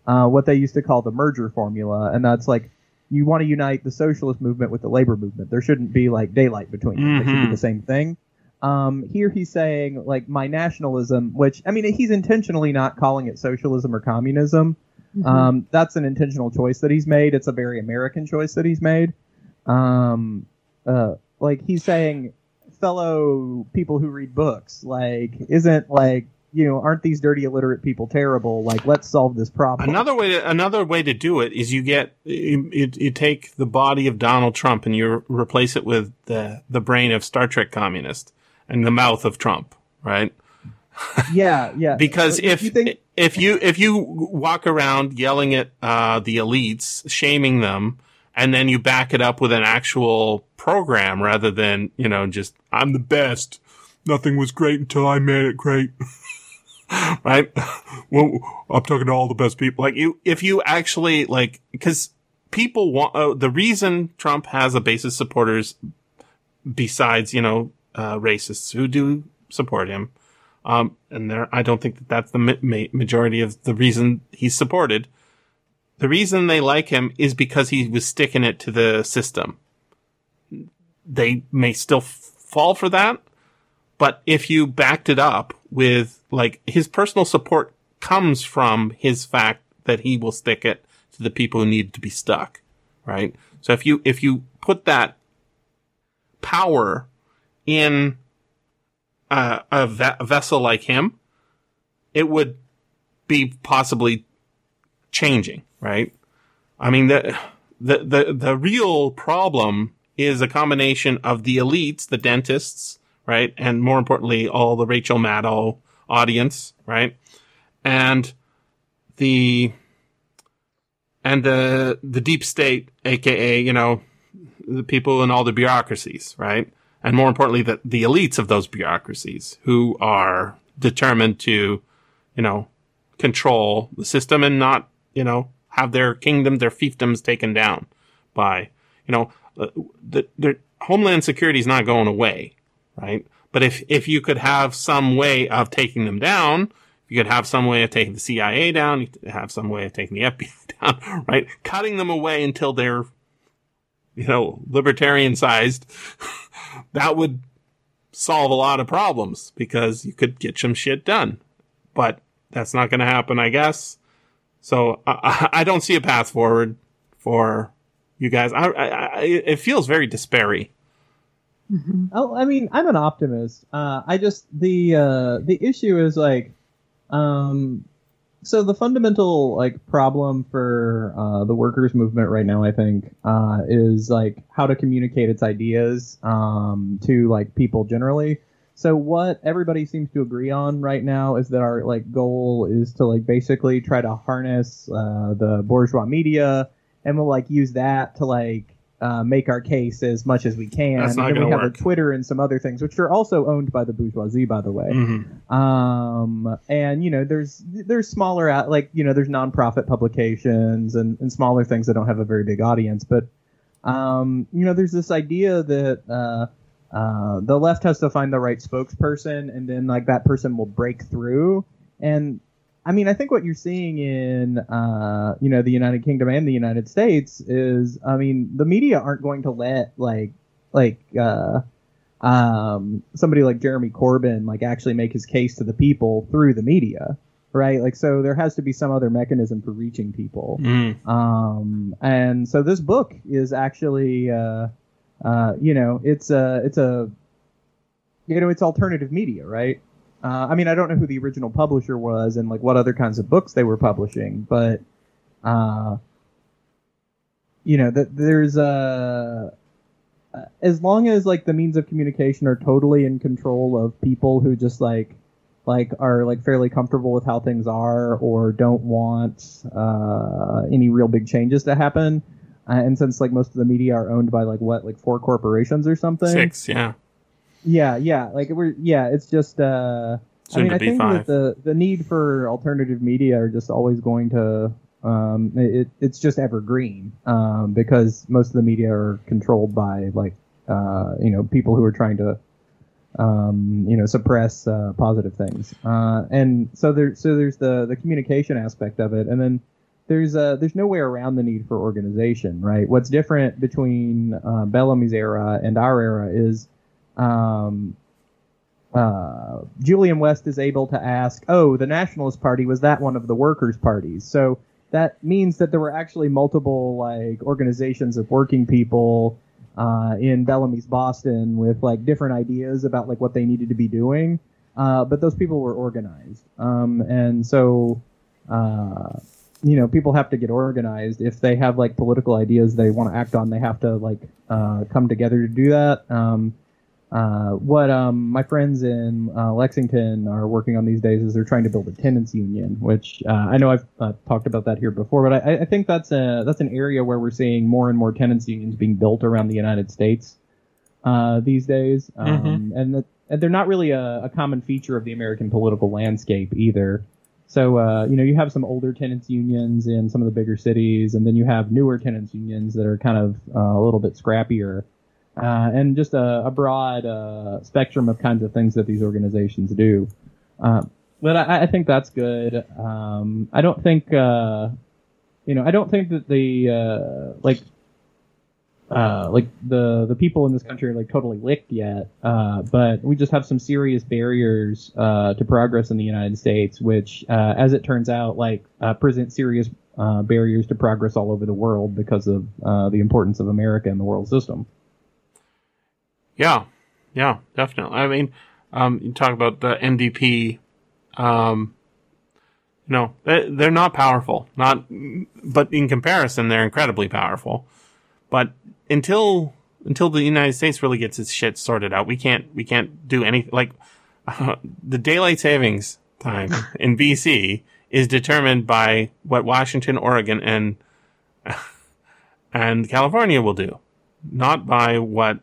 uh, what they used to call the merger formula, and that's like you want to unite the socialist movement with the labor movement. There shouldn't be like daylight between them. They should be Mhm. the same thing. Um, here he's saying like my nationalism, which I mean he's intentionally not calling it socialism or communism. Mhm. Um, that's an intentional choice that he's made. It's a very American choice that he's made. Um, uh, like he's saying, fellow people who read books, like isn't like you know aren't these dirty illiterate people terrible? Like let's solve this problem. Another way to another way to do it is you get you, you, you take the body of Donald Trump and you replace it with the the brain of Star Trek communist and the mouth of Trump, right? yeah, yeah. Because if you think if you if you walk around yelling at uh, the elites, shaming them, and then you back it up with an actual program rather than you know just I'm the best. Nothing was great until I made it great. right? Well, I'm talking to all the best people. Like you, if you actually like, because people want uh, the reason Trump has a base of supporters, besides you know uh, racists who do support him, um, and there I don't think that that's the ma- ma- majority of the reason he's supported. The reason they like him is because he was sticking it to the system. They may still f- fall for that, but if you backed it up with like his personal support comes from his fact that he will stick it to the people who need to be stuck, right? So if you if you put that power in a, ve- a vessel like him, it would be possibly changing, right? I mean the the the the real problem is a combination of the elites, the dentists, right, and more importantly, all the Rachel Maddow audience, right, and the and the the deep state, aka you know the people in all the bureaucracies, right, and more importantly, the the elites of those bureaucracies who are determined to, you know, control the system and not, you know, have their kingdom, their fiefdoms taken down by, you know, uh, the, the Homeland Security is not going away, right? But if if you could have some way of taking them down, you could have some way of taking the CIA down, you could have some way of taking the FBI down, right? Cutting them away until they're, you know, libertarian sized. that would solve a lot of problems because you could get some shit done. But that's not going to happen, I guess. So I, I don't see a path forward for you guys. I, I, it feels very despairy. Mhm. Oh, I mean, I'm an optimist. Uh, I just the uh, the issue is like, um, so the fundamental like problem for uh, the workers movement right now, I think, uh, is like how to communicate its ideas um, to like people generally. So what everybody seems to agree on right now is that our like goal is to like basically try to harness uh, the bourgeois media, and we'll like use that to like uh, make our case as much as we can. That's not and then we have work. a Twitter and some other things, which are also owned by the bourgeoisie, by the way. Mhm. Um, and you know, there's there's smaller out like you know, there's nonprofit publications and, and smaller things that don't have a very big audience, but um, you know, there's this idea that uh, uh, the left has to find the right spokesperson, and then like that person will break through. And I mean, I think what you're seeing in uh, you know the United Kingdom and the United States is, I mean, the media aren't going to let like like uh, um, somebody like Jeremy Corbyn like actually make his case to the people through the media, right? Like, so there has to be some other mechanism for reaching people. Mm. Um, and so this book is actually, uh, uh, you know, it's a, it's a, you know, it's alternative media, right? Uh, I mean, I don't know who the original publisher was and like what other kinds of books they were publishing, but, uh, you know, that there's a, as long as like the means of communication are totally in control of people who just like like are like fairly comfortable with how things are or don't want uh, any real big changes to happen uh, and since like most of the media are owned by like what like four corporations or something Six, yeah. Yeah yeah like we're yeah it's just uh I mean, I think five. that the the need for alternative media are just always going to um it, it's just evergreen um because most of the media are controlled by like uh you know people who are trying to um you know suppress uh, positive things uh and so there so there's the the communication aspect of it and then there's uh there's no way around the need for organization right what's different between uh, Bellamy's era and our era is um uh, Julian West is able to ask, "Oh, the Nationalist Party was that one of the workers' parties?" So that means that there were actually multiple like organizations of working people uh, in Bellamy's Boston with like different ideas about like what they needed to be doing, uh, but those people were organized, um, and so. Uh, you know, people have to get organized. If they have like political ideas they want to act on, they have to like uh, come together to do that. Um, uh, what um, my friends in uh, Lexington are working on these days is they're trying to build a tenants union, which uh, I know I've uh, talked about that here before, but I, I think that's a that's an area where we're seeing more and more tenants unions being built around the United States uh, these days, um, and, that, and they're not really a, a common feature of the American political landscape either. So uh, you know you have some older tenants unions in some of the bigger cities, and then you have newer tenants unions that are kind of uh, a little bit scrappier uh, and just a, a broad uh, spectrum of kinds of things that these organizations do. Um, but I, I think that's good. Um, I don't think, uh, you know, I don't think that the uh, like, uh, like the the people in this country are like totally licked yet. Uh, but we just have some serious barriers uh, to progress in the United States, which, uh, as it turns out, like uh, present serious uh, barriers to progress all over the world because of uh, the importance of America in the world system. Yeah, yeah, definitely. I mean, um, you talk about the NDP. Um, no, they, they're not powerful. Not, but in comparison, they're incredibly powerful. But until until the United States really gets its shit sorted out, we can't we can't do anything. Like the daylight savings time in BC is determined by what Washington, Oregon, and and California will do, not by what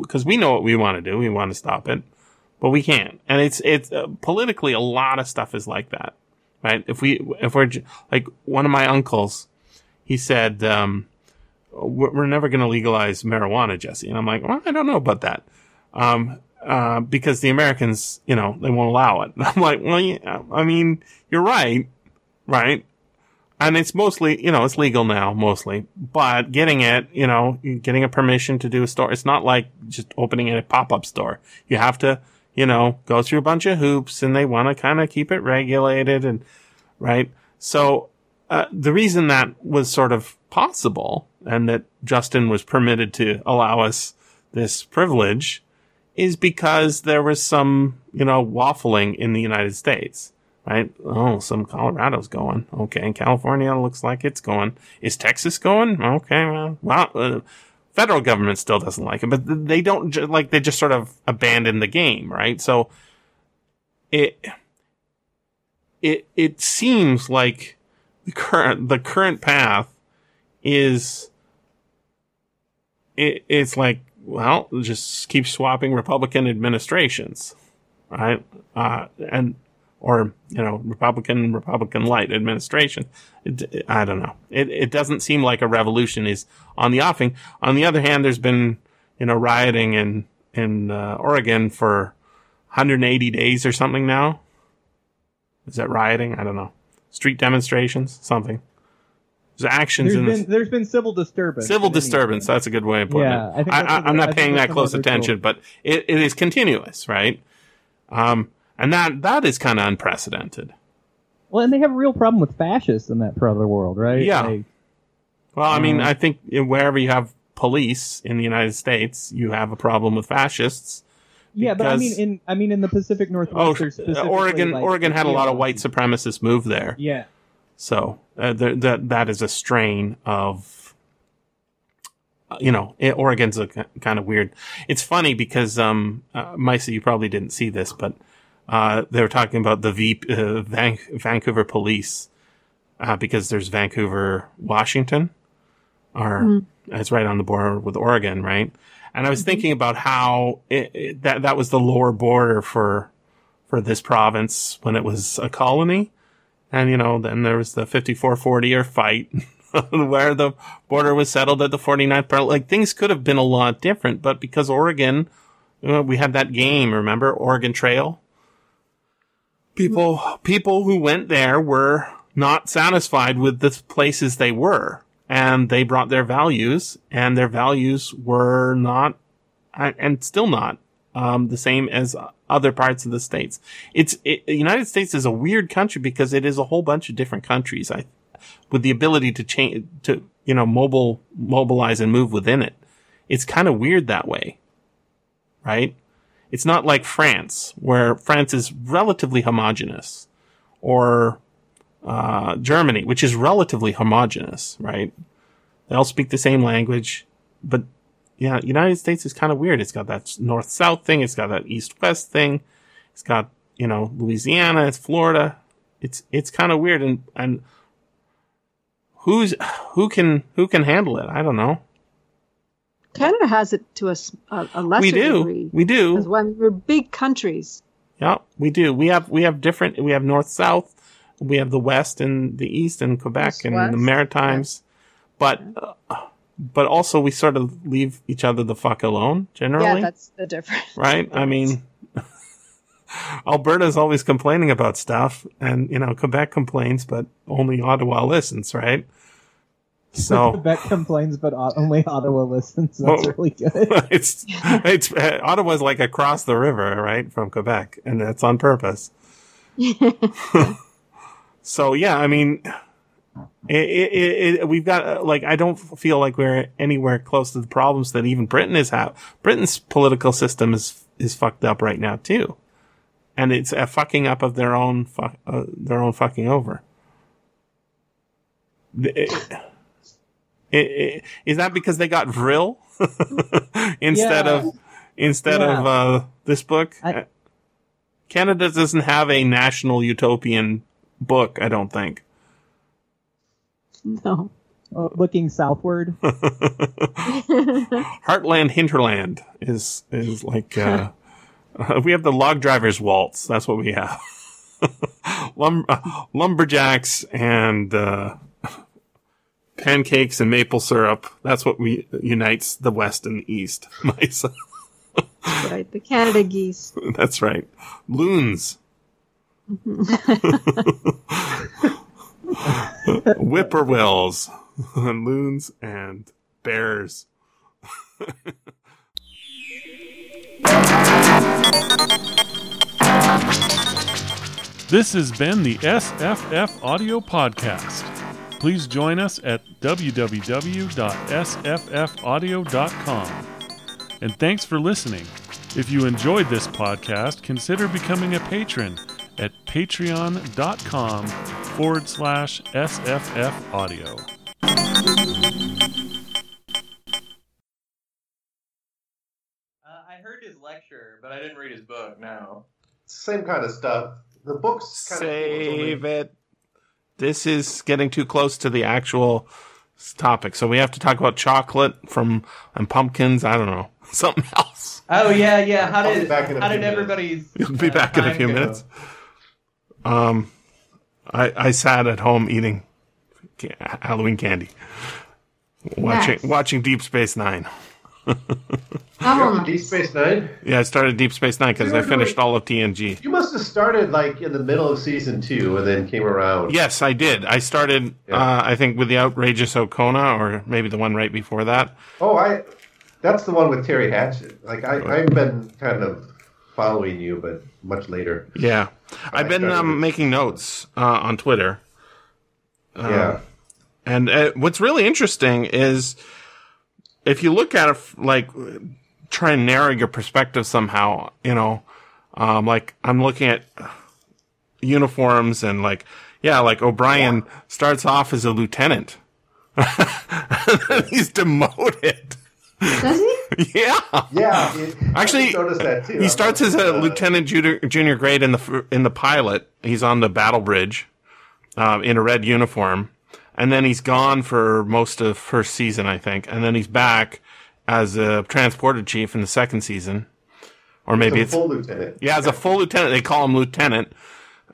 because we know what we want to do. We want to stop it, but we can't. And it's it's uh, politically a lot of stuff is like that, right? If we if we're like one of my uncles, he said um, we're, never going to legalize marijuana, Jesse, and I'm like, well, I don't know about that. Um, uh, because the Americans, you know, they won't allow it. I'm like, well, yeah, I mean, you're right, right? And it's mostly, you know, it's legal now, mostly, but getting it, you know, getting a permission to do a store, it's not like just opening a pop-up store. You have to, you know, go through a bunch of hoops and they want to kind of keep it regulated and, right? So, uh, the reason that was sort of possible and that Justin was permitted to allow us this privilege is because there was some, you know, waffling in the United States, right? Oh, some Colorado's going. Okay, California looks like it's going. Is Texas going? Okay, well, well, uh, federal government still doesn't like it, but they don't ju- like they just sort of abandon the game, right? So it it it seems like the current the current path is it, it's like well just keep swapping Republican administrations, right? Uh, and or you know Republican Republican light administration. It, I don't know. It it doesn't seem like a revolution is on the offing. On the other hand, there's been you know rioting in in uh, Oregon for 180 days or something now. Is that rioting? I don't know. Street demonstrations, something. There's actions There's in been this. there's been civil disturbance. Civil disturbance. That's a good way of putting Yeah, it. I I, I, I'm not think paying that close attention, but it, it is continuous, right? Um, and that that is kind of unprecedented. Well, and they have a real problem with fascists in that part of the world, right? Yeah. Like, Well, I mean, Um, I think wherever you have police in the United States, you have a problem with fascists. yeah, but I mean, in I mean, in the Pacific Northwest, Oh, Oregon, like, Oregon had a lot of white supremacists move there. Yeah, So uh, th- that that is a strain of, you know, it, Oregon's a k- kind of weird. It's funny because, um, uh, Maissa, you probably didn't see this, but uh, they were talking about the v- uh, Van- Vancouver police uh, because there's Vancouver, Washington, or it's right on the border with Oregon, right? And I was thinking about how it, it, that that was the lower border for for this province when it was a colony. And, you know, then there was the 5440 or fight where the border was settled at the 49th parallel. Like things could have been a lot different, but because Oregon, you know, we had that game, remember? Oregon Trail. People, people who went there were not satisfied with the places they were. And they brought their values and their values were not, and still not, um, the same as other parts of the states. It's it, the United States is a weird country because it is a whole bunch of different countries. I, with the ability to change to you know mobile mobilize and move within it. It's kind of weird that way, right? It's not like France, where France is relatively homogenous, or uh, Germany, which is relatively homogenous, right? They all speak the same language, but yeah, United States is kind of weird. It's got that north south thing. It's got that east west thing. It's got you know Louisiana. It's Florida. It's it's kind of weird and and who's who can who can handle it? I don't know. Canada has it to a, a- lesser we do. degree. We do. Because when we're big countries, Yeah, we do. We have we have different. We have north south. We have the west and the east and Quebec and the Maritimes, but uh, but also we sort of leave each other the fuck alone generally. yeah, that's the difference. right? I mean, Alberta's always complaining about stuff, and you know, Quebec complains, but only Ottawa listens, right? So Quebec complains, but only Ottawa listens. That's Well- really good. it's it's uh, Ottawa's like across the river, right, from Quebec, and that's on purpose. so yeah, I mean, it, it, it, it, we've got uh, like I don't feel like we're anywhere close to the problems that even Britain is have. Britain's political system is is fucked up right now too, and it's a fucking up of their own fu- uh, their own fucking over. It- it- is that because they got Vril instead Yeah. of instead Yeah. of uh, this book? I- Canada doesn't have a national utopian book, I don't think. no. Uh, looking southward, Heartland Hinterland is is like uh, uh, we have the log driver's waltz. That's what we have. Lum- uh, lumberjacks and uh, pancakes and maple syrup. That's what we unites the West and the East. Nice. right, the Canada geese. That's right. Loons. Mm-hmm. Whippoorwills. and Loons and bears. This has been the SFF Audio Podcast. Please join us at www.sffaudio.com. And thanks for listening. If you enjoyed this podcast, consider becoming a patron at patreon.com forward slash SFF audio. Uh, I heard his lecture, but I didn't read his book. No. Same kind of stuff. The book's kind Save it. This is getting too close to the actual topic, so we have to talk about chocolate from and pumpkins. I don't know something else. Oh yeah, yeah. How did back how did minutes. everybody's? You'll be uh, back in a few go? minutes. Um, I I sat at home eating Halloween candy, watching Nice. watching Deep Space Nine. Oh, You're up to my- Deep Space Nine. Yeah, I started Deep Space Nine because I finished doing- all of TNG. You must have started like in the middle of season two and then came around. Yes, I did. I started, Yeah. uh, I think, with the outrageous Okona, or maybe the one right before that. Oh, I. That's the one with Teri Hatcher. Like I, I've been kind of following you, but much later. Yeah, I've been um, making notes uh, on Twitter. Um, yeah. And uh, what's really interesting is if you look at it, like, try and narrow your perspective somehow, you know, um, like, I'm looking at uniforms and, like, yeah, like O'Brien starts off as a lieutenant. and then he's demoted. Does he? yeah. Yeah. it- Actually, just noticed that too. He starts as a lieutenant junior, junior grade in the in the pilot. He's on the battle bridge, um, in a red uniform, and then he's gone for most of first season, I think, and then he's back as a transporter chief in the second season, or maybe it's full lieutenant. yeah, as a full lieutenant. They call him lieutenant.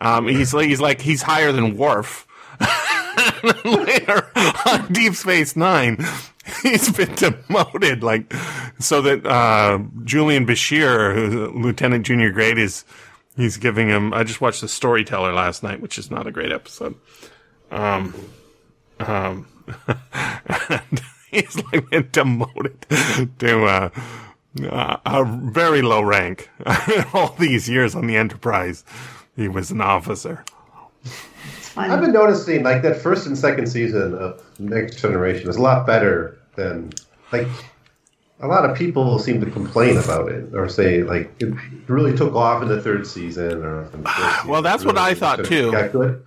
Um, he's like he's like he's higher than Worf. later on Deep Space Nine, he's been demoted. Like so that uh, Julian Bashir, who's Lieutenant Junior Grade, is he's giving him. I just watched the Storyteller last night, which is not a great episode. Um, um, and he's like been demoted to. Uh, uh, a very low rank. All these years on the Enterprise, he was an officer. I've been noticing like that first and second season of Next Generation is a lot better than like a lot of people seem to complain about it or say like it really took off in the third season or in the season. Well, that's what I thought, too. good.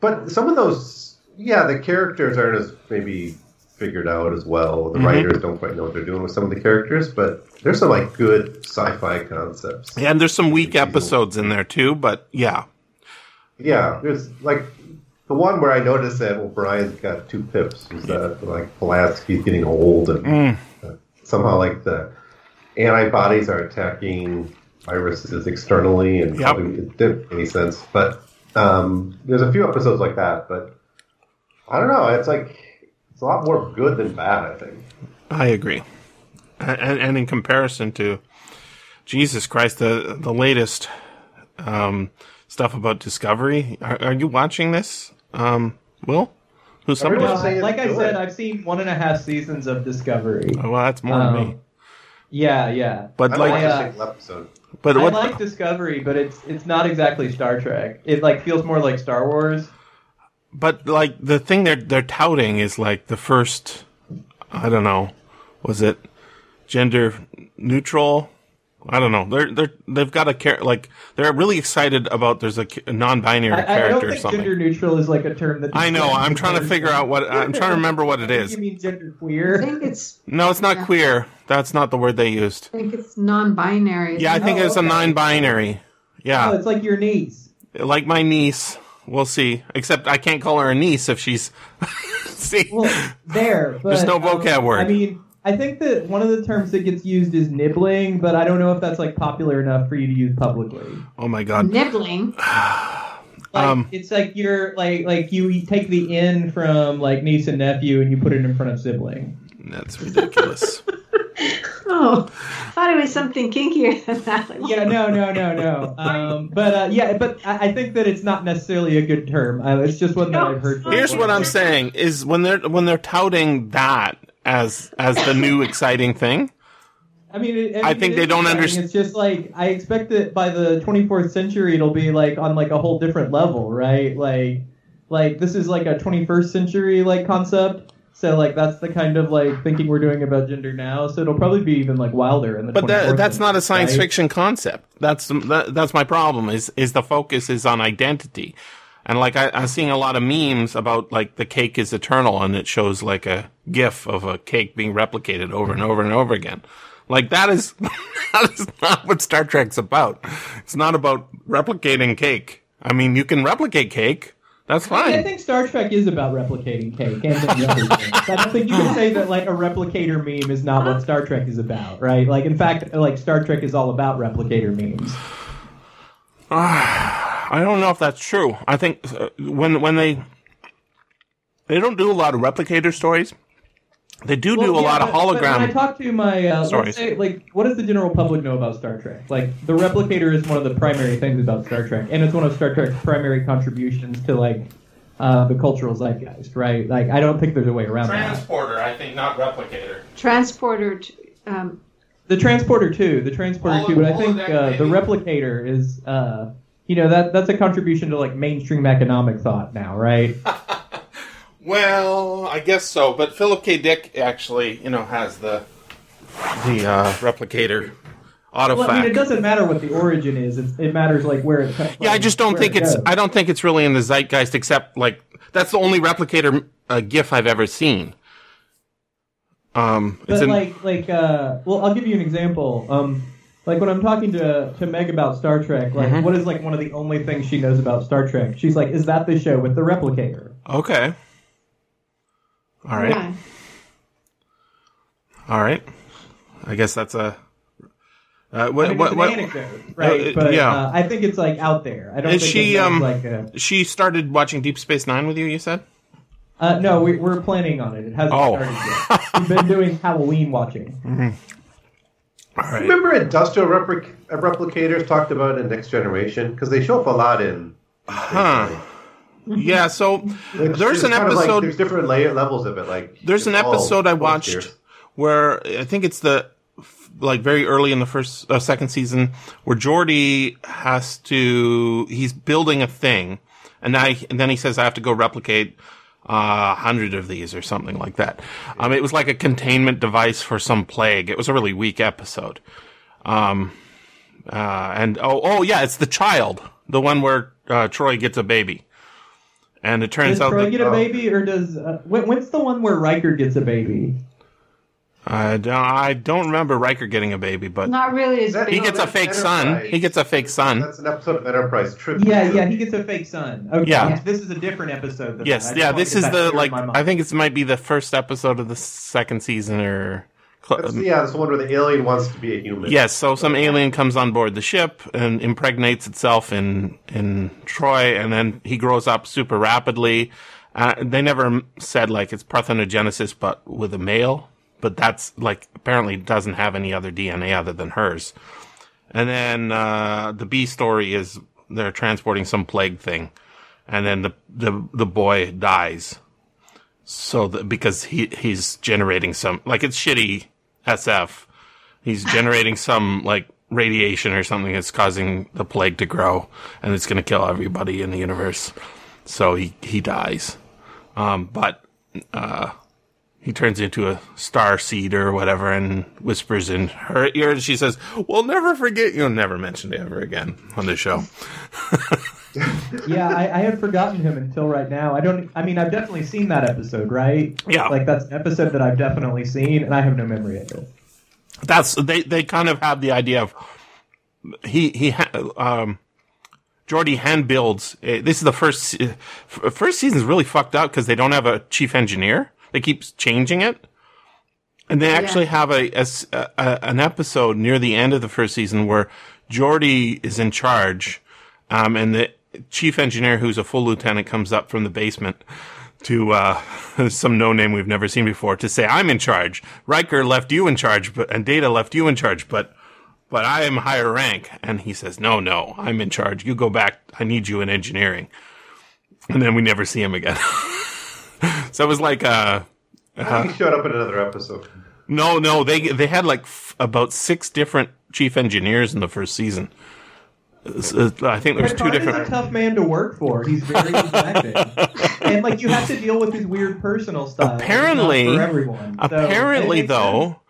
But some of those, yeah, the characters aren't as maybe figured out as well. The Mhm. writers don't quite know what they're doing with some of the characters, but there's some like good sci-fi concepts. Yeah, and there's some weak episodes in there too, but yeah. Yeah, there's like the one where I noticed that O'Brien's got two pips is that like Pulaski's getting old and Mm. uh, somehow like the antibodies are attacking viruses externally and Yep. probably it didn't make any sense. But um, there's a few episodes like that, but I don't know. It's like it's a lot more good than bad. I think. I agree. And, and in comparison to Jesus Christ, the the latest um, stuff about Discovery, are, are you watching this? Um, Will? Who's somebody? Everyone's saying it's like I said, I've seen one and a half seasons of Discovery. Oh, well, that's more than me. Um, Yeah, yeah. But I like, watched uh, a single episode. but I what? like Discovery, but it's it's not exactly Star Trek. It like feels more like Star Wars. But like the thing they're they're touting is like the first, I don't know, was it gender neutral? I don't know. They're they're they've got a char- like they're really excited about there's a, a non-binary I, I don't character or think something. gender neutral is like a term that. I know. I'm trying to figure out what I'm trying to remember what it I think is. You mean gender queer I think it's No, it's not Yeah. queer. That's not the word they used. I think it's non-binary. Yeah, I think Oh, it's a non-binary. Oh, Yeah, it's like your niece. like my niece. We'll see. Except I can't call her a niece if she's. see, Well, there. But, There's no um, vocab word. I mean, I think that one of the terms that gets used is nibbling, but I don't know if that's like popular enough for you to use publicly. oh my god. Nibbling. Like, Um, it's like you're like like you take the N from like niece and nephew and you put it in front of sibling. That's ridiculous. Oh, thought it was something kinkier than that. Like, Yeah, no, no, no, no. Um, but uh, yeah, but I, I think that it's not necessarily a good term. Uh, it's just one that I've heard. Here's what I'm saying: is when they're when they're touting that as as the new exciting thing. I mean, it, I mean, think they don't understand- It's just like I expect that by the 24th century, it'll be like on like a whole different level, right? Like, like this is like a 21st century like concept. So like that's the kind of like thinking we're doing about gender now. So it'll probably be even like wilder in the. But that, that's not a science right? fiction concept. That's that, that's my problem. Is is the focus is on identity, and like I, I'm seeing a lot of memes about like the cake is eternal, and it shows like a GIF of a cake being replicated over and over and over again. Like that is that is not what Star Trek's about. It's not about replicating cake. I mean, you can replicate cake. That's fine. I fine. think Star Trek is about replicating cake and many other things. I don't think you can say that like a replicator meme is not what Star Trek is about, right? Like in fact, like Star Trek is all about replicator memes. I don't know if that's true. I think uh, when when they they don't do a lot of replicator stories. They do do a yeah, lot of but- but When I talk to my, uh, Stories. let's say, like, what does the general public know about Star Trek? Like, the replicator is one of the primary things about Star Trek, and it's one of Star Trek's primary contributions to like uh, the cultural zeitgeist, right? Like, I don't think there's a way around that. Transporter, I think, not replicator. Transporter. t- Um, The transporter too, the transporter All too, of- but I think uh, the replicator is, uh, you know, that that's a contribution to like mainstream economic thought now, right? Well, I guess so. But Philip K. Dick actually, you know, has the the uh, replicator Autofac. Well, I mean, it doesn't matter what the origin is; it's, it matters like where it comes. yeah, I just don't think it it's. goes. I don't think it's really in the zeitgeist. Except like that's the only replicator uh, GIF I've ever seen. Um, it's But in, like, like, uh, well, I'll give you an example. Um, like when I'm talking to to Meg about Star Trek, like, Mhm. what is like one of the only things she knows about Star Trek? She's like, "Is that the show with the replicator?" okay. All right. yeah. All right. I guess that's a. Uh, I what, mean, what, an what, anecdote, right? uh, but yeah. uh, I think it's like out there. I don't Is think she, that um, like a, she started watching Deep Space Nine with you. You said. Uh, no, we, we're planning on it. It hasn't Oh. started yet. We've been doing Halloween watching. All right. Remember industrial replic- uh, replicators talked about in Next Generation? Because they show up a lot in. Huh. Yeah. So It's- there's it's an of like- episode. there's different layer levels of it. Like There's an it's all episode I watched where I think it's the like very early in the first uh, second season where Geordi has to he's building a thing and I and then he says I have to go replicate uh, a hundred of these or something like that. Um, it was like a containment device for some plague. It was a really weak episode. Um, uh, and oh oh yeah, it's the child, the one where uh, Troi gets a baby. And it turns Does out Troi that, get a oh. baby, or does uh, when, when's the one where Riker gets a baby? I don't, I don't remember Riker getting a baby, but Not really as That- he No, gets a that's fake son. Enterprise. He gets a fake son. That's an episode of Enterprise tribute. Yeah, yeah, he gets a fake son. Okay, Yeah. this is a different episode. Than Yes, that. I yeah. just wanna This get is that the clear in like. my mind. I think this might be the first episode of the second season, or cl- That's, yeah, that's the one where the alien wants to be a human. yes. So some alien comes on board the ship and impregnates itself in in Troi, and then he grows up super rapidly. Uh, they never said like it's parthenogenesis, but with a male. But that's like apparently doesn't have any other DNA other than hers. And then uh, the B story is they're transporting some plague thing, and then the the the boy dies. So the, because he he's generating some like it's shitty SF. He's generating some like radiation or something that's causing the plague to grow, and it's going to kill everybody in the universe. So he he dies, um, but uh, he turns into a star seed or whatever and whispers in her ear and she says, We'll never forget you'll Never mention it ever again on the show. yeah, I, I had forgotten him until right now. I don't. I mean, I've definitely seen that episode, right? Yeah. Like that's an episode that I've definitely seen, and I have no memory of it. That's they they kind of have the idea of he he um Geordi hand builds. Uh, this is the first first season is really fucked up because they don't have a chief engineer. They keep changing it, and they actually have a an episode near the end of the first season where Geordi is in charge, um, and the chief engineer, who's a full lieutenant, comes up from the basement to uh, some no name we've never seen before to say, "I'm in charge." Riker left you in charge, but and Data left you in charge, but but I am higher rank. And he says, "No, no, I'm in charge. You go back. I need you in engineering." And then we never see him again. so it was like, uh, I he showed up in another episode. no, no, they they had like f- about six different chief engineers in the first season. uh, I think there's two Picard different. is a tough man to work for. He's very exacting, and like you have to deal with his weird personal style. It's not Apparently- for everyone. So, Apparently, it makes sense. though,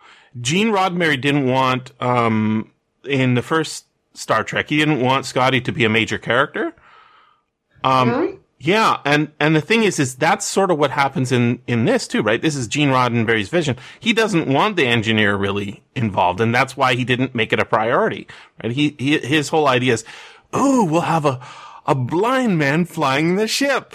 Gene Roddenberry didn't want um, in the first Star Trek. He didn't want Scotty to be a major character. Um, Really? Yeah, and and the thing is, is that's sort of what happens in in this too, right? This is Gene Roddenberry's vision. He doesn't want the engineer really involved, and that's why he didn't make it a priority, right? He, he his whole idea is, oh, we'll have a a blind man flying the ship,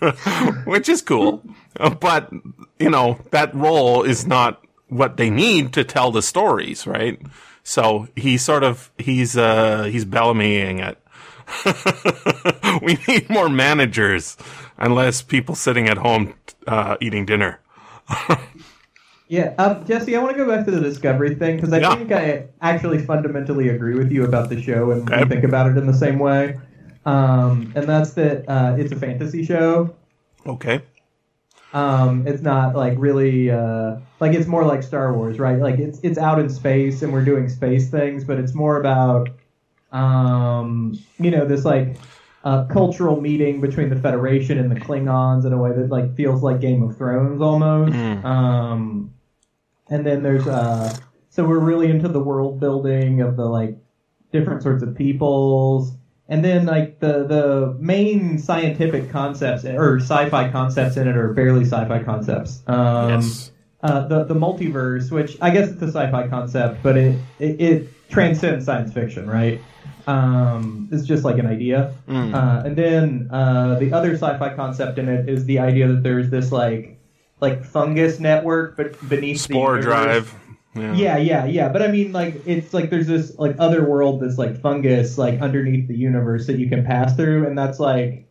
which is cool, Uh, but you know that role is not what they need to tell the stories, right? So he sort of he's uh he's Bellamying it. we need more managers and less people sitting at home uh, eating dinner. Yeah, um, Jesse, I want to go back to the Discovery thing because I Yeah. think I actually fundamentally agree with you about the show and Okay. think about it in the same way. Um, and that's that uh, it's a fantasy show. Okay. Um, it's not like really uh, like it's more like Star Wars, right? Like it's it's out in space and we're doing space things, but it's more about um, you know this like uh, cultural meeting between the Federation and the Klingons in a way that like feels like Game of Thrones almost. Mm. Um, and then there's uh, so we're really into the world building of the like different sorts of peoples. And then like the the main scientific concepts or sci-fi concepts in it are barely sci-fi concepts. Um, yes. uh, the the multiverse, which I guess it's a sci-fi concept, but it it, it transcends science fiction, right? Um, it's just like an idea. Mm. Uh, and then uh, the other sci-fi concept in it is the idea that there's this like like fungus network, but beneath Spore the universe. drive. Yeah. Yeah, yeah, yeah. But I mean, like, it's like there's this like other world that's like fungus, like underneath the universe that you can pass through, and that's like,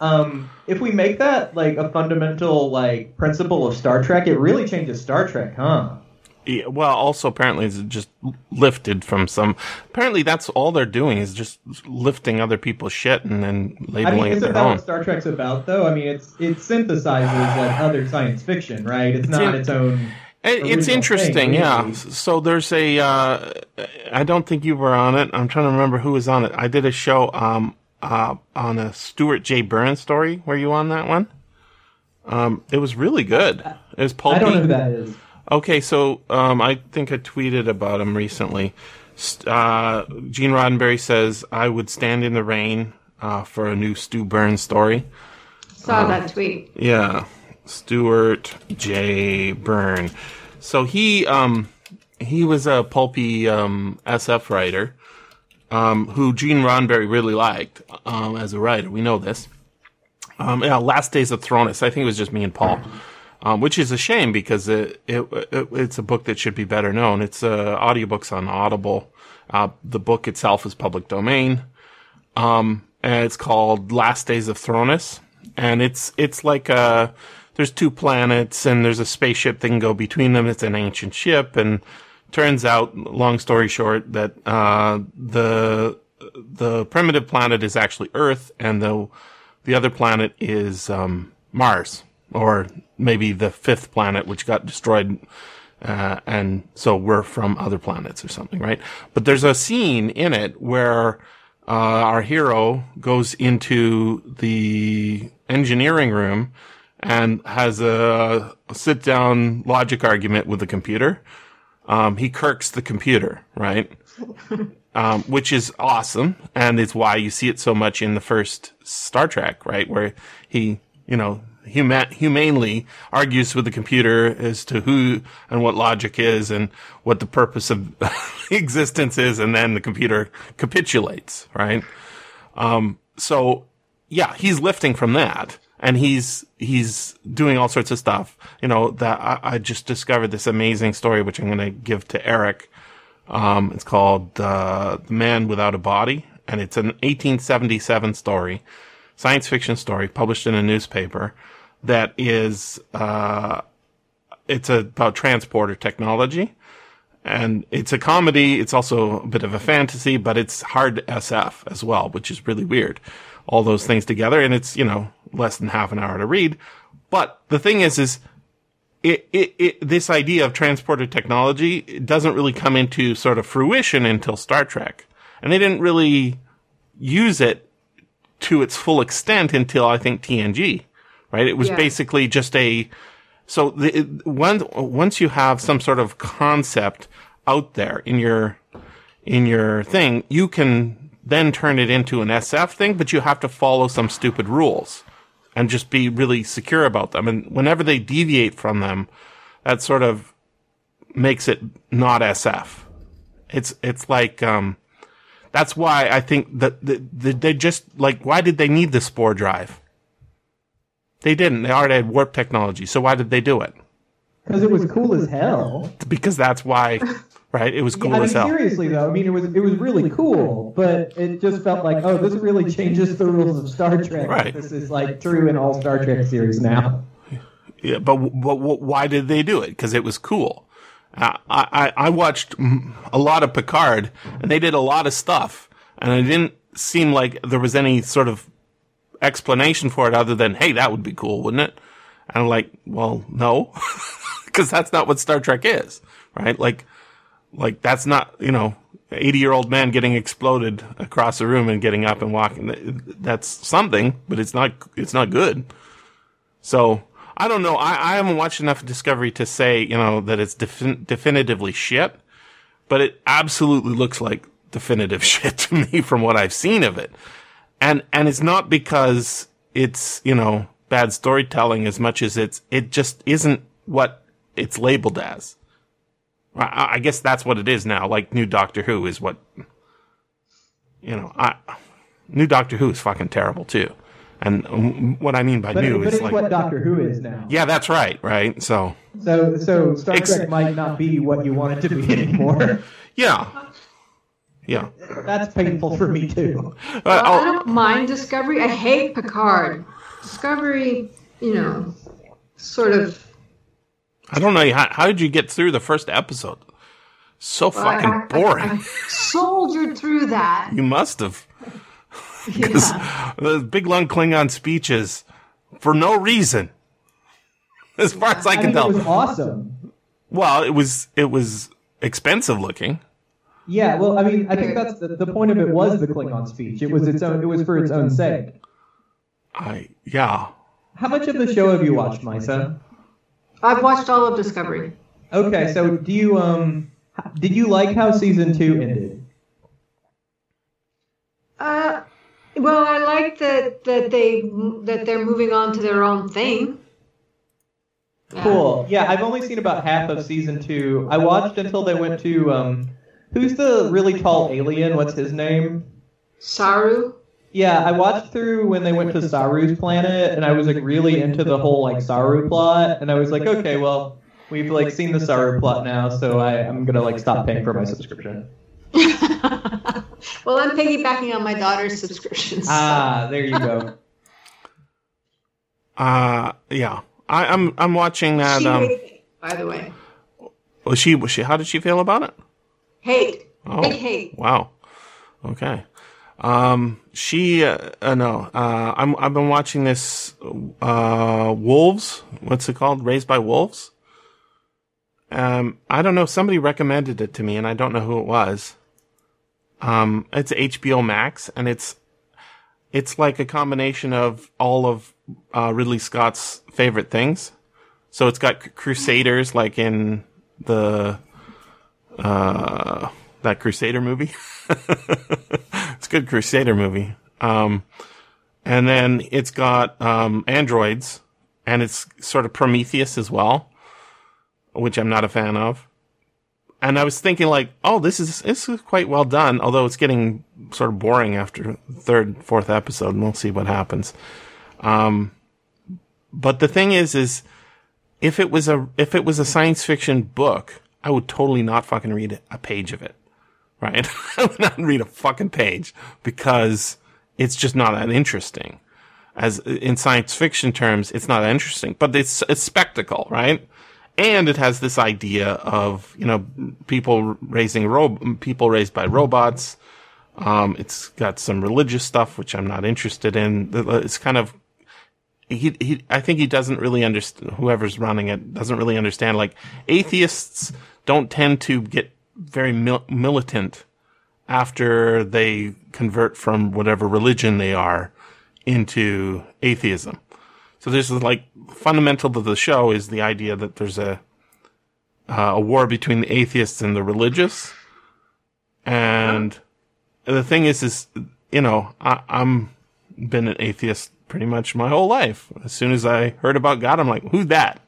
um, if we make that like a fundamental like principle of Star Trek, it really changes Star Trek, huh? Yeah, Well, also apparently it's just lifted from some. Apparently that's all they're doing is just lifting other people's shit and then I labeling mean, it isn't their that own. what Star Trek's about, though? I mean, it's it synthesizes like other science fiction, right? It's, It's not in- its own. It- it's interesting, thing, yeah. really. So there's a. Uh, I don't think you were on it. I'm trying to remember who was on it. I did a show um uh on a Stuart J. Burns story. Were you on that one? Um, it was really good. It was pulpy. I don't know who that is. Okay, so um, I think I tweeted about him recently. Uh, Gene Roddenberry says I would stand in the rain uh, for a new Stu Burns story. Saw that tweet. Yeah, Stuart J. Byrne. So he um he was a pulpy um SF writer um who Gene Roddenberry really liked um as a writer. We know this. Um yeah, Last Days of Thronas. I think it was just me and Paul. Um, which is a shame because it, it, it it's a book that should be better known. It's uh, audiobooks on Audible. Uh, the book itself is public domain. Um, and it's called Last Days of Thronas, and it's it's like uh there's two planets and there's a spaceship that can go between them. It's an ancient ship, and turns out, long story short, that uh the the primitive planet is actually Earth, and the the other planet is um, Mars, or maybe the fifth planet, which got destroyed uh, and so we're from other planets or something, right? But there's a scene in it where uh, our hero goes into the engineering room and has a sit down logic argument with the computer. Um, he kirks the computer, right? um, which is awesome, and it's why you see it so much in the first Star Trek, right? Where he, you know, huma- humanely argues with the computer as to who and what logic is and what the purpose of existence is, and then the computer capitulates, right? Um, so yeah, he's lifting from that. And he's, he's doing all sorts of stuff. You know, that I, I just discovered this amazing story, which I'm going to give to Eric. Um, it's called, uh, The Man Without a Body. And it's an 1877 story, science fiction story published in a newspaper that is, uh, it's about transporter technology and it's a comedy. It's also a bit of a fantasy, but it's hard SF as well, which is really weird. All those things together, and it's you know less than half an hour to read. But the thing is, is it, it, it this idea of transporter technology doesn't really come into sort of fruition until Star Trek, and they didn't really use it to its full extent until I think TNG, right? It was Yeah. basically just a, so the, it- once, once you have some sort of concept out there in your, in your thing, you can then turn it into an SF thing, but you have to follow some stupid rules and just be really secure about them. And whenever they deviate from them, that sort of makes it not SF. It's, it's like, um, that's why I think that the, the, they just like why did they need the spore drive? They didn't. They already had warp technology. So why did they do it? Because it was cool as hell. Because that's why, right? It was cool I mean, as hell. seriously though, I mean, it was it was really cool, but it just felt like, oh, this really changes the rules of Star Trek. Right. This is like true in all Star Trek series now. Yeah, but, but wh- why did they do it? Because it was cool. Uh, I, I I watched a lot of Picard, and they did a lot of stuff, and it didn't seem like there was any sort of explanation for it other than, hey, that would be cool, wouldn't it? And I'm like, well, no, because that's not what Star Trek is, right? Like, like that's not you know. 80 year old man getting exploded across the room and getting up and walking. That's something, but it's not, it's not good. So I don't know. I, I haven't watched enough Discovery to say, you know, that it's defin- definitively shit, but it absolutely looks like definitive shit to me from what I've seen of it. And, and it's not because it's, you know, bad storytelling as much as it's, it just isn't what it's labeled as. I, I guess that's what it is now. Like new Doctor Who is what, you know, I, new Doctor Who is fucking terrible too. And what I mean by But, new but is it's like, what Doctor Who is now. yeah, that's right, right? So, So so Star Ex- Trek might not be what you want it to be anymore. yeah. Yeah. That's painful for me too. Uh, I don't mind Discovery. I hate Picard. Discovery, you know, sort of. I don't know. How, how did you get through the first episode? So fucking I- I- boring. I soldiered through that. you must have. Yeah. the big long Klingon speeches for no reason. As far as I I can mean, it was awesome. Well, it was it was expensive looking. Yeah, well, I mean, I think that's the, the point of it was the Klingon speech. It was its own. It was for its own sake. I yeah. How much of the show have you watched, Maissa? I've watched all of Discovery. Okay, so do you um, did you like how season two ended? Uh, well, I like that that they that they're moving on to their own thing. Cool. Yeah, I've only seen about half of season two. I watched until they went to um, who's the really tall alien? What's his name? Saru. Yeah, I watched through when they went to Saru's planet, and I was like really into the whole like Saru plot, and I was like, okay, well, we've like seen the Saru plot now, so I, I'm gonna like stop paying for my subscription. well, I'm piggybacking on my daughter's subscriptions. Ah, there you go. Uh yeah. I, I'm I'm watching that. she Um, hates it, by the way. was she was she? How did she feel about it? Hate. Oh. Big hate. Wow. Okay. Um, she, uh, uh, no, uh, I'm, I've been watching this, uh, Wolves. What's it called? Raised by Wolves. Um, I don't know. Somebody recommended it to me and I don't know who it was. Um, it's HBO Max and it's, it's like a combination of all of, uh, Ridley Scott's favorite things. So it's got Crusaders like in the, uh, that Crusader movie. it's a good Crusader movie. Um, and then it's got um, androids, and it's sort of Prometheus as well, which I'm not a fan of. And I was thinking, like, oh, this is this is quite well done, although it's getting sort of boring after third, fourth episode, and we'll see what happens. Um, but the thing is, is if it was a if it was a science fiction book, I would totally not fucking read a page of it right? I would not read a fucking page because it's just not that interesting. As in science fiction terms, it's not interesting, but it's a spectacle, right? And it has this idea of, you know, people raising ro- people raised by robots. Um, it's got some religious stuff, which I'm not interested in. It's kind of, he, he, I think he doesn't really understand, whoever's running it doesn't really understand, like, atheists don't tend to get very mil- militant after they convert from whatever religion they are into atheism. So this is like fundamental to the show is the idea that there's a uh, a war between the atheists and the religious. And the thing is, is you know, I, I'm been an atheist pretty much my whole life. As soon as I heard about God, I'm like, who's that?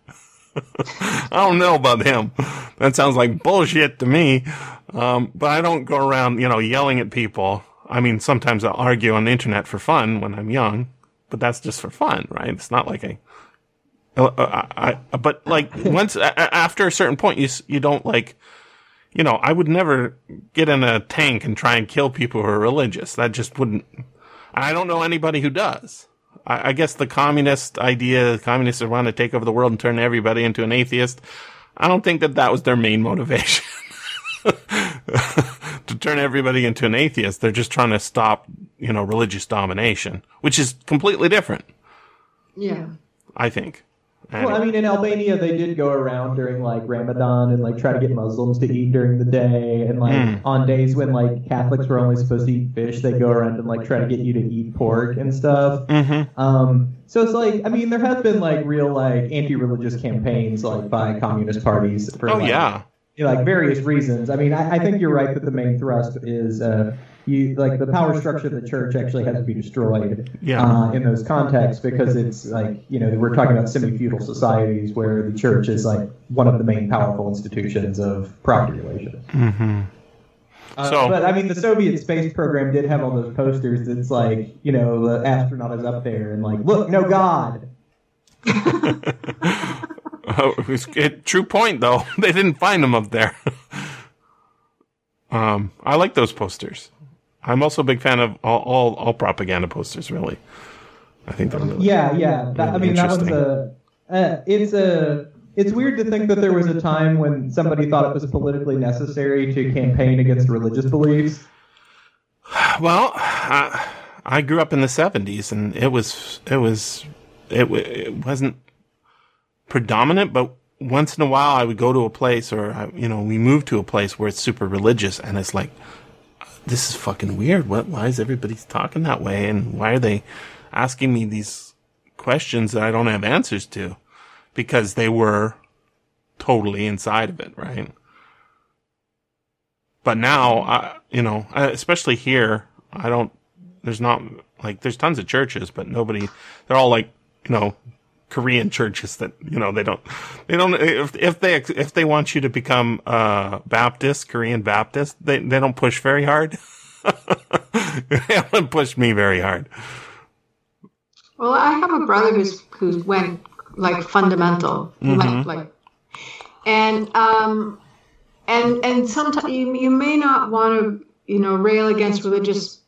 I don't know about him. That sounds like bullshit to me. Um, but I don't go around, you know, yelling at people. I mean, sometimes I'll argue on the internet for fun when I'm young, but that's just for fun, right? It's not like I, uh, I, I but like once after a certain point, you you don't like, you know, I would never get in a tank and try and kill people who are religious. That just wouldn't. I don't know anybody who does. I, I guess the communist idea, communists are want to take over the world and turn everybody into an atheist. I don't think that that was their main motivation. to turn everybody into an atheist. They're just trying to stop, you know, religious domination, which is completely different. Yeah. I think. Well, I mean, in Albania, they did go around during like Ramadan and like try to get Muslims to eat during the day, and like Mm. on days when like Catholics were only supposed to eat fish, they go around and like try to get you to eat pork and stuff. Mm-hmm. Um, so it's like, I mean, there have been like real like anti-religious campaigns like by communist parties for Oh like, yeah. like various reasons. I mean, I, I think you're right that the main thrust is uh, you like the power structure of the church actually has to be destroyed Yeah. uh, in those contexts because it's like you know we're talking about semi-feudal societies where the church is like one of the main powerful institutions of property relations. Mm-hmm. Uh, So- but I mean, the Soviet space program did have all those posters that's like you know the astronaut is up there and like look no God. Oh, it's- it, true point though. They didn't find him up there. um, I like those posters. I'm also a big fan of all, all, all propaganda posters. Really, I think they're really Yeah, yeah. That, I really mean, that interesting. a. Uh, it's a. It's weird to think that there was a time when somebody thought it was politically necessary to campaign against religious beliefs. Well, I, I grew up in the '70s, and it was it was it, it wasn't predominant, but once in a while I would go to a place, or I, you know, we moved to a place where it's super religious, and it's like, this is fucking weird. What? Why is everybody talking that way, and why are they asking me these questions that I don't have answers to? Because they were totally inside of it, right? But now, I, you know, especially here, I don't. There's not like there's tons of churches, but nobody. They're all like you know Korean churches that you know they don't they don't if if they if they want you to become uh Baptist Korean Baptist they they don't push very hard. they haven't pushed me very hard. Well, I have a brother who's who went like fundamental, like, like, and um, and and sometimes you, you may not want to you know rail against religious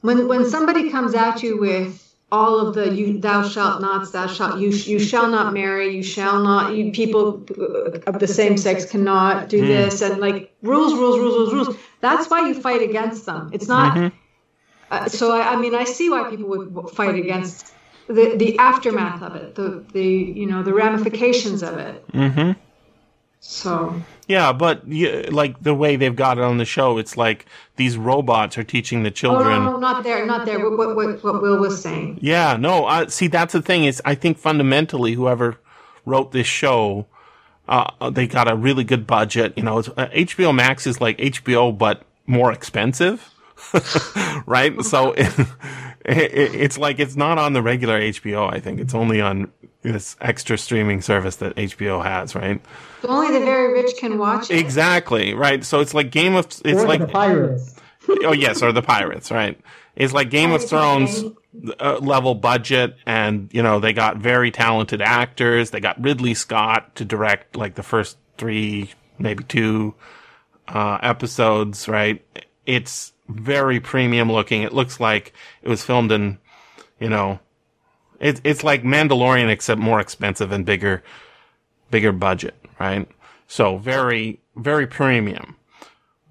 when when somebody comes at you with all of the you thou shalt not thou shalt you you shall not marry you shall not you people of the same sex cannot do this and like rules rules rules rules rules. That's why you fight against them. It's not uh, so I, I mean i see why people would fight against the the aftermath of it the the you know the ramifications of it. Mm-hmm. So Yeah, but yeah, like the way they've got it on the show, it's like these robots are teaching the oh children. no, no not there not there what what what, will was saying Yeah, no, uh, see, that's the thing is, I think fundamentally, whoever wrote this show, uh, they got a really good budget. You know, it's, uh, HBO Max is like HBO, but more expensive. right? So it, it, it's like it's not on the regular HBO. I think it's only on this extra streaming service that HBO has, right? only the very rich can watch it Exactly, right? So it's like Game of it's or like the pirates. oh yes, or the pirates, right? It's like Game of Thrones uh, level budget, and you know they got very talented actors. They got Ridley Scott to direct like the first three, maybe two uh, episodes, right? It's very premium looking. It looks like it was filmed in, you know, it's it's like Mandalorian except more expensive and bigger, bigger budget, right? So very very premium.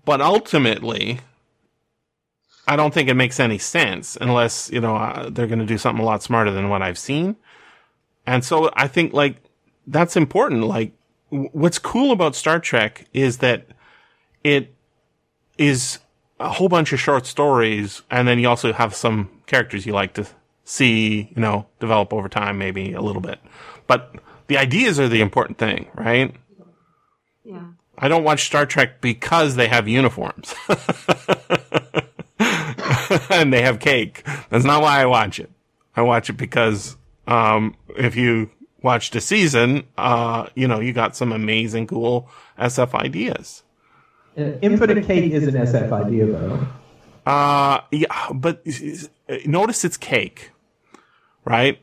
But ultimately, I don't think it makes any sense unless, you know, uh, they're going to do something a lot smarter than what I've seen. And so I think like that's important. Like w- what's cool about Star Trek is that it is a whole bunch of short stories, and then you also have some characters you like to see, you know, develop over time, maybe a little bit. But the ideas are the important thing, right? Yeah. I don't watch Star Trek because they have uniforms. and they have cake. That's not why I watch it. I watch it because um, if you watched a season, uh, you know, you got some amazing, cool SF ideas. Uh, Infinite Cake is an SF idea, though. Uh, yeah, but notice it's cake, right?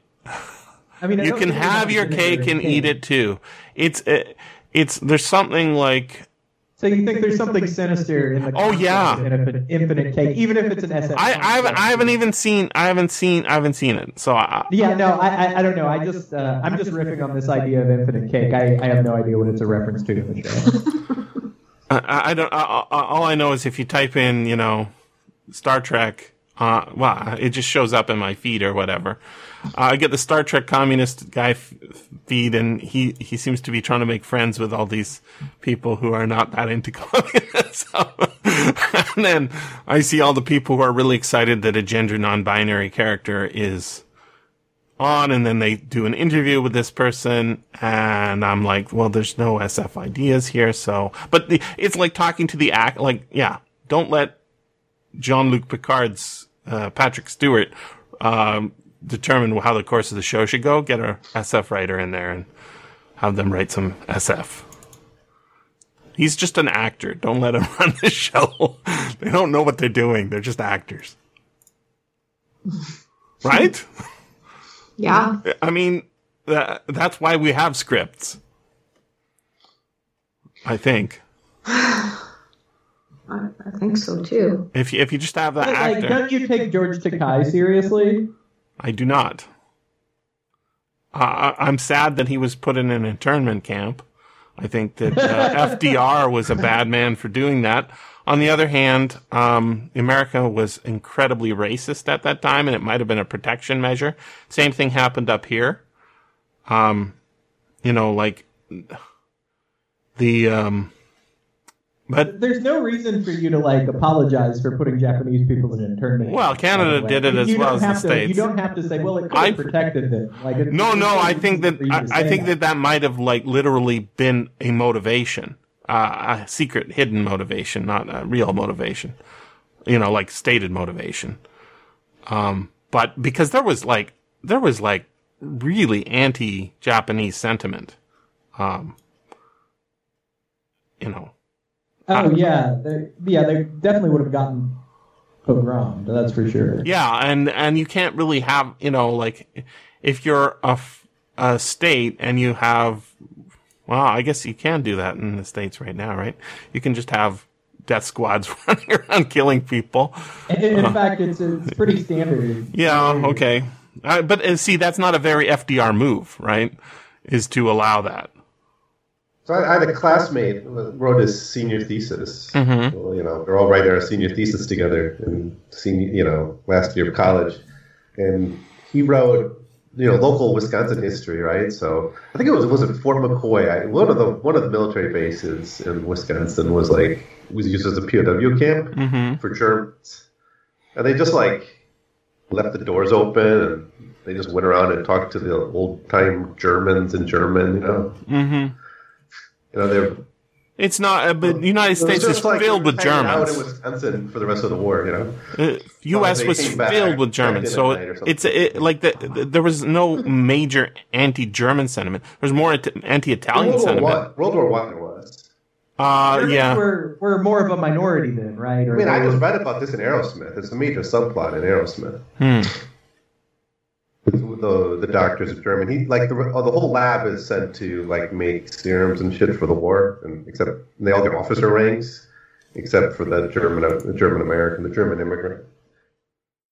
I mean, I You can have your cake and eat it too. It's uh, it's there's something like So you think there's something sinister in the Oh, yeah. concept of Infinite, Cake, even if it's an SF. I I haven't. I haven't even seen I haven't seen I haven't seen it. So I, Yeah, no, I, I, don't know. I just, uh, I'm just riffing on this idea of infinite cake. I, I have no idea what it's a reference to in the show. I, I don't. I, all I know is if you type in, you know, Star Trek, uh, well, it just shows up in my feed or whatever. Uh, I get the Star Trek communist guy f- feed, and he he seems to be trying to make friends with all these people who are not that into communism. and then I see all the people who are really excited that a gender non-binary character is on and then they do an interview with this person and I'm like, well, there's no SF ideas here. So, but the, it's like talking to the act, like, yeah, don't let Jean-Luc Picard's, uh, Patrick Stewart, um, determine how the course of the show should go. Get a SF writer in there and have them write some SF. He's just an actor. Don't let him run the show. they don't know what they're doing. They're just actors. Right? Yeah. I mean, that, that's why we have scripts. I think. I, I think so too. If you, if you just have the But, like, actor, don't you take George Takei seriously? I do not. Uh, I- I'm sad that he was put in an internment camp. I think that uh, FDR was a bad man for doing that. On the other hand, um, America was incredibly racist at that time, and it might have been a protection measure. Same thing happened up here. Um, you know, like the um, but There's no reason for you to like apologize for putting Japanese people in internment. Well, Canada by did it as You well as the to, States. You don't have to say, well, it could I- have protected them. Like, it's- No, no, I think that I, I say think that that might have like literally been a motivation, uh, a secret, hidden motivation, not a real motivation. You know, like stated motivation. Um, but because there was like there was like really anti-Japanese sentiment. Um, you know, Oh yeah, they, yeah, they definitely would have gotten pogromed. That's for sure. Yeah, and and you can't really have you know like if you're a, f- a state and you have well, I guess you can do that in the states right now, right? You can just have death squads running around killing people. And in fact, it's it's pretty standard. Yeah, okay, uh, but uh, see, that's not a very FDR move, right? Is to allow that. I, had a classmate who wrote his senior thesis. Mhm. Well, you know, they're all writing our senior thesis together in senior, you know, last year of college, and he wrote, you know, local Wisconsin history, right? So I think it was was it Fort McCoy? I, one of the one of the military bases in Wisconsin was like was used as a POW camp Mm-hmm. for Germans, and they just like left the doors open and they just went around and talked to the old time Germans in German, you know. Mm-hmm. You know, they're It's not, uh, but the United it States is like filled with hanging out Germans. in Wisconsin for the rest of the war, you know. Uh, U.S. was came back filled with Germans, so at night or something. it's it, like the, the, there was no major anti-German sentiment. There's more anti- anti-Italian World sentiment. One, World War One, there was. Uh, Germans yeah, were, were more of a minority then, right? Or I mean, I they just read about this in Arrowsmith. It's a major subplot in Arrowsmith. Hmm. The the doctors of German. He like the oh, the whole lab is sent to like make serums and shit for the war, and except they all get officer ranks, except for the German uh, the German American, the German immigrant.